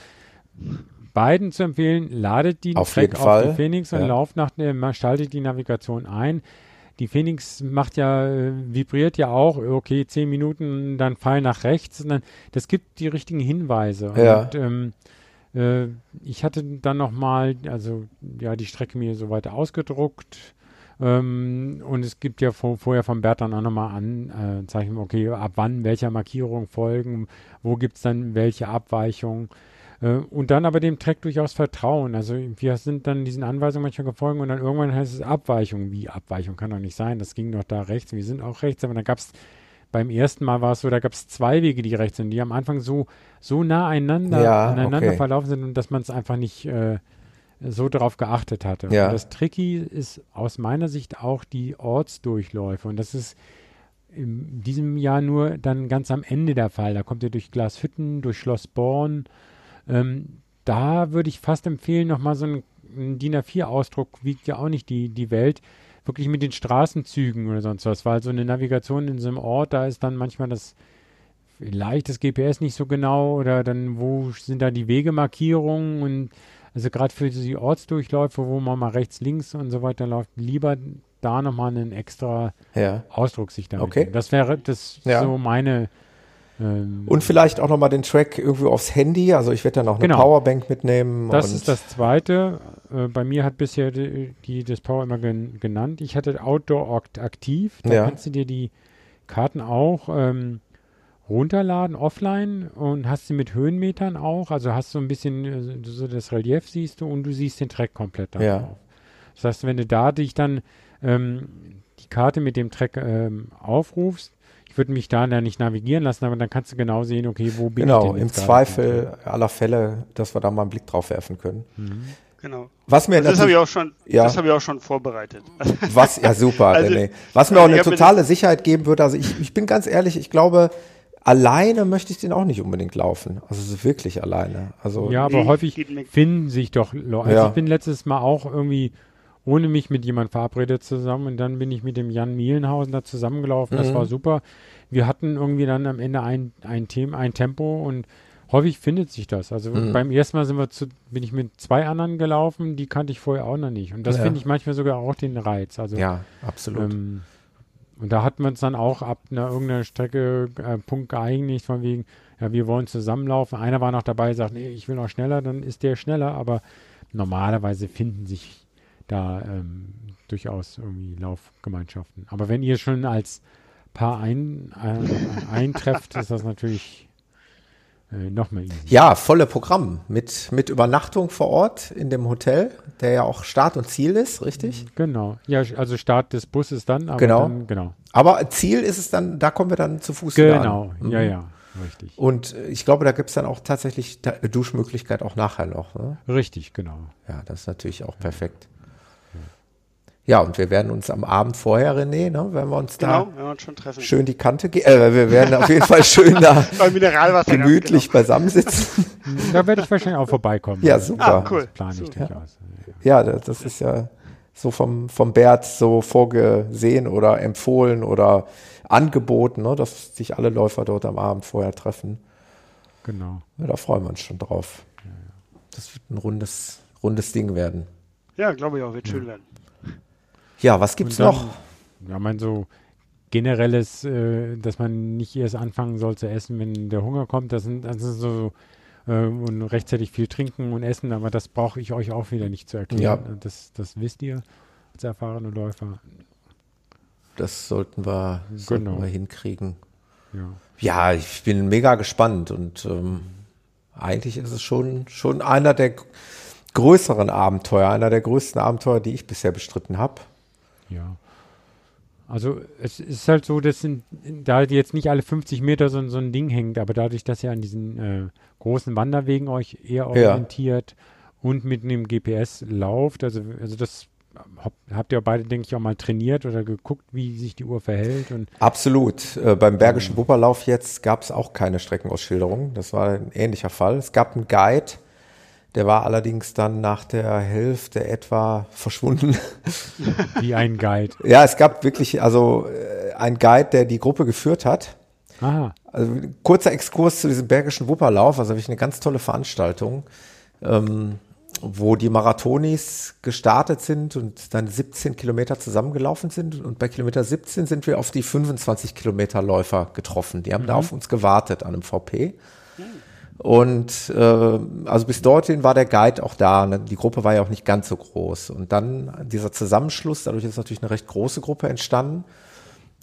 beiden zu empfehlen, ladet die auf Track auf die Phoenix und ja. lauft nach der, schaltet die Navigation ein. Die Phoenix macht ja, äh, vibriert ja auch, okay, zehn Minuten, dann Pfeil nach rechts. Dann, das gibt die richtigen Hinweise. Ja. Und, ähm, äh, ich hatte dann nochmal, also ja, die Strecke mir so weiter ausgedruckt. Ähm, und es gibt ja vor, vorher von Bert dann auch nochmal Anzeichen, äh, okay, ab wann welcher Markierung folgen, wo gibt es dann welche Abweichungen. Äh, und dann aber dem Track durchaus vertrauen. Also wir sind dann diesen Anweisungen manchmal gefolgt und dann irgendwann heißt es Abweichung. Wie Abweichung kann doch nicht sein, das ging doch da rechts. Wir sind auch rechts, aber dann gab es beim ersten Mal war es so, da gab es zwei Wege, die rechts sind, die am Anfang so, so nah einander, ja, aneinander okay. verlaufen sind und dass man es einfach nicht äh, so darauf geachtet hatte. Ja. Und das Tricky ist aus meiner Sicht auch die Ortsdurchläufe. Und das ist in diesem Jahr nur dann ganz am Ende der Fall. Da kommt ihr durch Glashütten, durch Schloss Born. Ähm, da würde ich fast empfehlen, nochmal so ein, ein DIN A4-Ausdruck wiegt ja auch nicht die, die Welt wirklich mit den Straßenzügen oder sonst was, weil so eine Navigation in so einem Ort, da ist dann manchmal das vielleicht das GPS nicht so genau oder dann wo sind da die Wegemarkierungen und also gerade für die Ortsdurchläufe, wo man mal rechts, links und so weiter läuft, lieber da nochmal einen extra ja. Ausdruck sich damit. Okay. Das wäre das ja. so meine ähm, und vielleicht auch nochmal den Track irgendwie aufs Handy. Also ich werde dann auch eine genau. Powerbank mitnehmen. Das ist das Zweite. Äh, bei mir hat bisher die, die das Power immer gen genannt. Ich hatte Outdoor aktiv. Da ja. kannst du dir die Karten auch ähm, runterladen offline und hast sie mit Höhenmetern auch. Also hast du ein bisschen äh, so das Relief siehst du und du siehst den Track komplett dann ja. Das heißt, wenn du da dich dann ähm, die Karte mit dem Track ähm, aufrufst, ich würde mich da nicht navigieren lassen, aber dann kannst du genau sehen, okay, wo bin genau, ich denn im Zweifel aller Fälle, dass wir da mal einen Blick drauf werfen können. Mhm. Genau. Was mir also das habe ich auch schon, ja. das habe ich auch schon vorbereitet. Was, ja super, also, René. Was mir auch eine totale Sicherheit geben würde, also ich, ich bin ganz ehrlich, ich glaube, alleine möchte ich den auch nicht unbedingt laufen. Also so wirklich alleine. Also ja, aber häufig finden sich doch Leute. Also ja. ich bin letztes Mal auch irgendwie ohne mich mit jemand verabredet zusammen und dann bin ich mit dem Jan Mielenhausen da zusammengelaufen. Das mhm. war super. Wir hatten irgendwie dann am Ende ein, ein Thema, ein Tempo und häufig findet sich das. Also mhm. beim ersten Mal sind wir zu, bin ich mit zwei anderen gelaufen, die kannte ich vorher auch noch nicht. Und das ja. finde ich manchmal sogar auch den Reiz. Also, ja, absolut. Ähm, und da hatten wir uns dann auch ab einer irgendeiner Strecke äh, Punkt geeinigt, von wegen, ja, wir wollen zusammenlaufen. Einer war noch dabei, sagt, nee, ich will noch schneller, dann ist der schneller, aber normalerweise finden sich da ähm, durchaus irgendwie Laufgemeinschaften. Aber wenn ihr schon als Paar ein, äh, eintrefft, ist das natürlich äh, noch mehr easy. Ja, volle Programm mit, mit Übernachtung vor Ort in dem Hotel, der ja auch Start und Ziel ist, richtig? Genau. Ja, also Start des Busses dann, aber genau. Dann, genau. Aber Ziel ist es dann, da kommen wir dann zu Fuß Genau, mhm. ja, ja. Richtig. Und ich glaube, da gibt es dann auch tatsächlich Duschmöglichkeit auch nachher noch. Ne? Richtig, genau. Ja, das ist natürlich auch perfekt. Ja, und wir werden uns am Abend vorher, René, ne, wenn wir uns genau, da wir uns schon treffen. schön die Kante gehen, äh, wir werden auf jeden Fall schön da gemütlich genau. beisammensitzen. Da werde ich wahrscheinlich auch vorbeikommen. Ja, super. Ah, cool. Das plane ich so. durchaus. Ja, das, das ist ja so vom, vom Bert so vorgesehen oder empfohlen oder angeboten, ne, dass sich alle Läufer dort am Abend vorher treffen. Genau. Ja, da freuen wir uns schon drauf. Das wird ein rundes, rundes Ding werden. Ja, glaube ich auch, wird schön werden. Ja, was gibt's dann, noch? Ja, mein so generelles, äh, dass man nicht erst anfangen soll zu essen, wenn der Hunger kommt. Das sind, das ist so äh, und rechtzeitig viel trinken und essen, aber das brauche ich euch auch wieder nicht zu erklären. Ja. Das, das wisst ihr als erfahrene Läufer. Das sollten wir, sollten genau. wir hinkriegen. Ja. ja, ich bin mega gespannt und ähm, eigentlich ist es schon, schon einer der größeren Abenteuer, einer der größten Abenteuer, die ich bisher bestritten habe. Ja. Also es ist halt so, dass in, da jetzt nicht alle 50 Meter so, so, ein Ding hängt, aber dadurch, dass ihr an diesen äh, großen Wanderwegen euch eher orientiert ja. und mit einem GPS lauft, also, also das habt ihr beide, denke ich, auch mal trainiert oder geguckt, wie sich die Uhr verhält? Und Absolut. Äh, beim Bergischen Wupperlauf jetzt gab es auch keine Streckenausschilderung. Das war ein ähnlicher Fall. Es gab einen Guide, der war allerdings dann nach der Hälfte etwa verschwunden. Wie ein Guide. ja, es gab wirklich, also äh, ein Guide, der die Gruppe geführt hat. Aha. Also kurzer Exkurs zu diesem Bergischen Wupperlauf, also wirklich eine ganz tolle Veranstaltung. Ähm, wo die Marathonis gestartet sind und dann 17 Kilometer zusammengelaufen sind. Und bei Kilometer 17 sind wir auf die 25 Kilometer Läufer getroffen. Die haben mhm. da auf uns gewartet an einem VP. Und äh, also bis dorthin war der Guide auch da. Ne? Die Gruppe war ja auch nicht ganz so groß. Und dann dieser Zusammenschluss, dadurch ist natürlich eine recht große Gruppe entstanden.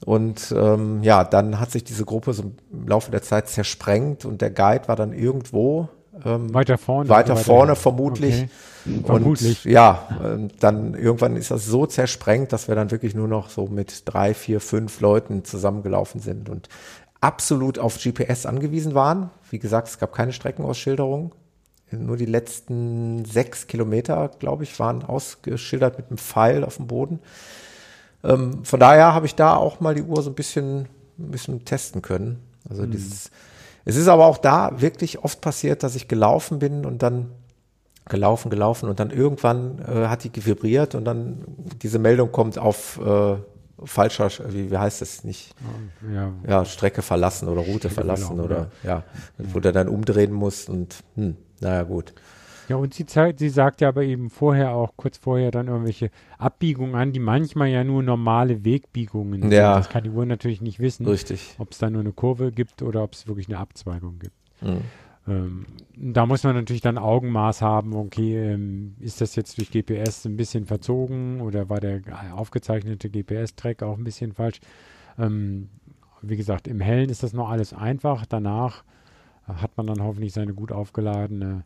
Und ähm, ja, dann hat sich diese Gruppe so im Laufe der Zeit zersprengt und der Guide war dann irgendwo ähm, weiter vorne. Weiter vorne vermutlich. Okay. Vermutlich. Und ja, äh, dann irgendwann ist das so zersprengt, dass wir dann wirklich nur noch so mit drei, vier, fünf Leuten zusammengelaufen sind und absolut auf GPS angewiesen waren. Wie gesagt, es gab keine Streckenausschilderung. Nur die letzten sechs Kilometer, glaube ich, waren ausgeschildert mit einem Pfeil auf dem Boden. Ähm, von daher habe ich da auch mal die Uhr so ein bisschen, ein bisschen testen können. Also mhm. dieses es ist aber auch da wirklich oft passiert, dass ich gelaufen bin und dann gelaufen, gelaufen und dann irgendwann äh, hat die vibriert und dann diese Meldung kommt auf äh, falscher, wie, wie heißt das nicht? Ja. ja, Strecke verlassen oder Route verlassen oder ja, wo der dann umdrehen muss und hm, naja gut. Ja, und sie, zeigt, sie sagt ja aber eben vorher auch, kurz vorher dann irgendwelche Abbiegungen an, die manchmal ja nur normale Wegbiegungen sind. Ja. Das kann die Uhr natürlich nicht wissen. Richtig. Ob es da nur eine Kurve gibt oder ob es wirklich eine Abzweigung gibt. Mhm. Ähm, da muss man natürlich dann Augenmaß haben, okay, ähm, ist das jetzt durch GPS ein bisschen verzogen oder war der aufgezeichnete GPS-Track auch ein bisschen falsch? Ähm, wie gesagt, im Hellen ist das noch alles einfach. Danach hat man dann hoffentlich seine gut aufgeladene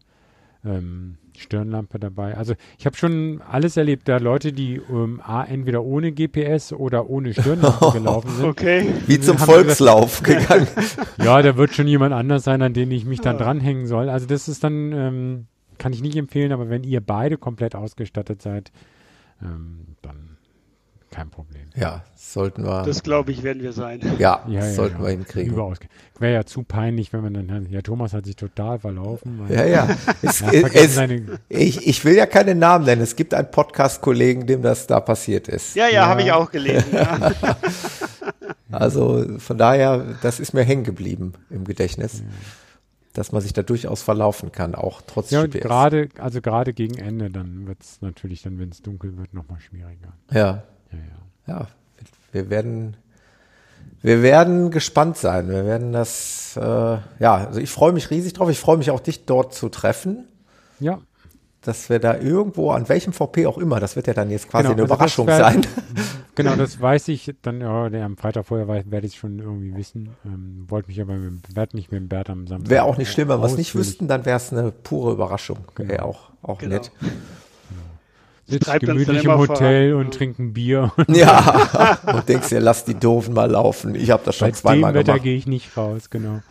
ähm, Stirnlampe dabei. Also ich habe schon alles erlebt, da Leute, die ähm, A, entweder ohne GPS oder ohne Stirnlampe gelaufen sind. Okay. Wie zum Volkslauf gesagt, gegangen. ja, da wird schon jemand anders sein, an den ich mich dann dranhängen soll. Also das ist dann, ähm, kann ich nicht empfehlen, aber wenn ihr beide komplett ausgestattet seid, ähm, kein Problem. Ja, sollten wir. Das glaube ich, werden wir sein. Ja, ja, ja sollten ja. wir hinkriegen. Überaus. Wäre ja zu peinlich, wenn man dann, ja, Thomas hat sich total verlaufen. Ja, ja. es, es, ich, ich will ja keine Namen nennen. Es gibt einen Podcast-Kollegen, dem das da passiert ist. Ja, ja, habe ich auch gelesen. also von daher, das ist mir hängen geblieben im Gedächtnis. Dass man sich da durchaus verlaufen kann, auch trotz ja, GPS. gerade, also gerade gegen Ende, dann wird es natürlich dann, wenn es dunkel wird, nochmal schwieriger. Ja. Ja, ja. ja wir werden, wir werden gespannt sein. Wir werden das, äh, ja, also ich freue mich riesig drauf. Ich freue mich auch, dich dort zu treffen. Ja. Dass wir da irgendwo, an welchem VP auch immer, das wird ja dann jetzt quasi genau, eine also Überraschung wär, sein. Genau, das weiß ich dann, ja, am Freitag vorher werde ich es schon irgendwie wissen. Ähm, wollte mich aber, werde mich mit dem Bert am Samstag. Wäre auch nicht schlimm, wenn wir es nicht wüssten, dann wäre es eine pure Überraschung. Genau. Wäre auch, auch genau. nett sitzt gemütlich im Hotel voran. und trinkt ein Bier. Ja, und denkst dir, lass die Doofen mal laufen. Ich habe das schon Bei zweimal dem Wetter gehe ich nicht raus, genau.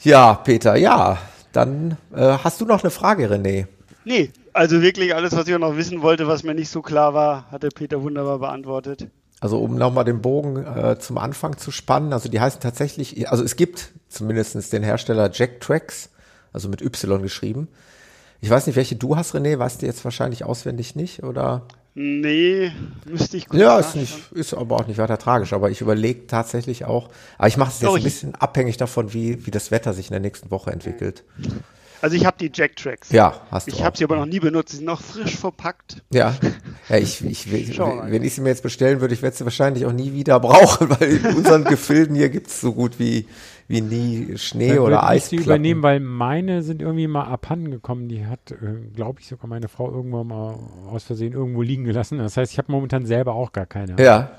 Ja, Peter, ja, dann äh, hast du noch eine Frage, René? Nee, also wirklich alles, was ich noch wissen wollte, was mir nicht so klar war, hat der Peter wunderbar beantwortet. Also um nochmal den Bogen äh, zum Anfang zu spannen, also die heißen tatsächlich, also es gibt zumindest den Hersteller Jack Tracks, also mit Y geschrieben. Ich weiß nicht, welche du hast, René, weißt du jetzt wahrscheinlich auswendig nicht, oder? Nee, müsste ich kurz Ja, ist, nicht, ist aber auch nicht weiter tragisch, aber ich überlege tatsächlich auch, aber ich mache es jetzt ein bisschen abhängig davon, wie, wie das Wetter sich in der nächsten Woche entwickelt. Also ich habe die Jack Tracks. Ja, hast du. Ich habe sie aber noch nie benutzt. Sie sind noch frisch verpackt. Ja, ja ich, ich, ich wenn ich sie mir jetzt bestellen würde, ich werde sie wahrscheinlich auch nie wieder brauchen, weil in unseren Gefilden hier gibt es so gut wie wie nie Schnee Dann oder Eis. Ich die übernehmen, weil meine sind irgendwie mal abhanden gekommen. Die hat, äh, glaube ich, sogar meine Frau irgendwann mal aus Versehen irgendwo liegen gelassen. Das heißt, ich habe momentan selber auch gar keine. Ja.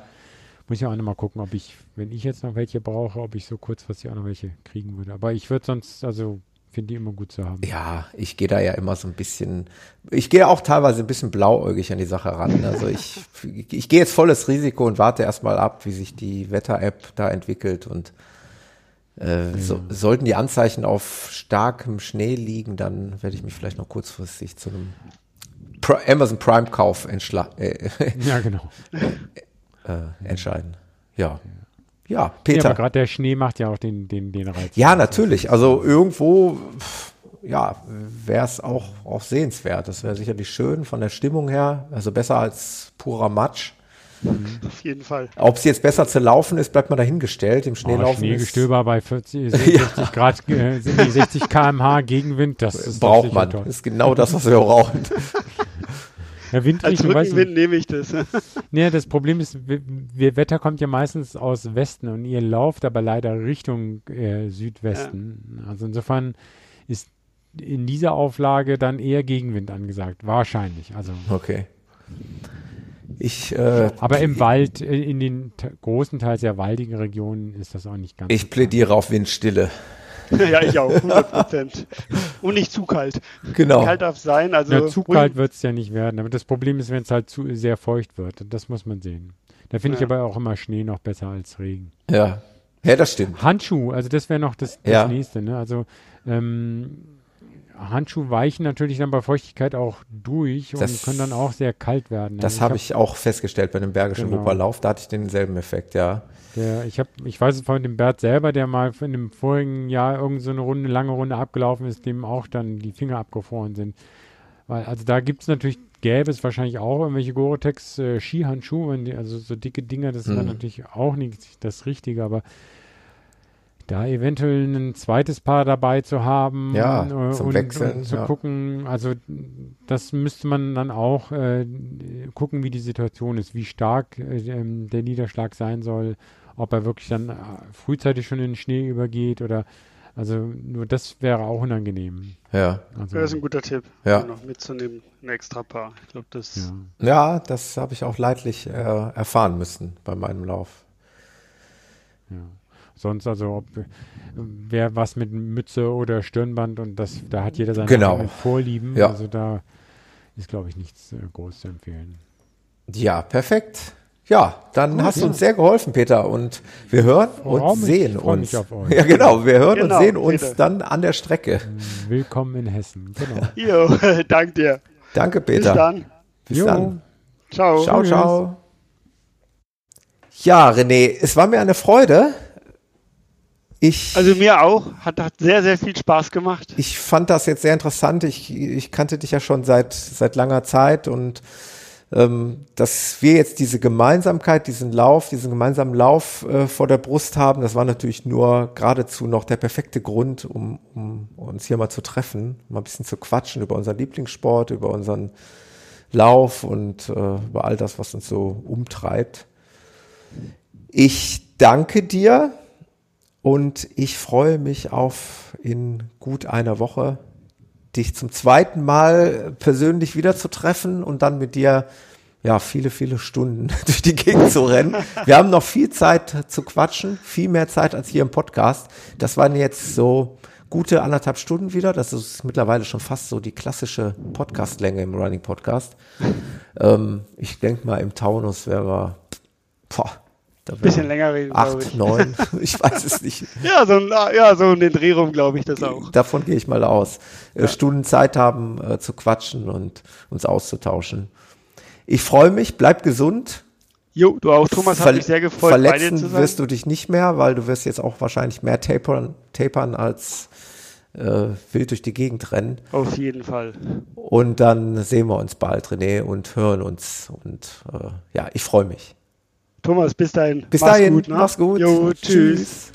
Muss ich auch noch mal gucken, ob ich, wenn ich jetzt noch welche brauche, ob ich so kurzfristig auch noch welche kriegen würde. Aber ich würde sonst, also finde die immer gut zu haben. Ja, ich gehe da ja immer so ein bisschen, ich gehe auch teilweise ein bisschen blauäugig an die Sache ran. Also ich, ich gehe jetzt volles Risiko und warte erstmal ab, wie sich die Wetter-App da entwickelt und äh, so, sollten die Anzeichen auf starkem Schnee liegen, dann werde ich mich vielleicht noch kurzfristig zu einem Amazon Prime Kauf entschla äh, ja, genau. äh, entscheiden. Ja. Ja, Peter. Ja, aber gerade der Schnee macht ja auch den, den, den Reiz. Ja, natürlich. Also irgendwo, ja, wäre es auch, auch sehenswert. Das wäre sicherlich schön von der Stimmung her. Also besser als purer Matsch. Mhm. Auf jeden Fall. Ob es jetzt besser zu laufen ist, bleibt man dahingestellt. Im Schneelaufen. Oh, Schneegestöber bei 40, 60 ja. Grad, äh, sind die 60 km/h Gegenwind. Das braucht man. Das ist genau das, was wir brauchen. Ja, Windrichtung, Als Rückenwind nehme ich das. nee, das Problem ist, wir, Wetter kommt ja meistens aus Westen und ihr lauft aber leider Richtung äh, Südwesten. Ja. Also insofern ist in dieser Auflage dann eher Gegenwind angesagt. Wahrscheinlich. Also. Okay. Ich, äh, Aber im Wald, äh, in den großen, teils sehr waldigen Regionen ist das auch nicht ganz. Ich plädiere auf Windstille. ja, ich auch, 100 Prozent. Und nicht zu kalt. Genau. Kalt darf sein. Also ja, zu kalt wird es ja nicht werden. Aber das Problem ist, wenn es halt zu sehr feucht wird. Das muss man sehen. Da finde ja. ich aber auch immer Schnee noch besser als Regen. Ja. Ja, das stimmt. Handschuh, also das wäre noch das, das ja. nächste. Ne? Also ähm, Handschuhe weichen natürlich dann bei Feuchtigkeit auch durch und das, können dann auch sehr kalt werden. Das also habe ich, hab, ich, auch festgestellt bei dem Bergischen genau. Oberlauf. Da hatte ich denselben Effekt, ja. Der, ich habe, ich weiß es von dem Bert selber, der mal in dem vorigen Jahr irgendeine so eine Runde, lange Runde abgelaufen ist, dem auch dann die Finger abgefroren sind. Weil, also da gibt es natürlich, gäbe es wahrscheinlich auch irgendwelche Gore-Tex äh, Skihandschuhe, also so dicke Dinger, das ist dann hm. natürlich auch nicht das Richtige, aber da eventuell ein zweites Paar dabei zu haben ja, äh, zum und, Wechseln, und zu ja. gucken, also das müsste man dann auch äh, gucken, wie die Situation ist, wie stark äh, ähm, der Niederschlag sein soll, ob er wirklich dann äh, frühzeitig schon in den Schnee übergeht oder also nur das wäre auch unangenehm. Ja. Also, das ist ein guter Tipp, ja. noch mitzunehmen, ein extra Paar. Ich glaube, das. Ja, ja das habe ich auch leidlich äh, erfahren müssen bei meinem Lauf. Ja sonst also ob wer was mit Mütze oder Stirnband und das da hat jeder seine genau. Vorlieben ja. also da ist glaube ich nichts äh, groß zu empfehlen ja perfekt ja dann Gut, hast ja. du uns sehr geholfen Peter und wir hören und sehen uns. ja genau wir hören genau, und sehen uns Peter. dann an der Strecke. Willkommen in Hessen genau. Jo, danke dir. Danke Peter. bis dann. Bis jo. dann. Ciao. Ciao ciao. Ja René es war mir eine Freude. Ich, also mir auch, hat, hat sehr, sehr viel Spaß gemacht. Ich fand das jetzt sehr interessant. Ich, ich kannte dich ja schon seit, seit langer Zeit und dass wir jetzt diese Gemeinsamkeit, diesen Lauf, diesen gemeinsamen Lauf äh, vor der Brust haben, das war natürlich nur geradezu noch der perfekte Grund, um, um uns hier mal zu treffen, mal ein bisschen zu quatschen über unseren Lieblingssport, über unseren Lauf und äh, über all das, was uns so umtreibt. Ich danke dir und ich freue mich auf in gut einer Woche dich zum zweiten Mal persönlich wieder zu treffen und dann mit dir ja viele, viele Stunden durch die Gegend zu rennen. Wir haben noch viel Zeit zu quatschen, viel mehr Zeit als hier im Podcast. Das waren jetzt so gute anderthalb Stunden wieder. Das ist mittlerweile schon fast so die klassische Podcastlänge im Running Podcast. Ähm, ich denke mal, im Taunus wäre wir, boah, bisschen länger reden. Acht, ich. neun, ich weiß es nicht. ja, so, ja, so in den Dreh rum glaube ich das auch. Davon gehe ich mal aus. Äh, ja. Stunden Zeit haben äh, zu quatschen und uns auszutauschen. Ich freue mich, bleib gesund. Jo, du auch, Thomas, Ver hat mich sehr gefreut, Verletzen wirst du dich nicht mehr, weil du wirst jetzt auch wahrscheinlich mehr tapern, tapern als äh, wild durch die Gegend rennen. Auf jeden Fall. Und dann sehen wir uns bald, René, und hören uns. Und äh, ja, ich freue mich. Thomas, bis dahin. Bis mach's dahin. Gut, ne? Mach's gut. Jo, tschüss. tschüss.